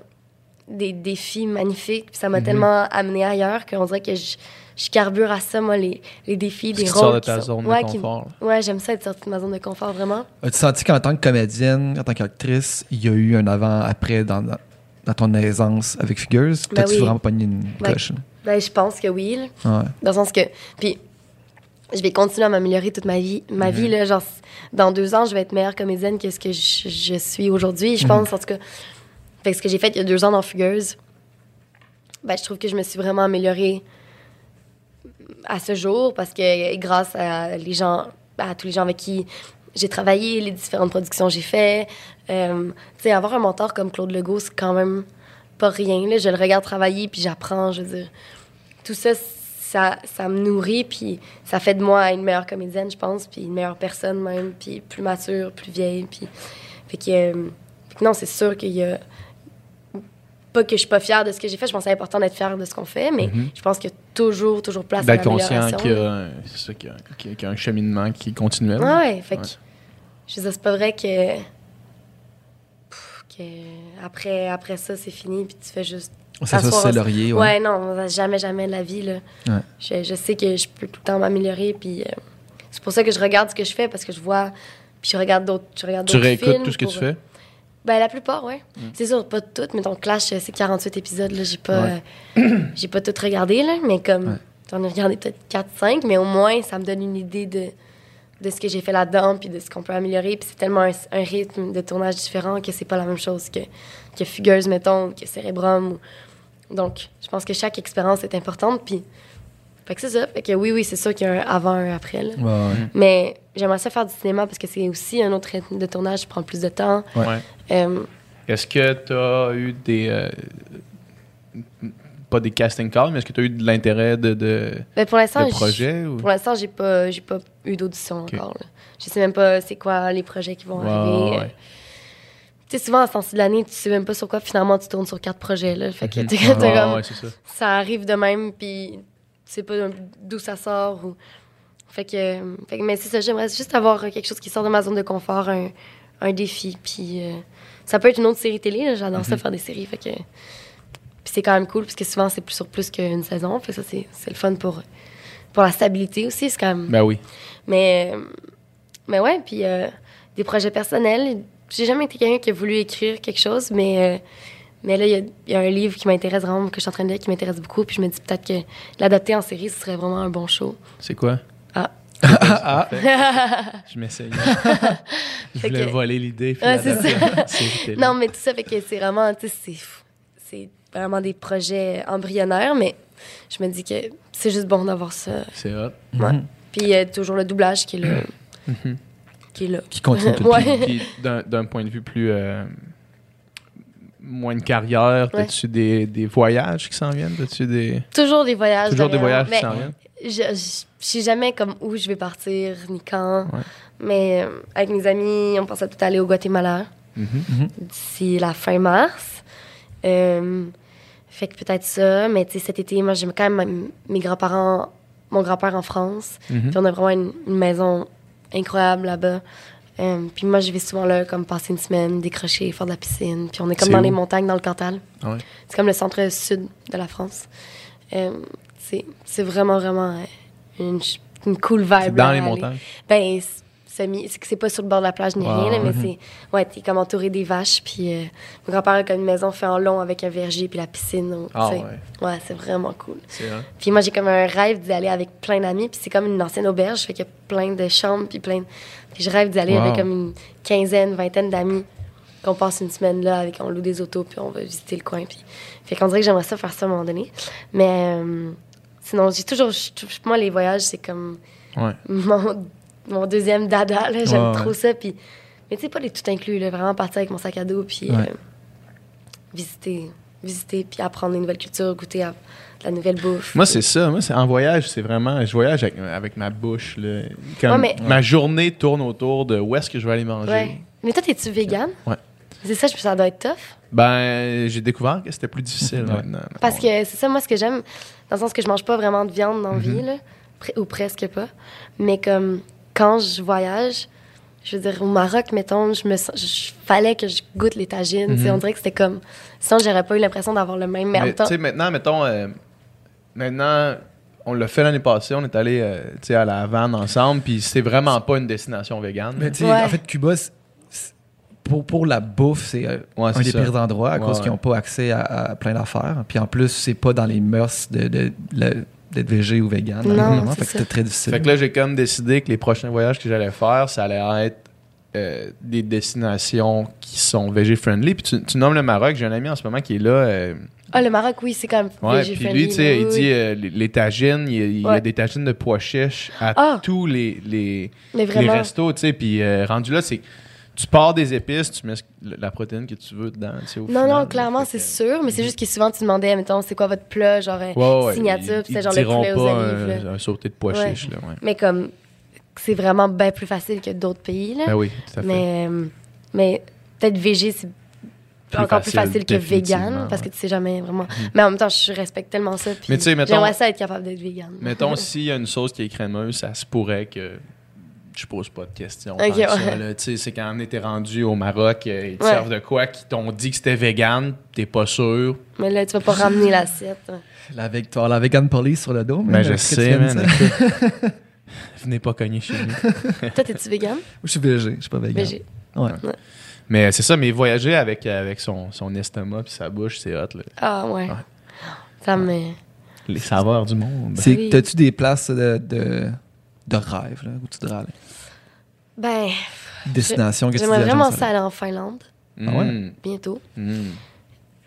des défis magnifiques. Puis ça m'a tellement amené ailleurs qu'on dirait que je, je carbure à ça, moi, les, les défis, des que tu sors rôles. de qui ta sont- zone ouais, de qui- confort. Ouais, j'aime ça être sortie de ma zone de confort, vraiment. As-tu senti qu'en tant que comédienne, en tant qu'actrice, il y a eu un avant-après dans, dans, ton aisance avec Figures? Ben T'as-tu oui. vraiment pogné une Ouais. coche? Ben, je pense que oui. Ouais. Dans le sens que. Puis, je vais continuer à m'améliorer toute ma vie. Ma vie, là, genre, dans deux ans, je vais être meilleure comédienne que ce que je, je suis aujourd'hui. Je pense, en tout cas. Fait que ce que j'ai fait il y a deux ans dans Fugueuse, ben, je trouve que je me suis vraiment améliorée à ce jour parce que grâce à les gens, à tous les gens avec qui j'ai travaillé, les différentes productions que j'ai fait, euh, tu sais, avoir un mentor comme Claude Legault, c'est quand même pas rien. Là. Je le regarde travailler puis j'apprends, je veux dire tout ça, ça, ça me nourrit, puis ça fait de moi une meilleure comédienne, je pense, puis une meilleure personne même, puis plus mature, plus vieille, puis... Fait que, euh, fait que non, c'est sûr qu'il y a... Pas que je suis pas fière de ce que j'ai fait, je pense que c'est important d'être fière de ce qu'on fait, mais je pense qu'il y a toujours, toujours place à conscient qu'il y, a un- c'est ça, qu'il y qu'il y a- un cheminement qui est continuel. Ah ouais, fait que... Ouais. Je veux dire, c'est pas vrai que... pff, que après, après ça, c'est fini, puis tu fais juste Ça, en- laurier. Ouais, Ouais. non, jamais, jamais de la vie. Là. Ouais. Je, je sais que je peux tout le temps m'améliorer. Puis euh, c'est pour ça que je regarde ce que je fais parce que je vois. Puis je regarde d'autres. Tu réécoutes films tout ce que pour- tu fais? Ben, la plupart, ouais. C'est sûr, pas toutes, mais ton Clash, euh, c'est 48 épisodes. Là, j'ai pas, euh, j'ai pas tout regardé, là, mais comme. Ouais. J'en ai regardé peut-être 4-5, mais au moins, ça me donne une idée de, de ce que j'ai fait là-dedans, puis de ce qu'on peut améliorer. Puis c'est tellement un, un rythme de tournage différent que c'est pas la même chose que, que Fugueuse, mettons, que Cérébrum. ou- Donc, je pense que chaque expérience est importante. Puis, fait que c'est ça. Fait que oui, oui, c'est sûr qu'il y a un avant, un après. là. Ouais, ouais. Mais j'aimerais ça faire du cinéma parce que c'est aussi un autre rythme de tournage qui prend plus de temps. Ouais. Euh, Est-ce que tu as eu des. euh, pas des casting calls, mais est-ce que tu as eu de l'intérêt de, de, ben, pour de? Ou... Pour l'instant, j'ai pas, j'ai pas eu d'audition Ok. encore. là. Je sais même pas c'est quoi les projets qui vont Ouais, arriver. ouais, ouais. Tu sais, souvent, à ce temps-ci de l'année, tu sais même pas sur quoi finalement tu tournes sur quatre projets. Là. Fait que Mhm. comme- ouais, ça. ça arrive de même, puis tu sais pas d'où ça sort. Ou... Fait, que, euh, fait que, mais c'est ça, j'aimerais juste avoir euh, quelque chose qui sort de ma zone de confort, un, un défi. Puis euh, ça peut être une autre série télé, j'adore Mhm. ça faire des séries. Fait que, puis c'est quand même cool, parce que souvent c'est plus sur plus qu'une saison. Fait que ça, c'est c'est le fun pour, pour la stabilité aussi. C'est quand même. Ben oui. Mais, mais ouais, puis euh, des projets personnels. J'ai jamais été quelqu'un qui a voulu écrire quelque chose, mais, euh, mais là, il y a- il y, a un livre qui m'intéresse vraiment, que je suis en train de lire, qui m'intéresse beaucoup. Puis je me dis peut-être que l'adapter en série, ce serait vraiment un bon show. C'est quoi? Ah. Ah, Je m'essayais. je voulais que- voler l'idée. télé. non, mais tout ça fait que c'est vraiment, tu sais, c'est, c'est vraiment des projets embryonnaires, mais je me dis que c'est juste bon d'avoir ça. C'est hot. Ouais. Puis il y a toujours le doublage qui est là. Mhm. qui est là. Qui continue tout le Ouais. temps. Puis d'un d'un point de vue plus. euh, moins de carrière, Ouais. as-tu des, des voyages qui s'en viennent? As-tu des. Toujours des voyages. Toujours des voyages qui s'en viennent? je, je, je sais jamais comme où je vais partir ni quand. Ouais. Mais euh, avec mes amis, on pensait tout aller au Guatemala Mhm. d'ici la fin mars. Euh, fait que peut-être ça. Mais tu sais, cet été, moi, j'ai quand même mes grands-parents, mon grand-père en France. Mhm. Puis on a vraiment une, une maison incroyable là-bas. Euh, puis moi, je vais souvent là, comme passer une semaine, décrocher, faire de la piscine. Puis on est comme dans où? les montagnes, dans le Cantal. Ah ouais. C'est comme le centre-sud de la France. Euh, c'est c'est vraiment, vraiment euh, une, une cool vibe. Là, dans les montagnes? Ben, semi- c'est que c'est pas sur le bord de la plage ni rien, là, mais c'est. Ouais, t'es comme entouré des vaches. Puis euh, mon grand-père a comme une maison fait en long avec un verger puis la piscine. donc, Ah ouais. Ouais, c'est vraiment cool. Puis moi, j'ai comme un rêve d'y aller avec plein d'amis. Puis c'est comme une ancienne auberge, fait qu'il y a plein de chambres. Puis plein. Puis je rêve d'y aller Wow. avec comme une quinzaine, vingtaine d'amis. Qu'on passe une semaine là, avec, on loue des autos, puis on va visiter le coin. Puis, fait qu'on dirait que j'aimerais ça faire ça à un moment donné. Mais euh, sinon, j'ai toujours. Moi, les voyages, c'est comme Ouais. mon, mon deuxième dada. là. J'aime Ouais, ouais. trop ça. Puis, mais tu sais, pas les tout inclus, là, vraiment partir avec mon sac à dos, puis Ouais. euh, visiter, visiter, puis apprendre une nouvelle culture, goûter à de la nouvelle bouffe. Moi, c'est ça. Moi, c'est en voyage, c'est vraiment. Je voyage avec, avec ma bouche. Là. Comme Ouais, mais- Ma journée tourne autour de où est-ce que je vais aller manger. Ouais. Mais toi, t'es-tu vegan? Ouais. C'est ça, je pense que ça doit être tough. Ben, j'ai découvert que c'était plus difficile Ouais. maintenant. Parce que c'est ça, moi, ce que j'aime, dans le sens que je mange pas vraiment de viande dans la vie, Mhm. là, pre- ou presque pas. Mais comme quand je voyage, je veux dire, au Maroc, mettons, je me sens, je, fallait que je goûte les tagines. sais, Mhm. On dirait que c'était comme. Sinon, j'aurais pas eu l'impression d'avoir le même. Mais, en Mais tu sais, maintenant, mettons, euh, maintenant, on l'a fait l'année passée, on est allé euh, tu sais, à la Havane ensemble, puis c'est vraiment pas une destination végane. Mais tu sais, Ouais. en fait, Cuba, pour, pour la bouffe, c'est euh, Ouais, un des ça. pires endroits à Ouais, cause ouais. qu'ils n'ont pas accès à, à plein d'affaires. Puis en plus, c'est pas dans les mœurs de, d'être végé ou vegan. Non, Fait que c'était très difficile. Fait que là, j'ai comme décidé que les prochains voyages que j'allais faire, ça allait être euh, des destinations qui sont végé-friendly. Puis tu, tu nommes le Maroc, j'ai un ami en ce moment qui est là. euh, Ah, le Maroc, oui, c'est quand même. ouais, végé puis lui, tu sais, oui, il oui. dit euh, les, les tagines, il y a, y des tagines de pois chiches à Ah! tous les, les, les restos, tu sais. Puis euh, rendu là, c'est tu pars des épices, tu mets la protéine que tu veux dedans. tu sais, au Non, final, non, clairement, c'est sûr. Mais c'est juste que souvent, tu demandais, mettons, c'est quoi votre plat, genre euh, Ouais, ouais, signature, puis c'est genre le poulet aux olives. un, un sauté de pois Ouais. chiches, là. Mais comme, c'est vraiment bien plus facile que d'autres pays, là. Ben oui, tout à fait. Mais, euh, mais peut-être végé, c'est encore plus facile, que vegan, parce que tu sais jamais vraiment. Mais en même temps, je respecte tellement ça. Puis Mais tu sais, mettons- J'aimerais ça être capable d'être vegan. Mettons, s'il y a une sauce qui est crémeuse, ça se pourrait que je pose pas de questions. Ok, tant que ça, ouais. là. Tu sais, c'est quand on était rendu au Maroc, euh, ils te Ouais. servent de quoi qui t'ont dit que c'était vegan, t'es pas sûr? Mais là, tu vas pas ramener l'assiette. hein. La, veg- tu vas avoir la vegan police sur le dos. Ben, mais je que tu sais, man. Venez pas cogner chez nous. Toi, t'es-tu vegan? Je suis végé, je suis pas vegan. Végé. Ouais. Mais c'est ça, mais voyager avec, avec son, son estomac puis sa bouche, c'est hot. Là. Ah, ouais. Ouais. Ça me. Les saveurs du monde. Oui. T'as-tu des places de, de, de rêve là, où tu devrais aller? Ben, Destination que tu j'aimerais vraiment ça aller en Finlande, Ah ouais? Mm. bientôt. Mm.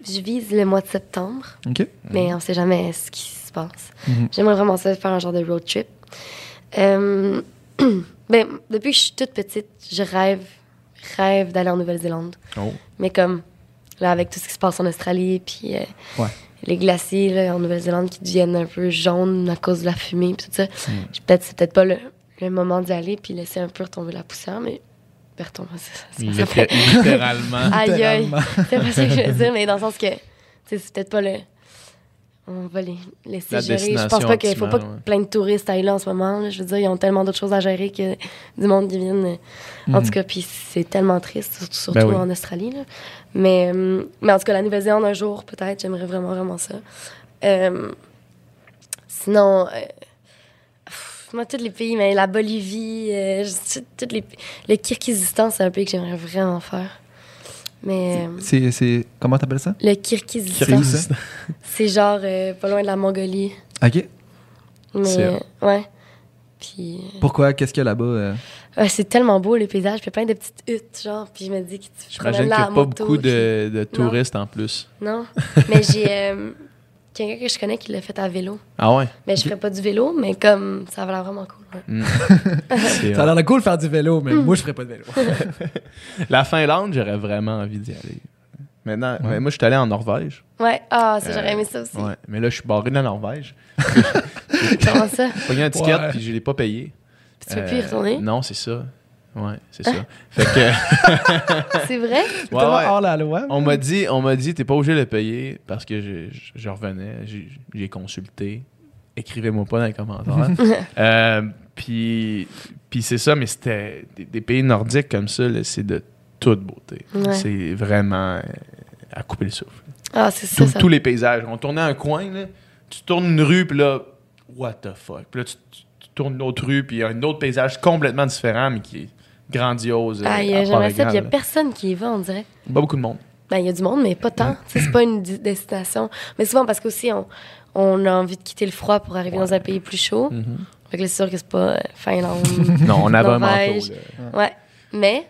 Je vise le mois de septembre, OK. mais on sait jamais ce qui se passe. Mhm. J'aimerais vraiment ça faire un genre de road trip. Euh, ben, depuis que je suis toute petite, je rêve, rêve d'aller en Nouvelle-Zélande. Oh. Mais comme, là, avec tout ce qui se passe en Australie, puis euh, Ouais. Les glaciers là, en Nouvelle-Zélande qui deviennent un peu jaunes à cause de la fumée, puis tout ça, je- peut-être c'est peut-être pas le, le moment d'y aller, puis laisser un peu retomber la poussière, mais ben, retomber, ça, ça, ça, fait- Littéralement. Aïe, aïe. C'est pas ça que je veux dire, mais dans le sens que, c'est peut-être pas le. On va les laisser La gérer. Je pense pas qu'il faut pas optimale, ouais. que plein de touristes aillent là en ce moment. là. Je veux dire, ils ont tellement d'autres choses à gérer que du monde qui viennent. euh, En tout cas, puis c'est tellement triste, surtout, surtout Ben oui. en Australie. là. Mais, euh, mais en tout cas, la Nouvelle-Zélande, un jour, peut-être, j'aimerais vraiment, vraiment ça. Euh, sinon, euh, pff, moi, tous les pays, mais la Bolivie, euh, tous les, le Kirghizistan, c'est un pays que j'aimerais vraiment faire. Mais C'est, c'est... Comment t'appelles ça? le Kirghizistan, Kirghizistan. c'est genre euh, pas loin de la Mongolie. OK. Mais C'est- euh, ouais. Puis Pourquoi? Qu'est-ce qu'il y a là-bas? Ouais, c'est tellement beau les paysages, puis il y a plein de petites huttes genre, puis je me dis que tu promènes qu'il n'y a pas moto, beaucoup de, de touristes en plus. Non, mais j'ai euh, quelqu'un que je connais qui l'a fait à vélo. Ah ouais? Mais je ferais pas du vélo, mais comme ça va l'air vraiment cool. ouais. Mm. Ça a l'air cool de faire du vélo, mais moi, je ferais pas de vélo. La Finlande, j'aurais vraiment envie d'y aller. Maintenant, Ouais. mais moi, je suis allé en Norvège. Ouais, ah, ça, j'aurais Euh, aimé ça aussi. Ouais. Mais là, je suis barré de la Norvège. Comment ça? J'ai pogné un ticket, Ouais. puis je l'ai pas payé. Tu peux plus y Euh, retourner? Non, c'est ça. Ouais, c'est ça. Fait que, C'est vrai? Ouais, hors la loi. on m'a dit, on m'a dit, t'es pas obligé de le payer parce que je, je- je revenais, j'ai, j'ai consulté. Écrivez-moi pas dans les commentaires. Euh, puis, puis c'est ça, mais c'était des, des pays nordiques comme ça, là, c'est de toute beauté. Ouais. C'est vraiment euh, à couper le souffle. Ah, c'est ça, Tous- ça. Tous les paysages. On tournait un coin, là, tu tournes une rue, puis là, what the fuck? Puis là, tu, tu- tu tournes une autre rue, puis il y a un autre paysage complètement différent, mais qui est grandiose. euh, Ah, il y a- part j'aimerais ça, il y a personne qui y va, on dirait. Pas beaucoup de monde. Ben, il y a du monde, mais pas tant. C'est pas une destination. Mais souvent, parce qu'aussi, on, on a envie de quitter le froid pour arriver dans un pays plus chaud. Fait que là, c'est sûr que c'est pas euh, Finlande. Non, on avait un manteau. Là. ouais. Mais,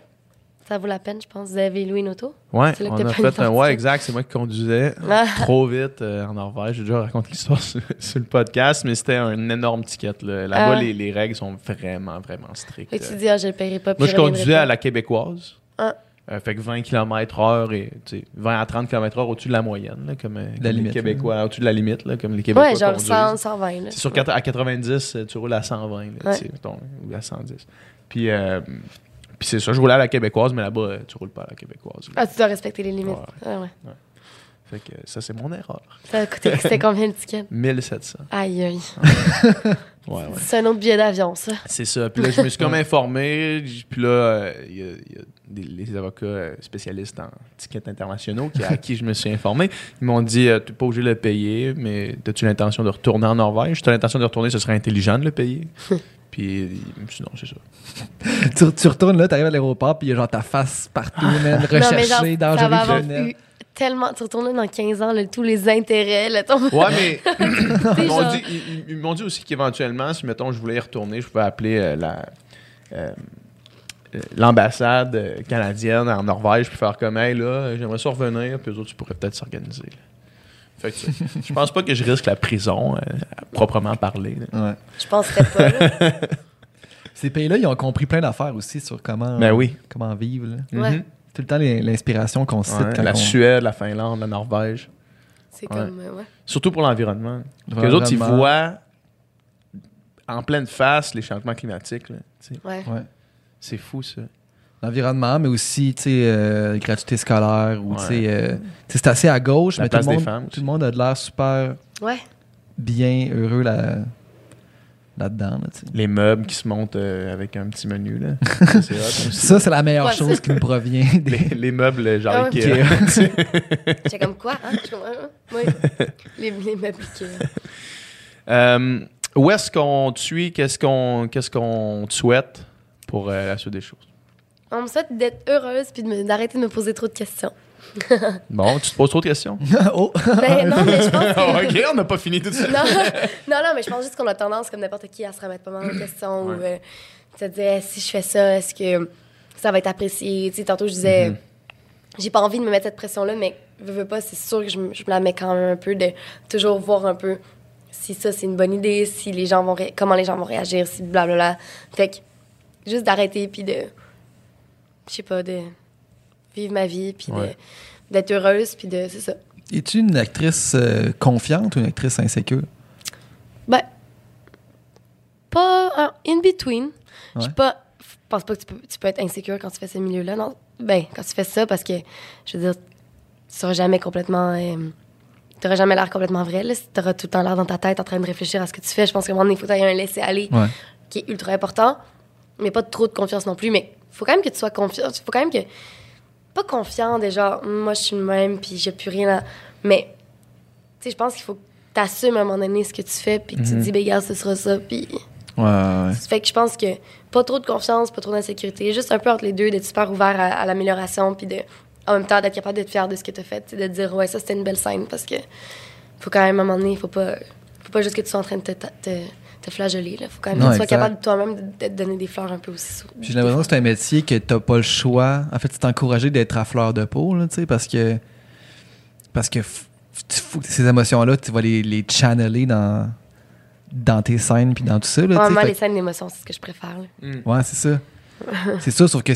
ça vaut la peine, je pense. Vous avez loué une auto? Ouais, là on a fait un. Ouais, exact, c'est moi qui conduisais Ah. trop vite euh, en Norvège. J'ai déjà raconté l'histoire sur, sur le podcast, mais c'était un énorme ticket. là. Là-bas, Ah. les, les règles sont vraiment, vraiment strictes. Que tu dis, ah, je le paierai pas. puis Moi, je conduisais pas. à la québécoise. Ah. Euh, fait que 20 km/h et tu sais, 20 à 30 km/h au-dessus de la moyenne, là, comme, euh, comme les limite, Québécois, au-dessus de la limite, là, comme les Québécois. Ouais, genre conduisent. 100, 120. Là. C'est sûr qu'à 90, euh, tu roules à 120, là, Ouais. ou à 110. Puis, euh, puis c'est ça, je roulais à la québécoise, mais là-bas, euh, tu roules pas à la québécoise. Ah, tu dois respecter les limites. Ouais. Ah, ouais. Fait que euh, ça, c'est mon erreur. Ça a coûté, c'était combien le ticket? 1700. Aïe, aïe. Ouais, ouais. C'est un autre billet d'avion, ça. C'est ça. Puis là, je me suis comme informé. Puis là, euh, il y a, il y a des, les avocats euh, spécialistes en tickets internationaux qui, à qui je me suis informé. Ils m'ont dit euh, Tu n'es pas obligé de le payer, mais as-tu l'intention de retourner en Norvège? Si tu as l'intention de retourner, ce serait intelligent de le payer. Puis sinon, c'est ça. tu, tu retournes là, t'arrives à l'aéroport, puis il y a genre ta face partout, mais genre, recherchée, ça va dangereux avoir criminel. eu tellement... Tu retournes là dans 15 ans, là, tous les intérêts, là, ton... Ouais, mais ils m'ont genre- dit, ils- ils- ils m'ont dit aussi qu'éventuellement, si mettons je voulais y retourner, je pouvais appeler euh, la euh, euh, l'ambassade euh, canadienne en Norvège puis faire comme hey là, j'aimerais ça revenir, puis eux autres, tu pourrais peut-être s'organiser. Fait que je pense pas que je risque la prison euh, à proprement parler. là. Ouais. Je penserais pas, là. Ces pays-là, ils ont compris plein d'affaires aussi sur comment, Ben oui. comment vivre. là. Ouais. Mhm. Tout le temps, les- l'inspiration qu'on cite. Ouais, quand la on- Suède, la Finlande, la Norvège. C'est Ouais. comme... euh, ouais. Surtout pour l'environnement. Pour Les autres, ils l'environnement. voient en pleine face les changements climatiques. là, tu sais. Ouais. Ouais. C'est fou, ça. L'environnement, mais aussi, tu sais, euh, gratuité scolaire, ou, Ouais. tu sais, euh, c'est assez à gauche, La mais tout le, monde, femmes tout le monde a de l'air super Ouais. bien, heureux là, là-dedans, là. Les meubles qui se montent euh, avec un petit menu. Là. Ça, c'est hot aussi. Ça, c'est la meilleure Ouais, chose qui nous provient des... les, les meubles genre Ah ouais. Ikea. J'étais comme quoi, hein? Hein? Oui. Les, les meubles Ikea. Euh, où est-ce qu'on te suit? Qu'est-ce qu'on qu'est-ce qu'on te souhaite pour euh, la suite des choses? On me souhaite d'être heureuse puis d'arrêter de me poser trop de questions. Bon, tu te poses trop de questions? oh! Ben, non, mais je pense que... ok, on n'a pas fini tout de suite. non, non, mais je pense juste qu'on a tendance, comme n'importe qui, à se remettre pas mal en question. Ou euh, se dire, Eh, si je fais ça, est-ce que ça va être apprécié? Tu sais, tantôt, je disais, j'ai pas envie de me mettre cette pression-là, mais veux, veux pas, c'est sûr que je, me- je me la mets quand même un peu de toujours voir un peu si ça, c'est une bonne idée, si les gens vont ré- comment les gens vont réagir, si blablabla. Fait que juste d'arrêter, puis de, je sais pas, de vivre ma vie, puis Ouais. d'être heureuse, puis de, c'est ça. Es-tu une actrice euh, confiante ou une actrice insécure? Ben, pas in between. Je Ouais. suis pas. Je pense pas que tu peux, tu peux être insécure quand tu fais ce milieu-là, non? Ben, quand tu fais ça, parce que, je veux dire, tu seras jamais complètement. Euh, T'auras jamais l'air complètement vrai, là. T'auras tout le temps l'air dans ta tête en train de réfléchir à ce que tu fais. Je pense qu'à un moment donné, il faut que un laisser-aller Ouais. qui est ultra important, mais pas trop de confiance non plus. Mais faut quand même que tu sois confiant. faut quand même que. Pas confiant, déjà, moi je suis le même, puis j'ai plus rien à. Mais, tu sais, je pense qu'il faut que t'assumes à un moment donné ce que tu fais, puis que tu te dis, ben, ce sera ça, puis. Ouais, ouais. Fait que je pense que pas trop de confiance, pas trop d'insécurité, juste un peu entre les deux, d'être super ouvert à, à l'amélioration, puis de, en même temps, d'être capable d'être fier de ce que tu as fait, tu de te dire, ouais, ça c'était une belle scène, parce que faut quand même, à un moment donné, faut pas, faut pas juste que tu sois en train de te, te, te flageoler, là. Faut quand même Non, que tu sois capable toi-même de, te donner des fleurs un peu aussi. J'ai l'impression que c'est un métier que t'as pas le choix. En fait, c'est encouragé d'être à fleur de peau, là, tu sais, parce que. Parce que tu- ces émotions-là, tu vas les, les channeler dans, dans tes scènes puis dans tout ça, là, tu. Vraiment, Fait les scènes d'émotion, c'est ce que je préfère. là. Ouais, c'est ça. c'est ça, sauf que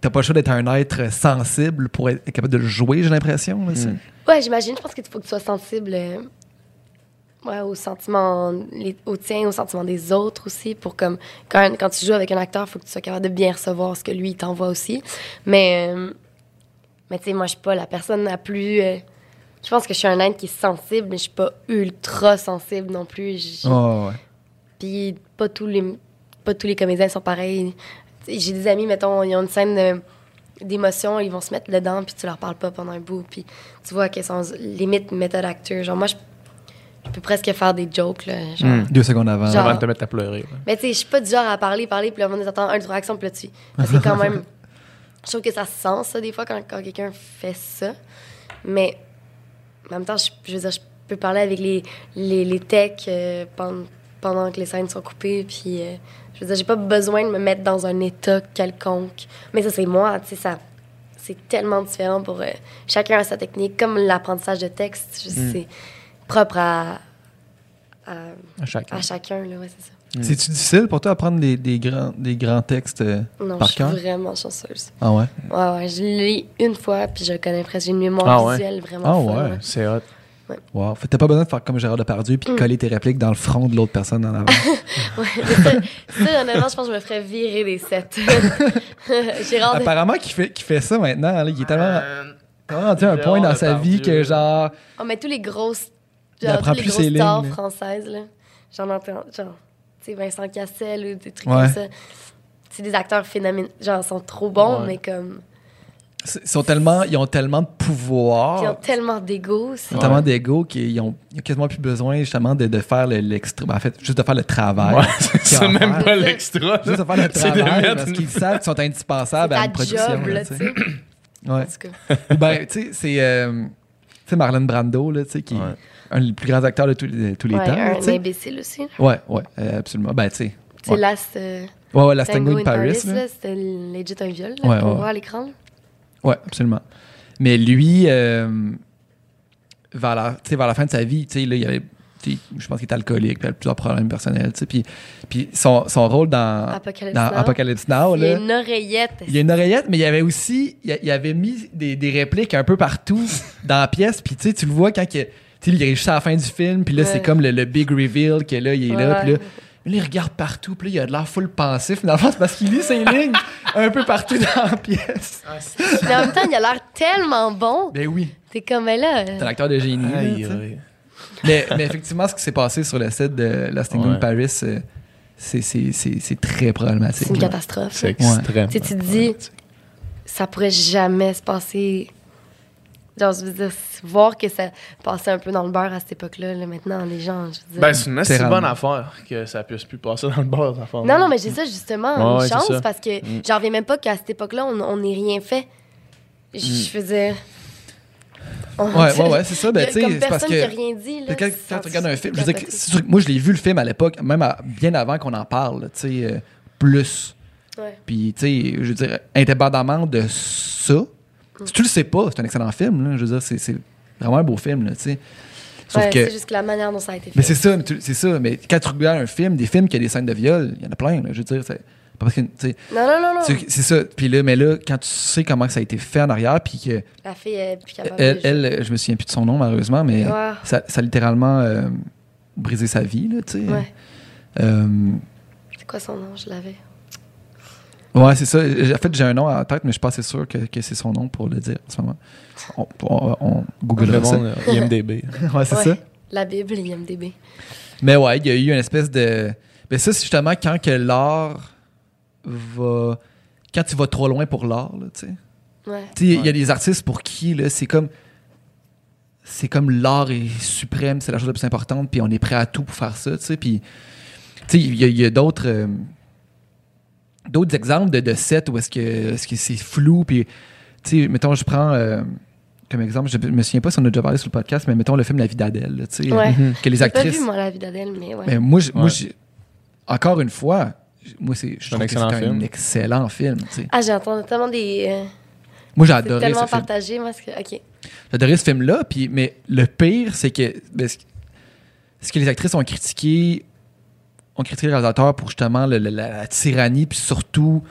t'as pas le choix d'être un être sensible pour être capable de le jouer, j'ai l'impression. là, c'est- Ouais, j'imagine. Je pense qu'il faut que tu sois sensible euh, ouais, aux sentiments, les, aux tiens, aux sentiments des autres aussi. Pour comme quand, quand tu joues avec un acteur, il faut que tu sois capable de bien recevoir ce que lui il t'envoie aussi. Mais, euh, mais tu sais, moi, je suis pas la personne la plus. euh, je pense que je suis un être qui est sensible, mais je suis pas ultra sensible non plus. J- Ouais, puis pas tous les pas tous les comédiens sont pareils. J'ai des amis, mettons, ils ont une scène d'émotion, ils vont se mettre dedans, puis tu leur parles pas pendant un bout, puis tu vois qu'elles sont limite méthode acteur. Genre, moi, je, je peux presque faire des jokes, là. Genre. Deux secondes avant. Genre- Avant de te mettre à pleurer. Mais tu sais, je suis pas du genre à parler, parler, puis là, on attend un, trois actions, puis là, tu. Parce que quand même. Je trouve que ça se sent, ça, des fois, quand, quand quelqu'un fait ça. Mais en même temps, je, je veux dire, je peux parler avec les, les, les techs euh, pendant, pendant que les scènes sont coupées, puis. euh, je veux dire, j'ai pas besoin de me mettre dans un état quelconque. Mais ça, c'est moi, tu sais, ça. C'est tellement différent pour. euh, chacun a sa technique, comme l'apprentissage de texte. je- Mm. C'est propre à. à À chacun. à chacun, là, ouais, c'est ça. C'est-tu difficile pour toi d'apprendre des, des, grands, des grands textes euh, Non, par je suis cœur? vraiment chanceuse. Ah ouais? Ouais, ouais, je lis une fois, puis je connais presque. J'ai une mémoire Ah ouais? visuelle vraiment Ah folle, ouais. C'est hot. Wow. Fait t'as pas besoin de faire comme Gérard Depardieu Mm. puis coller tes répliques dans le front de l'autre personne en avant. Ouais, mais ça, ça, honnêtement, je pense que je me ferais virer des sets. Gérard, de- Apparemment, qu'il fait, qu'il fait ça maintenant. là. il est tellement, Euh, tellement rendu un point dans sa vie que genre. on met tous les grosses, genre, apprend tous les plus grosses ses stars lignes, là. françaises, là. J'en entends, genre, tu sais, Vincent Cassel ou des trucs Ouais. comme ça. C'est des acteurs phénoménaux. Genre, ils sont trop bons, Ouais. mais comme. Ils, sont tellement, ils ont tellement de pouvoir. Ils ont tellement d'ego. c'est- Ils ont tellement d'ego qu'ils ont, ils ont quasiment plus besoin justement de, de faire le- l'extra. ben, en fait, juste de faire le travail. Ouais, c'est Qu'ils ça, ont à même faire. pas l'extra. Juste de faire le C'est de travail mettre parce une- qu'ils savent qu'ils sont C'est indispensables à une production. job, là, tu sais. Ouais. En tout cas. Ou ben, tu sais, c'est euh, tu sais, Marlon Brando, là, tu sais, qui Ouais. Un des plus grands acteurs de tous les, de tous les Ouais, temps. un tu sais. imbécile aussi. Ouais, ouais, euh, absolument. Ben, tu sais. C'est Ouais. Last. euh, Ouais, ouais, la Tango in Paris. Paris, c'était legit un viol là, Ouais, qu'on voit à l'écran. Ouais, absolument. Mais lui, euh, vers, la, vers la fin de sa vie, tu sais, là, il avait, tu sais, je pense qu'il était alcoolique, puis il avait plusieurs problèmes personnels. tu sais, Puis, puis son, son rôle dans Apocalypse dans Now. Apocalypse Now, Il y a une oreillette. il y a une oreillette, mais il y avait aussi, il y a- avait mis des, des répliques un peu partout dans la pièce. Puis tu sais, tu le vois quand il, tu sais, il est juste à la fin du film, puis là, c'est comme le, le big reveal que là, il est là, puis là, là, il regarde partout, puis là, il a de l'air full pensif. Mais dans le fond, c'est parce qu'il lit ses lignes un peu partout dans la pièce. Mais en même temps, il a l'air tellement bon. Ben oui, T'es comme, mais là. c'est un acteur de génie. Aïe, aïe. mais, mais effectivement, ce qui s'est passé sur le set de Last in Ouais. Paris, euh, c'est- c'est c'est- c'est très problématique. C'est une catastrophe. C'est extrême. Tu sais, tu te dis- Ça pourrait jamais se passer. Genre, je veux dire, voir que ça passait un peu dans le beurre à cette époque-là, là, maintenant, les gens, je veux dire. Ben, c'est une assez bonne affaire que ça puisse plus passer dans le beurre, cette affaire. non, non, mais j'ai ça justement, Ouais, une chance, parce que Mm. j'en reviens même pas qu'à cette époque-là, on on n'ait rien fait. Je Mm. veux dire, Ouais, ouais, ouais, c'est ça. Ben, tu sais, comme c'est parce personne qui a que. rien dit. Là, Quand, quand tu regardes un film, je veux dire, que moi, je l'ai vu le film à l'époque, même à- bien avant qu'on en parle, tu sais, euh, plus. Ouais. Puis, tu sais, je veux dire, indépendamment de ça. Si tu le sais pas, c'est un excellent film, là. Je veux dire, c'est- vraiment un beau film, là, tu sais. Sauf Ouais, que. C'est juste que la manière dont ça a été fait. Mais c'est ça, c'est ça. Mais quand tu regardes un film, des films qui ont des scènes de viol, il y en a plein, là, je veux dire, c'est. pas Parce que, Non, non, non, non. c'est ça. Puis là, mais là, quand tu sais comment ça a été fait en arrière, puis que La fille est plus capable elle, de jouer. elle, je me souviens plus de son nom malheureusement, mais ça, ça a littéralement euh, brisé sa vie, là, tu sais. Ouais. Euh, C'est quoi son nom? Je l'avais. Ouais, c'est ça. En fait, j'ai un nom en tête, mais je suis pas assez sûr que, que c'est son nom pour le dire en ce moment. On, on, on googlera Le ça. monde, euh, IMDB. ouais, c'est Ouais. ça. La Bible, l'IMDB. Mais ouais, il y a eu une espèce de. Mais ça, c'est justement quand que l'art va. Quand tu vas trop loin pour l'art, là, tu sais. Ouais. Tu sais, il y a des artistes pour qui, là, c'est comme. C'est comme l'art est suprême, c'est la chose la plus importante, puis on est prêt à tout pour faire ça, tu sais. Puis, tu sais, il y a, il y a d'autres. euh, d'autres exemples de, de sets où est-ce que c'est flou, puis, tu sais, mettons, je prends. euh, comme exemple, je me souviens pas si on a déjà parlé sur le podcast, mais mettons le film La vie d'Adèle, tu sais. Ouais. Que les J'ai pas actrices. vu, moi, la vie d'Adèle, mais ouais. Mais moi, je- moi, Ouais. j'ai- encore une fois, moi, c'est, je un trouve que excellent c'est un film. excellent film. tu sais. Ah, j'ai entendu tellement des. euh, Moi, j'ai c'est adoré tellement ce film. partagé, moi. parce que- Ok. J'ai adoré ce film-là, puis, mais le pire, c'est que ben, ce, ce que les actrices ont critiqué, ont critiqué le réalisateur pour justement le- le- la, la tyrannie, puis surtout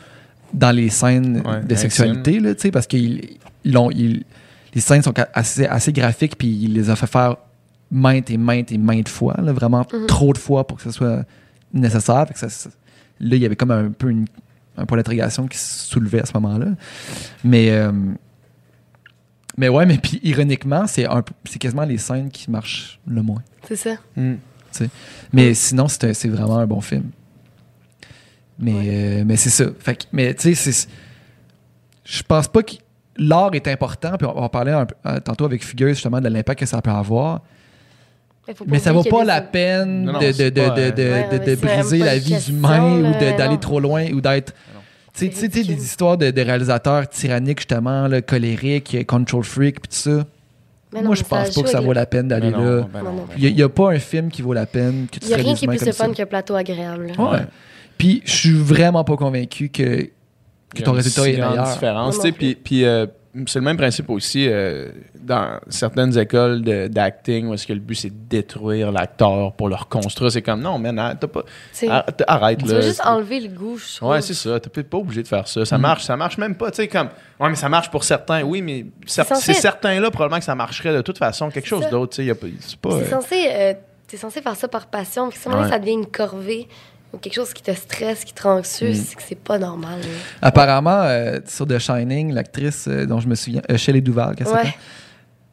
dans les scènes Ouais, de sexualité, là, tu sais, parce qu'ils ils ont, ils- les scènes sont assez, assez graphiques, puis il les a fait faire maintes et maintes et maintes fois, là, vraiment Mhm. trop de fois pour que ce soit nécessaire. Fait que ça- ça- là, il y avait comme un peu une- un point d'interrogation qui se soulevait à ce moment-là. Mais, euh, mais ouais, mais puis ironiquement, c'est quasiment les scènes qui marchent le moins. C'est ça. Mm. Mais sinon, c'est un- c'est vraiment un bon film. Mais, euh, mais c'est ça. Fait que- mais tu sais, c'est- je pense pas que l'art est important. Puis on, on parlait un euh, tantôt avec Fugueuse justement de l'impact que ça peut avoir. Mais, ça vaut pas la des- peine Non, non, de, de, c'est de, pas, de, de, Ouais, de- mais de c'est briser la vie humaine ou d'aller trop loin ou d'être. Tu sais, des histoires de, de réalisateurs tyranniques, justement, là, colériques, control freak, puis tout ça. Mais non, Moi, je pense pas que ça vaut la peine d'aller là. ben ben Il n'y a, pas un film qui vaut la peine que tu Il n'y a rien qui est plus fun qu'un plateau agréable. Ouais. Ouais. Puis je suis vraiment pas convaincu que, que Il y a ton une résultat est meilleur. différence, Moi puis, puis, euh, c'est le même principe aussi euh, dans certaines écoles de- d'acting où est-ce que le but c'est de détruire l'acteur pour le reconstruire. C'est comme non, man, ah, t'as pas, C'est- arrête, arrête, Tu là. veux juste enlever le goût, je trouve. Ouais, c'est ça. T'es pas obligé de faire ça. Mm. Ça marche, ça marche même pas. Tu sais, comme. Ouais, mais ça marche pour certains. Oui, mais cer- C'est certains-là, probablement que ça marcherait de toute façon. Quelque chose d'autre. Tu sais, y a pas- c'est pas. C'est euh, censé, euh, t'es censé faire ça par passion. Puis Ouais. ça devient une corvée quelque chose qui te stresse, qui te rend anxieux, Mm. c'est que c'est pas normal. Apparemment, euh, sur The Shining, l'actrice euh, dont je me souviens, euh, Shelley Duval, qu'elle Ouais.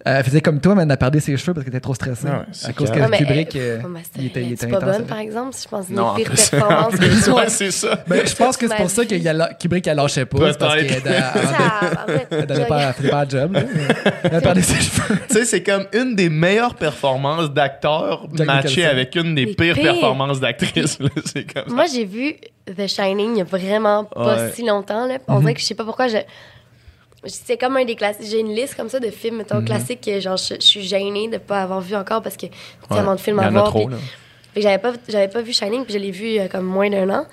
Elle faisait comme toi, mais elle a perdu ses cheveux parce qu'elle était trop stressée. Ah ouais, à cause que clair. Kubrick, euh, euh, oh, il était, il elle était pas intense. bonne, par exemple? Je pense une des pires plus- performances en que plus, j'ai ouais, c'est ça. Ben, je pense que c'est pour ça que y a la- Kubrick elle lâchait pas. c'est parce qu'elle pas, elle faisait pas le job. là. Elle a perdu ses cheveux. tu sais, c'est comme une des meilleures performances d'acteur matchée avec une des pires, performances d'actrice. Moi, j'ai vu The Shining il y a vraiment pas si longtemps. Là. On dirait que je sais pas pourquoi. Je... C'est comme un des classiques. J'ai une liste comme ça de films, mettons, classiques que genre, je, je suis gênée de pas avoir vu encore parce que c'est tellement de films à voir. trop, puis- j'avais pas, j'avais pas vu Shining, puis je l'ai vu euh, comme moins d'un an.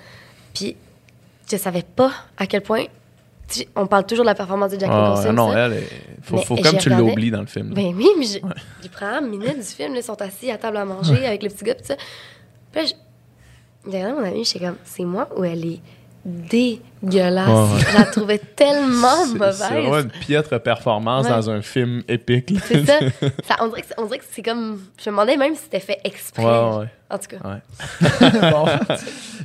Puis je savais pas à quel point. On parle toujours de la performance de Jack Ah, Nicholson. non, ça. elle, est- faut, comme tu l'oublies dans le film. là. Ben oui, mais j'ai- les premières minutes du film, ils sont assis à table à manger avec le petit gars, ça. Puis là, je- regardé mon ami, j'étais comme, c'est moi ou elle est dégueulasse. Ouais, ouais. Je la trouvais tellement mauvaise. C'est vraiment une piètre performance Ouais. dans un film épique. C'est ça. Ça- on, dirait que, c'est- on dirait que c'est comme. Je me demandais même si c'était fait exprès. Ouais, ouais. En tout cas. Ouais. Bon.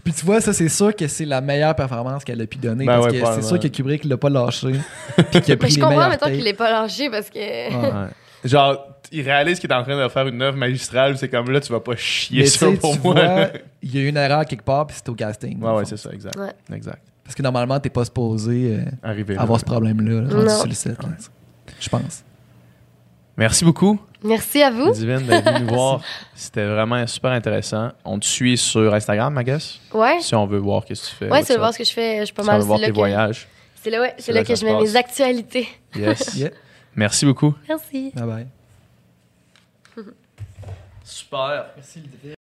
Puis tu vois, ça, c'est sûr que c'est la meilleure performance qu'elle a pu donner. Ben parce ouais, que c'est sûr que Kubrick l'a pas lâché. Puis qu'il a Mais pris je les comprends, takes. qu'il l'ait pas lâché parce que. Genre, il réalise qu'il est en train de faire une œuvre magistrale, c'est comme là, tu vas pas chier Mais ça pour tu moi. vois, il y a eu une erreur quelque part, puis c'est au casting. Ouais, ouais, c'est ça, exact. Ouais. Exact. Parce que normalement, t'es pas supposé euh, là. avoir ce problème-là, là, rendu Non. sur le set. Je pense. Merci beaucoup, Merci à vous. Divine, d'être venu nous voir. C'était vraiment super intéressant. On te suit sur Instagram, ma guess, Ouais. si on veut voir qu'est-ce que tu fais. Ouais, c'est what's voir up? ce que je fais. Je suis pas Si on mal. veut voir tes que, voyages. c'est là, ouais, C'est là là que je mets passe. mes actualités. Yes. Yeah. Merci beaucoup. Merci. Bye bye. Super. Merci,